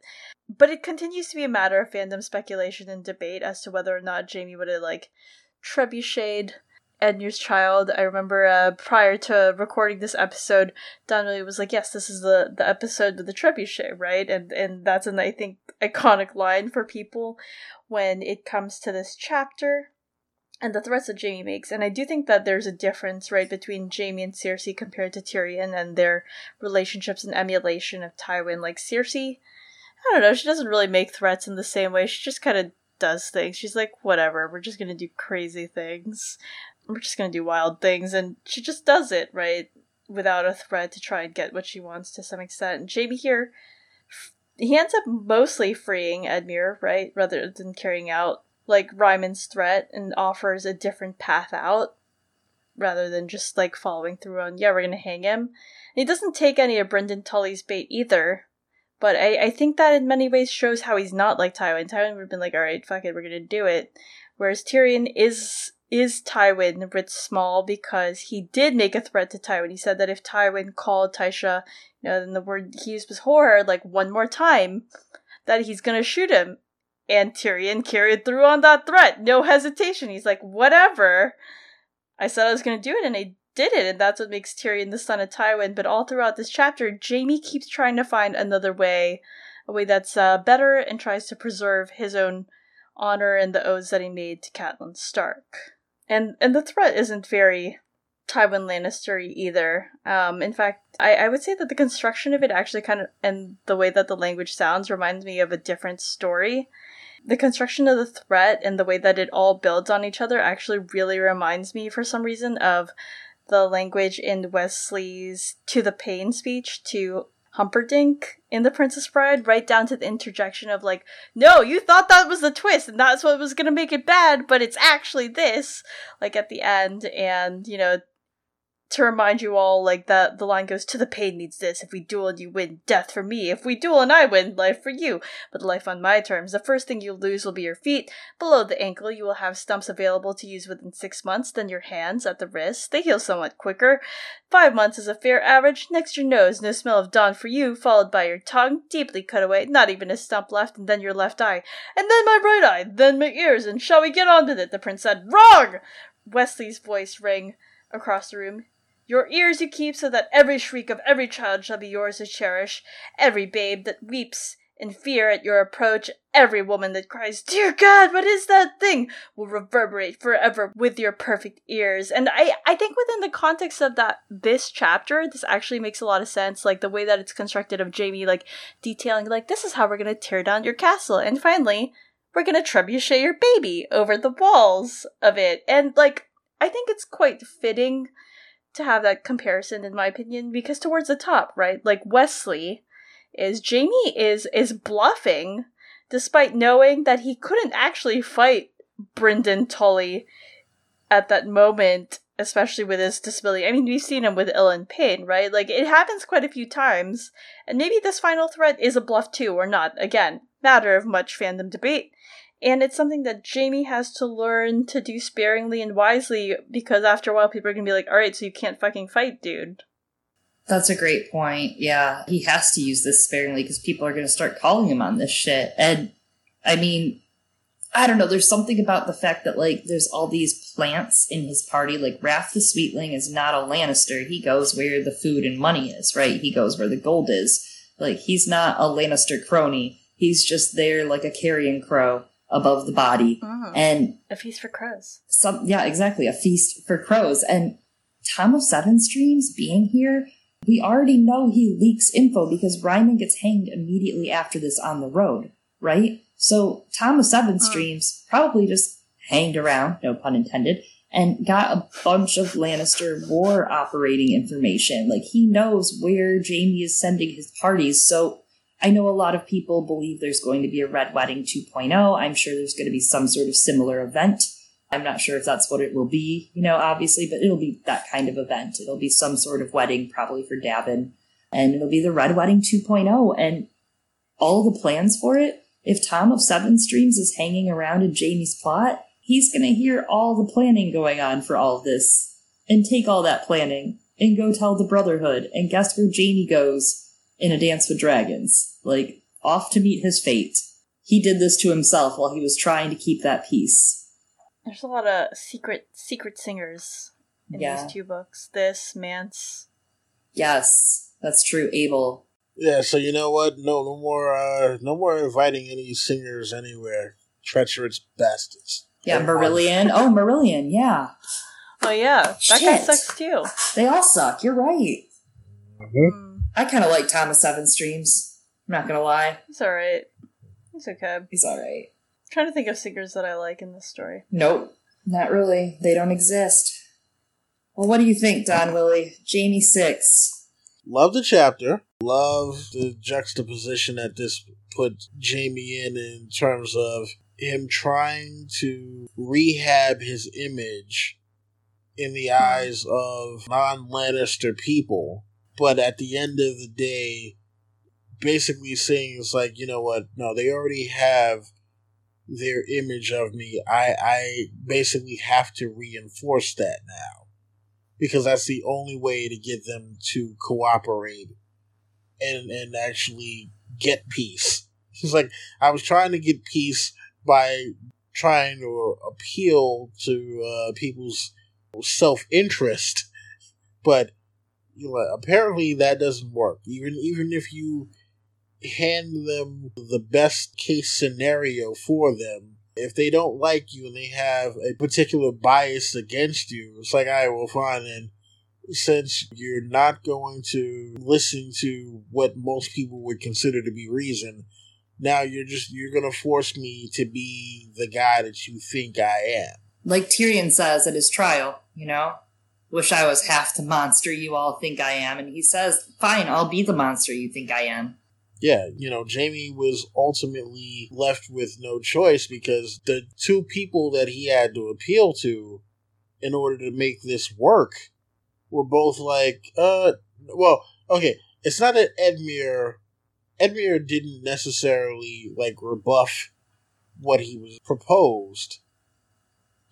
But it continues to be a matter of fandom speculation and debate as to whether or not Jaime would have like trebucheted Edmure's child. I remember uh, prior to recording this episode, Donnelly was like, "Yes, this is the the episode with the trebuchet, right?" And and that's an I think iconic line for people when it comes to this chapter and the threats that Jaime makes. And I do think that there's a difference, right, between Jaime and Cersei compared to Tyrion and their relationships and emulation of Tywin. Like Cersei. I don't know, she doesn't really make threats in the same way. She just kind of does things. She's like, whatever, we're just gonna do crazy things. We're just gonna do wild things. And she just does it, right? Without a threat to try and get what she wants to some extent. And Jaime here, he ends up mostly freeing Edmure, right? Rather than carrying out, like, Ryman's threat and offers a different path out. Rather than just, like, following through on, yeah, we're gonna hang him. And he doesn't take any of Brynden Tully's bait either but I, I think that in many ways shows how he's not like Tywin. Tywin would have been like, all right, fuck it, we're gonna do it. Whereas Tyrion is is Tywin writ small because he did make a threat to Tywin. He said that if Tywin called Tysha, you know, then the word he used was horror, like one more time, that he's gonna shoot him. And Tyrion carried through on that threat. No hesitation. He's like, whatever. I said I was to do it, and I did it, and that's what makes Tyrion the son of Tywin. But all throughout this chapter, Jaime keeps trying to find another way, a way that's uh, better, and tries to preserve his own honor and the oaths that he made to Catelyn Stark. And and the threat isn't very Tywin Lannister either. Um, in fact, I, I would say that the construction of it actually kind of, and the way that the language sounds, reminds me of a different story. The construction of the threat and the way that it all builds on each other actually really reminds me, for some reason, of the language in Westley's To the Pain speech to Humperdinck in The Princess Bride, right down to the interjection of like, no, you thought that was the twist and that's what was gonna make it bad, but it's actually this, like at the end, and you know, to remind you all, like that the line goes to the pain needs this. If we duel and you win, death for me. If we duel and I win, life for you. But life on my terms. The first thing you lose will be your feet. Below the ankle, you will have stumps available to use within six months. Then your hands at the wrist. They heal somewhat quicker. Five months is a fair average. Next your nose, no smell of dawn for you, followed by your tongue, deeply cut away, not even a stump left, and then your left eye. And then my right eye, then my ears, and shall we get on with it? The prince said, Wrong! Westley's voice rang across the room. Your ears you keep so that every shriek of every child shall be yours to cherish, every babe that weeps in fear at your approach, every woman that cries, Dear God, what is that thing? will reverberate forever with your perfect ears. And I, I think within the context of that this chapter, this actually makes a lot of sense. Like the way that it's constructed of Jaime like detailing like this is how we're gonna tear down your castle. And finally, we're gonna trebuchet your baby over the walls of it. And like I think it's quite fitting to have that comparison in my opinion because towards the top, right? Like Westley is Jaime is is bluffing despite knowing that he couldn't actually fight Brynden Tully at that moment, especially with his disability. I mean, we've seen him with Ilyn Payne, right? Like it happens quite a few times. And maybe this final threat is a bluff too or not. Again, matter of much fandom debate. And it's something that Jaime has to learn to do sparingly and wisely because after a while people are gonna be like, alright, so you can't fucking fight, dude. That's a great point. Yeah, he has to use this sparingly because people are going to start calling him on this shit. And I mean, I don't know. There's something about the fact that like there's all these plants in his party. Like Raff the Sweetling is not a Lannister. He goes where the food and money is, right? He goes where the gold is. Like he's not a Lannister crony. He's just there like a carrion crow above the body. Mm. And A feast for crows. some yeah, exactly, a feast for crows. And Tom of Seven Streams being here, we already know he leaks info because Ryman gets hanged immediately after this on the road, right? So Tom of Seven Streams probably just hanged around, no pun intended, and got a bunch of Lannister war operating information. Like he knows where Jaime is sending his parties, so I know a lot of people believe there's going to be a Red Wedding 2.0. I'm sure there's going to be some sort of similar event. I'm not sure if that's what it will be, you know, obviously, but it'll be that kind of event. It'll be some sort of wedding, probably for Davin, and it'll be the Red Wedding 2.0. And all the plans for it, if Tom of Seven Streams is hanging around in Jaime's plot, he's going to hear all the planning going on for all this and take all that planning and go tell the Brotherhood. And guess where Jaime goes? In A Dance with Dragons. Like, off to meet his fate. He did this to himself while he was trying to keep that peace. There's a lot of secret secret singers in Yeah. these two books. This, Mance. Yes, that's true, Abel. Yeah, so you know what? No, no more, uh, no more inviting any singers anywhere. Treacherous bastards. Yeah, Everyone- Marillion. Oh, Marillion, yeah. Oh yeah, that guy sucks too. They all suck, you're right. Mhm. I kind of like Thomas Seven Streams. I'm not gonna lie. he's alright. He's okay. He's alright. trying to think of singers that I like in this story. Nope, not really. They don't exist. Well, what do you think, Don Willie? Jaime Six. Love the chapter. Love the juxtaposition that this put Jaime in in terms of him trying to rehab his image in the eyes of non Lannister people, but at the end of the day, basically saying it's like, you know what? No, they already have their image of me. I I basically have to reinforce that now because that's the only way to get them to cooperate and and actually get peace. It's like, I was trying to get peace by trying to appeal to uh, people's self interest, but you know, apparently that doesn't work. Even even if you hand them the best case scenario for them, if they don't like you and they have a particular bias against you, it's like, I will fine And Since you're not going to listen to what most people would consider to be reason, now you're just you're gonna force me to be the guy that you think I am. Like Tyrion says at his trial, you know, wish I was half the monster you all think I am, and he says, "Fine, I'll be the monster you think I am." Yeah, you know, Jaime was ultimately left with no choice because the two people that he had to appeal to in order to make this work were both like, uh, well, okay, it's not that Edmure Edmure didn't necessarily like rebuff what he was proposed,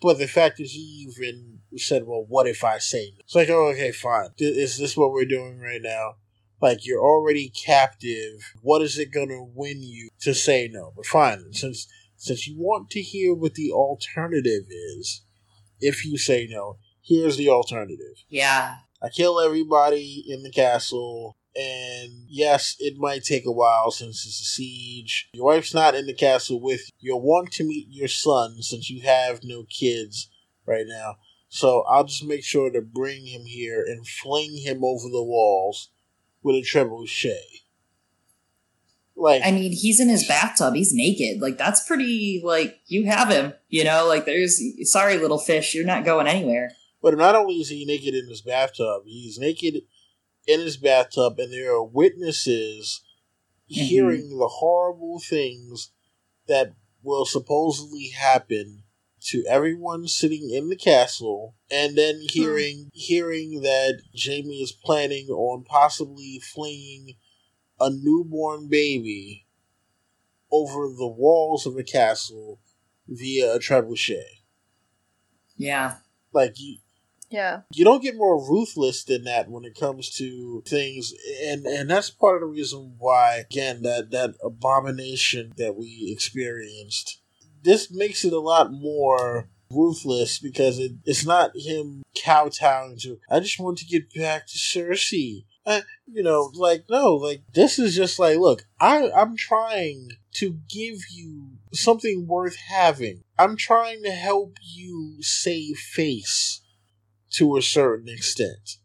but the fact is he even said, "Well, what if I say?" No? It's like, oh, okay, fine. Is this what we're doing right now? Like you're already captive. What is it gonna win you to say no? But fine, since since you want to hear what the alternative is, if you say no, here's the alternative. Yeah. I kill everybody in the castle. And yes, it might take a while since it's a siege. Your wife's not in the castle with you. You'll want to meet your son since you have no kids right now. So I'll just make sure to bring him here and fling him over the walls with a trebuchet. Like, I mean, he's in his bathtub. He's naked. Like, that's pretty. Like, you have him. You know, like, there's. Sorry, little fish, you're not going anywhere. But not only is he naked in his bathtub, he's naked in his bathtub, and there are witnesses mm-hmm. hearing the horrible things that will supposedly happen to everyone sitting in the castle, and then hmm. hearing hearing that Jaime is planning on possibly flinging a newborn baby over the walls of a castle via a trebuchet. Yeah. Like you yeah. You don't get more ruthless than that when it comes to things and and that's part of the reason why again that that abomination that we experienced this makes it a lot more ruthless because it, it's not him kowtowing to I just want to get back to Cersei. Uh, you know, like no, like this is just like look, I I'm trying to give you something worth having. I'm trying to help you save face to a certain extent.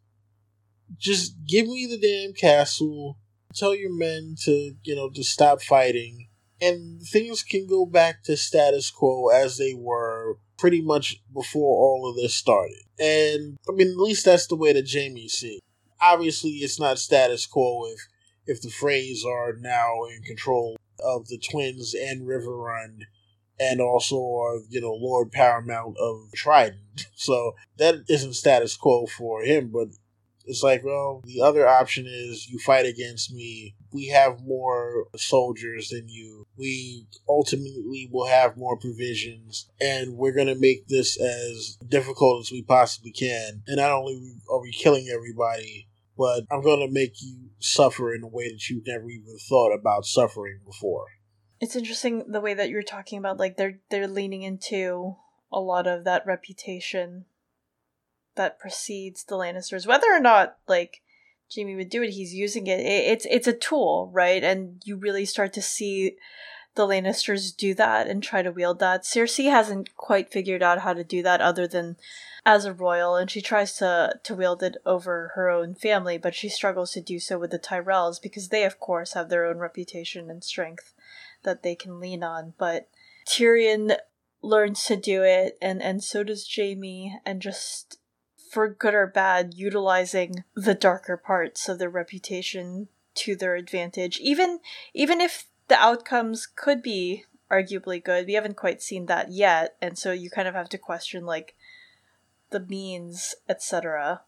Just give me the damn castle. Tell your men to, you know, to stop fighting. And things can go back to status quo as they were pretty much before all of this started. And, I mean, at least that's the way that Jaime sees Obviously, it's not status quo if, if the Freys are now in control of the twins and Riverrun and also are, you know, Lord Paramount of Trident. So that isn't status quo for him, but it's like, well, the other option is you fight against me. We have more soldiers than you. We ultimately will have more provisions, and we're going to make this as difficult as we possibly can. And not only are we killing everybody, but I'm going to make you suffer in a way that you've never even thought about suffering before it's interesting the way that you're talking about like they're they're leaning into a lot of that reputation that precedes the Lannisters. Whether or not like Jaime would do it, he's using it. It's it's a tool, right? And you really start to see the Lannisters do that and try to wield that. Cersei hasn't quite figured out how to do that other than as a royal, and she tries to to wield it over her own family, but she struggles to do so with the Tyrells because they, of course, have their own reputation and strength that they can lean on. But Tyrion learns to do it, and and so does Jaime and just for good or bad, utilizing the darker parts of their reputation to their advantage. Even even if the outcomes could be arguably good, we haven't quite seen that yet, and so you kind of have to question like the means, etc.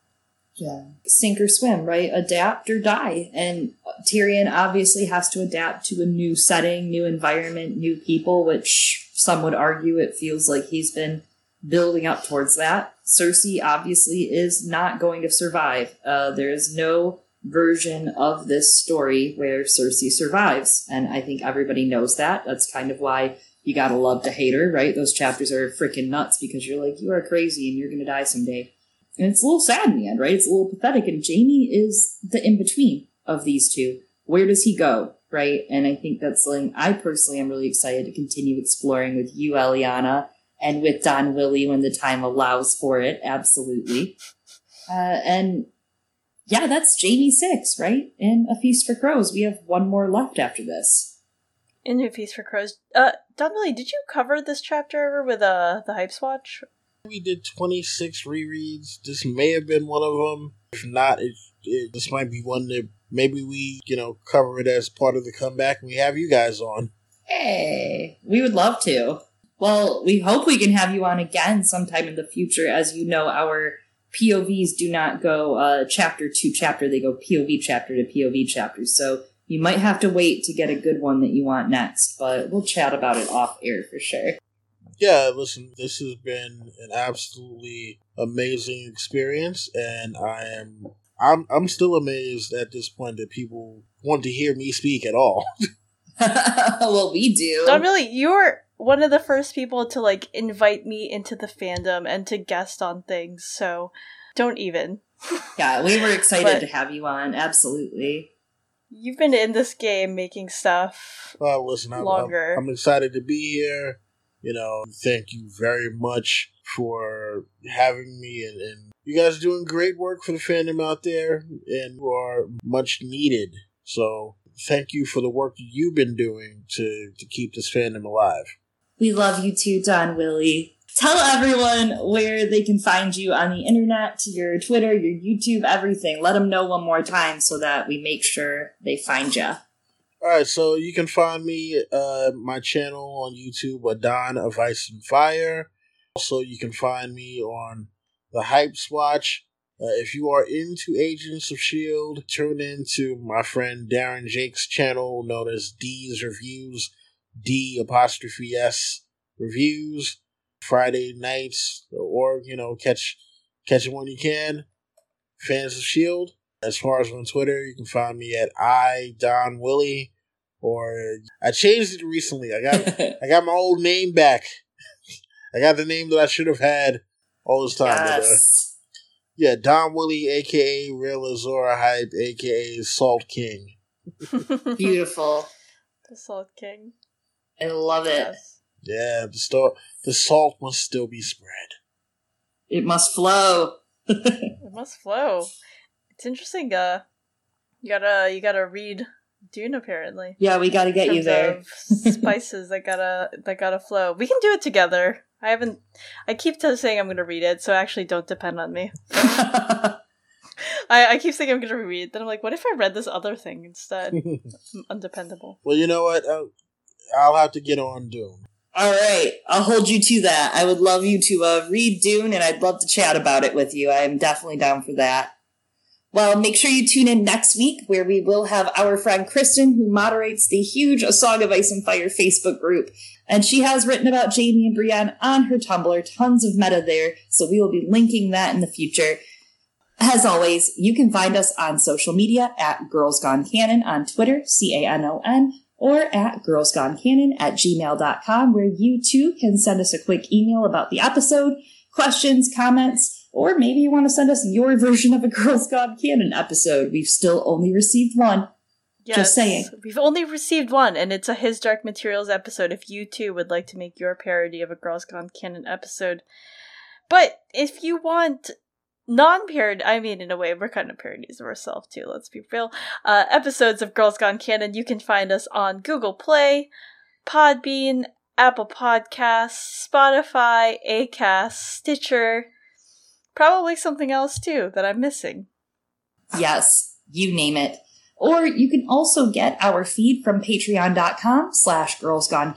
Yeah. Sink or swim, right? Adapt or die. And Tyrion obviously has to adapt to a new setting, new environment, new people, which some would argue it feels like he's been building up towards that. Cersei obviously is not going to survive. Uh, there is no version of this story where Cersei survives. And I think everybody knows that. That's kind of why you gotta love to hate her, right? Those chapters are freaking nuts because you're like, you are crazy and you're gonna die someday. And it's a little sad in the end, right? It's a little pathetic. And Jaime is the in between of these two. Where does he go, right? And I think that's something I personally am really excited to continue exploring with you, Eliana, and with Don Willie when the time allows for it. Absolutely. Uh, and yeah, that's Jaime six, right? In A Feast for Crows. We have one more left after this. In A Feast for Crows. Uh, Don Willie, did you cover this chapter ever with uh, the Hype Swatch? We did 26 rereads. This may have been one of them. If not, it, it, this might be one that maybe we, you know, cover it as part of the comeback we have you guys on. Hey, we would love to. Well, we hope we can have you on again sometime in the future. As you know, our POVs do not go uh, chapter to chapter, they go POV chapter to POV chapter. So you might have to wait to get a good one that you want next, but we'll chat about it off air for sure. Yeah, listen, this has been an absolutely amazing experience, and I am I'm I'm still amazed at this point that people want to hear me speak at all. well, we do. Don really. you're one of the first people to like invite me into the fandom and to guest on things, so don't even. yeah, we were excited but to have you on. Absolutely. You've been in this game making stuff. Well, listen, I'm, longer. I'm, I'm excited to be here. You know, thank you very much for having me and, and you guys are doing great work for the fandom out there and you are much needed. So thank you for the work you've been doing to, to keep this fandom alive. We love you too, Don Willie. Tell everyone where they can find you on the internet, your Twitter, your YouTube, everything. Let them know one more time so that we make sure they find you. All right, so you can find me uh my channel on YouTube, Adon of Ice and Fire. Also, you can find me on the Hype Swatch. Uh, if you are into Agents of S.H.I.E.L.D., tune in to my friend Darren Jake's channel known as D's Reviews, D apostrophe S Reviews, Friday nights, or, you know, catch, catch it when you can. Fans of S.H.I.E.L.D. As far as on Twitter, you can find me at I Don Willie, or I changed it recently. I got I got my old name back. I got the name that I should have had all this time. Yes. But, uh, yeah, Don Willie, aka Real Azora Hype, aka Salt King. Beautiful. The Salt King. I love it. Yes. Yeah, the sto- the salt must still be spread. It must flow. it must flow. It's interesting. Uh, you gotta you gotta read Dune apparently. Yeah, we gotta get you there. spices that gotta that gotta flow. We can do it together. I haven't. I keep saying I'm gonna read it, so actually don't depend on me. I, I keep saying I'm gonna read it, then I'm like, what if I read this other thing instead? undependable. Well, you know what? I'll, I'll have to get on Dune. All right, I'll hold you to that. I would love you to uh, read Dune, and I'd love to chat about it with you. I am definitely down for that. Well, make sure you tune in next week where we will have our friend Kristen, who moderates the huge A Song of Ice and Fire Facebook group. And she has written about Jaime and Brienne on her Tumblr, tons of meta there, so we will be linking that in the future. As always, you can find us on social media at Girls Gone Canon on Twitter, C-A-N-O-N, or at girlsgonecanon at gmail.com, where you too can send us a quick email about the episode, questions, comments, or maybe you want to send us your version of a Girls Gone Canon episode. We've still only received one. Yes, Just saying. We've only received one, and it's a His Dark Materials episode if you too would like to make your parody of a Girls Gone Canon episode. But if you want non parody, I mean, in a way, we're kind of parodies of ourselves too, let's be real. Uh, episodes of Girls Gone Canon, you can find us on Google Play, Podbean, Apple Podcasts, Spotify, Acast, Stitcher, Probably something else too that I'm missing. Yes, you name it. Or you can also get our feed from patreon.com slash girls gone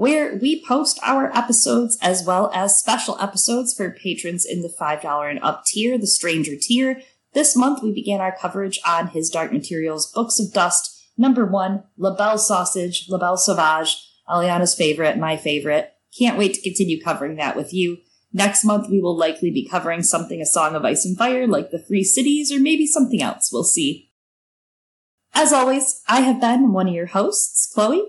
where we post our episodes as well as special episodes for patrons in the $5 and up tier, the stranger tier. This month we began our coverage on his Dark Materials Books of Dust, number one, La Belle Sausage, La Belle Sauvage, Eliana's favorite, my favorite. Can't wait to continue covering that with you. Next month, we will likely be covering something A Song of Ice and Fire, like the Three Cities, or maybe something else. We'll see. As always, I have been one of your hosts, Chloe.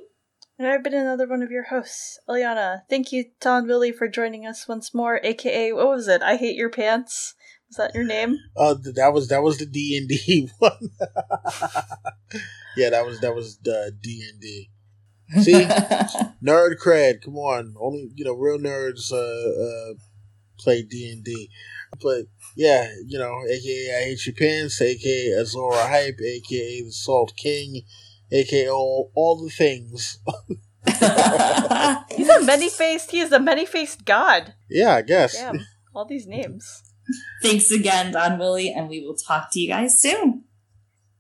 And I've been another one of your hosts, Eliana. Thank you, Don Willie, for joining us once more, aka, what was it? I Hate Your Pants? Was that your name? Uh, that was that was the D and D one. yeah, that was that was the D and D. See, nerd cred. Come on, only you know real nerds uh, uh, play D and D. But yeah, you know, aka I hate your pants, aka Azora hype, aka the Salt King, aka all all the things. He's a many faced. He is a many faced god. Yeah, I guess. Damn, all these names. Thanks again, Don Willie, and we will talk to you guys soon.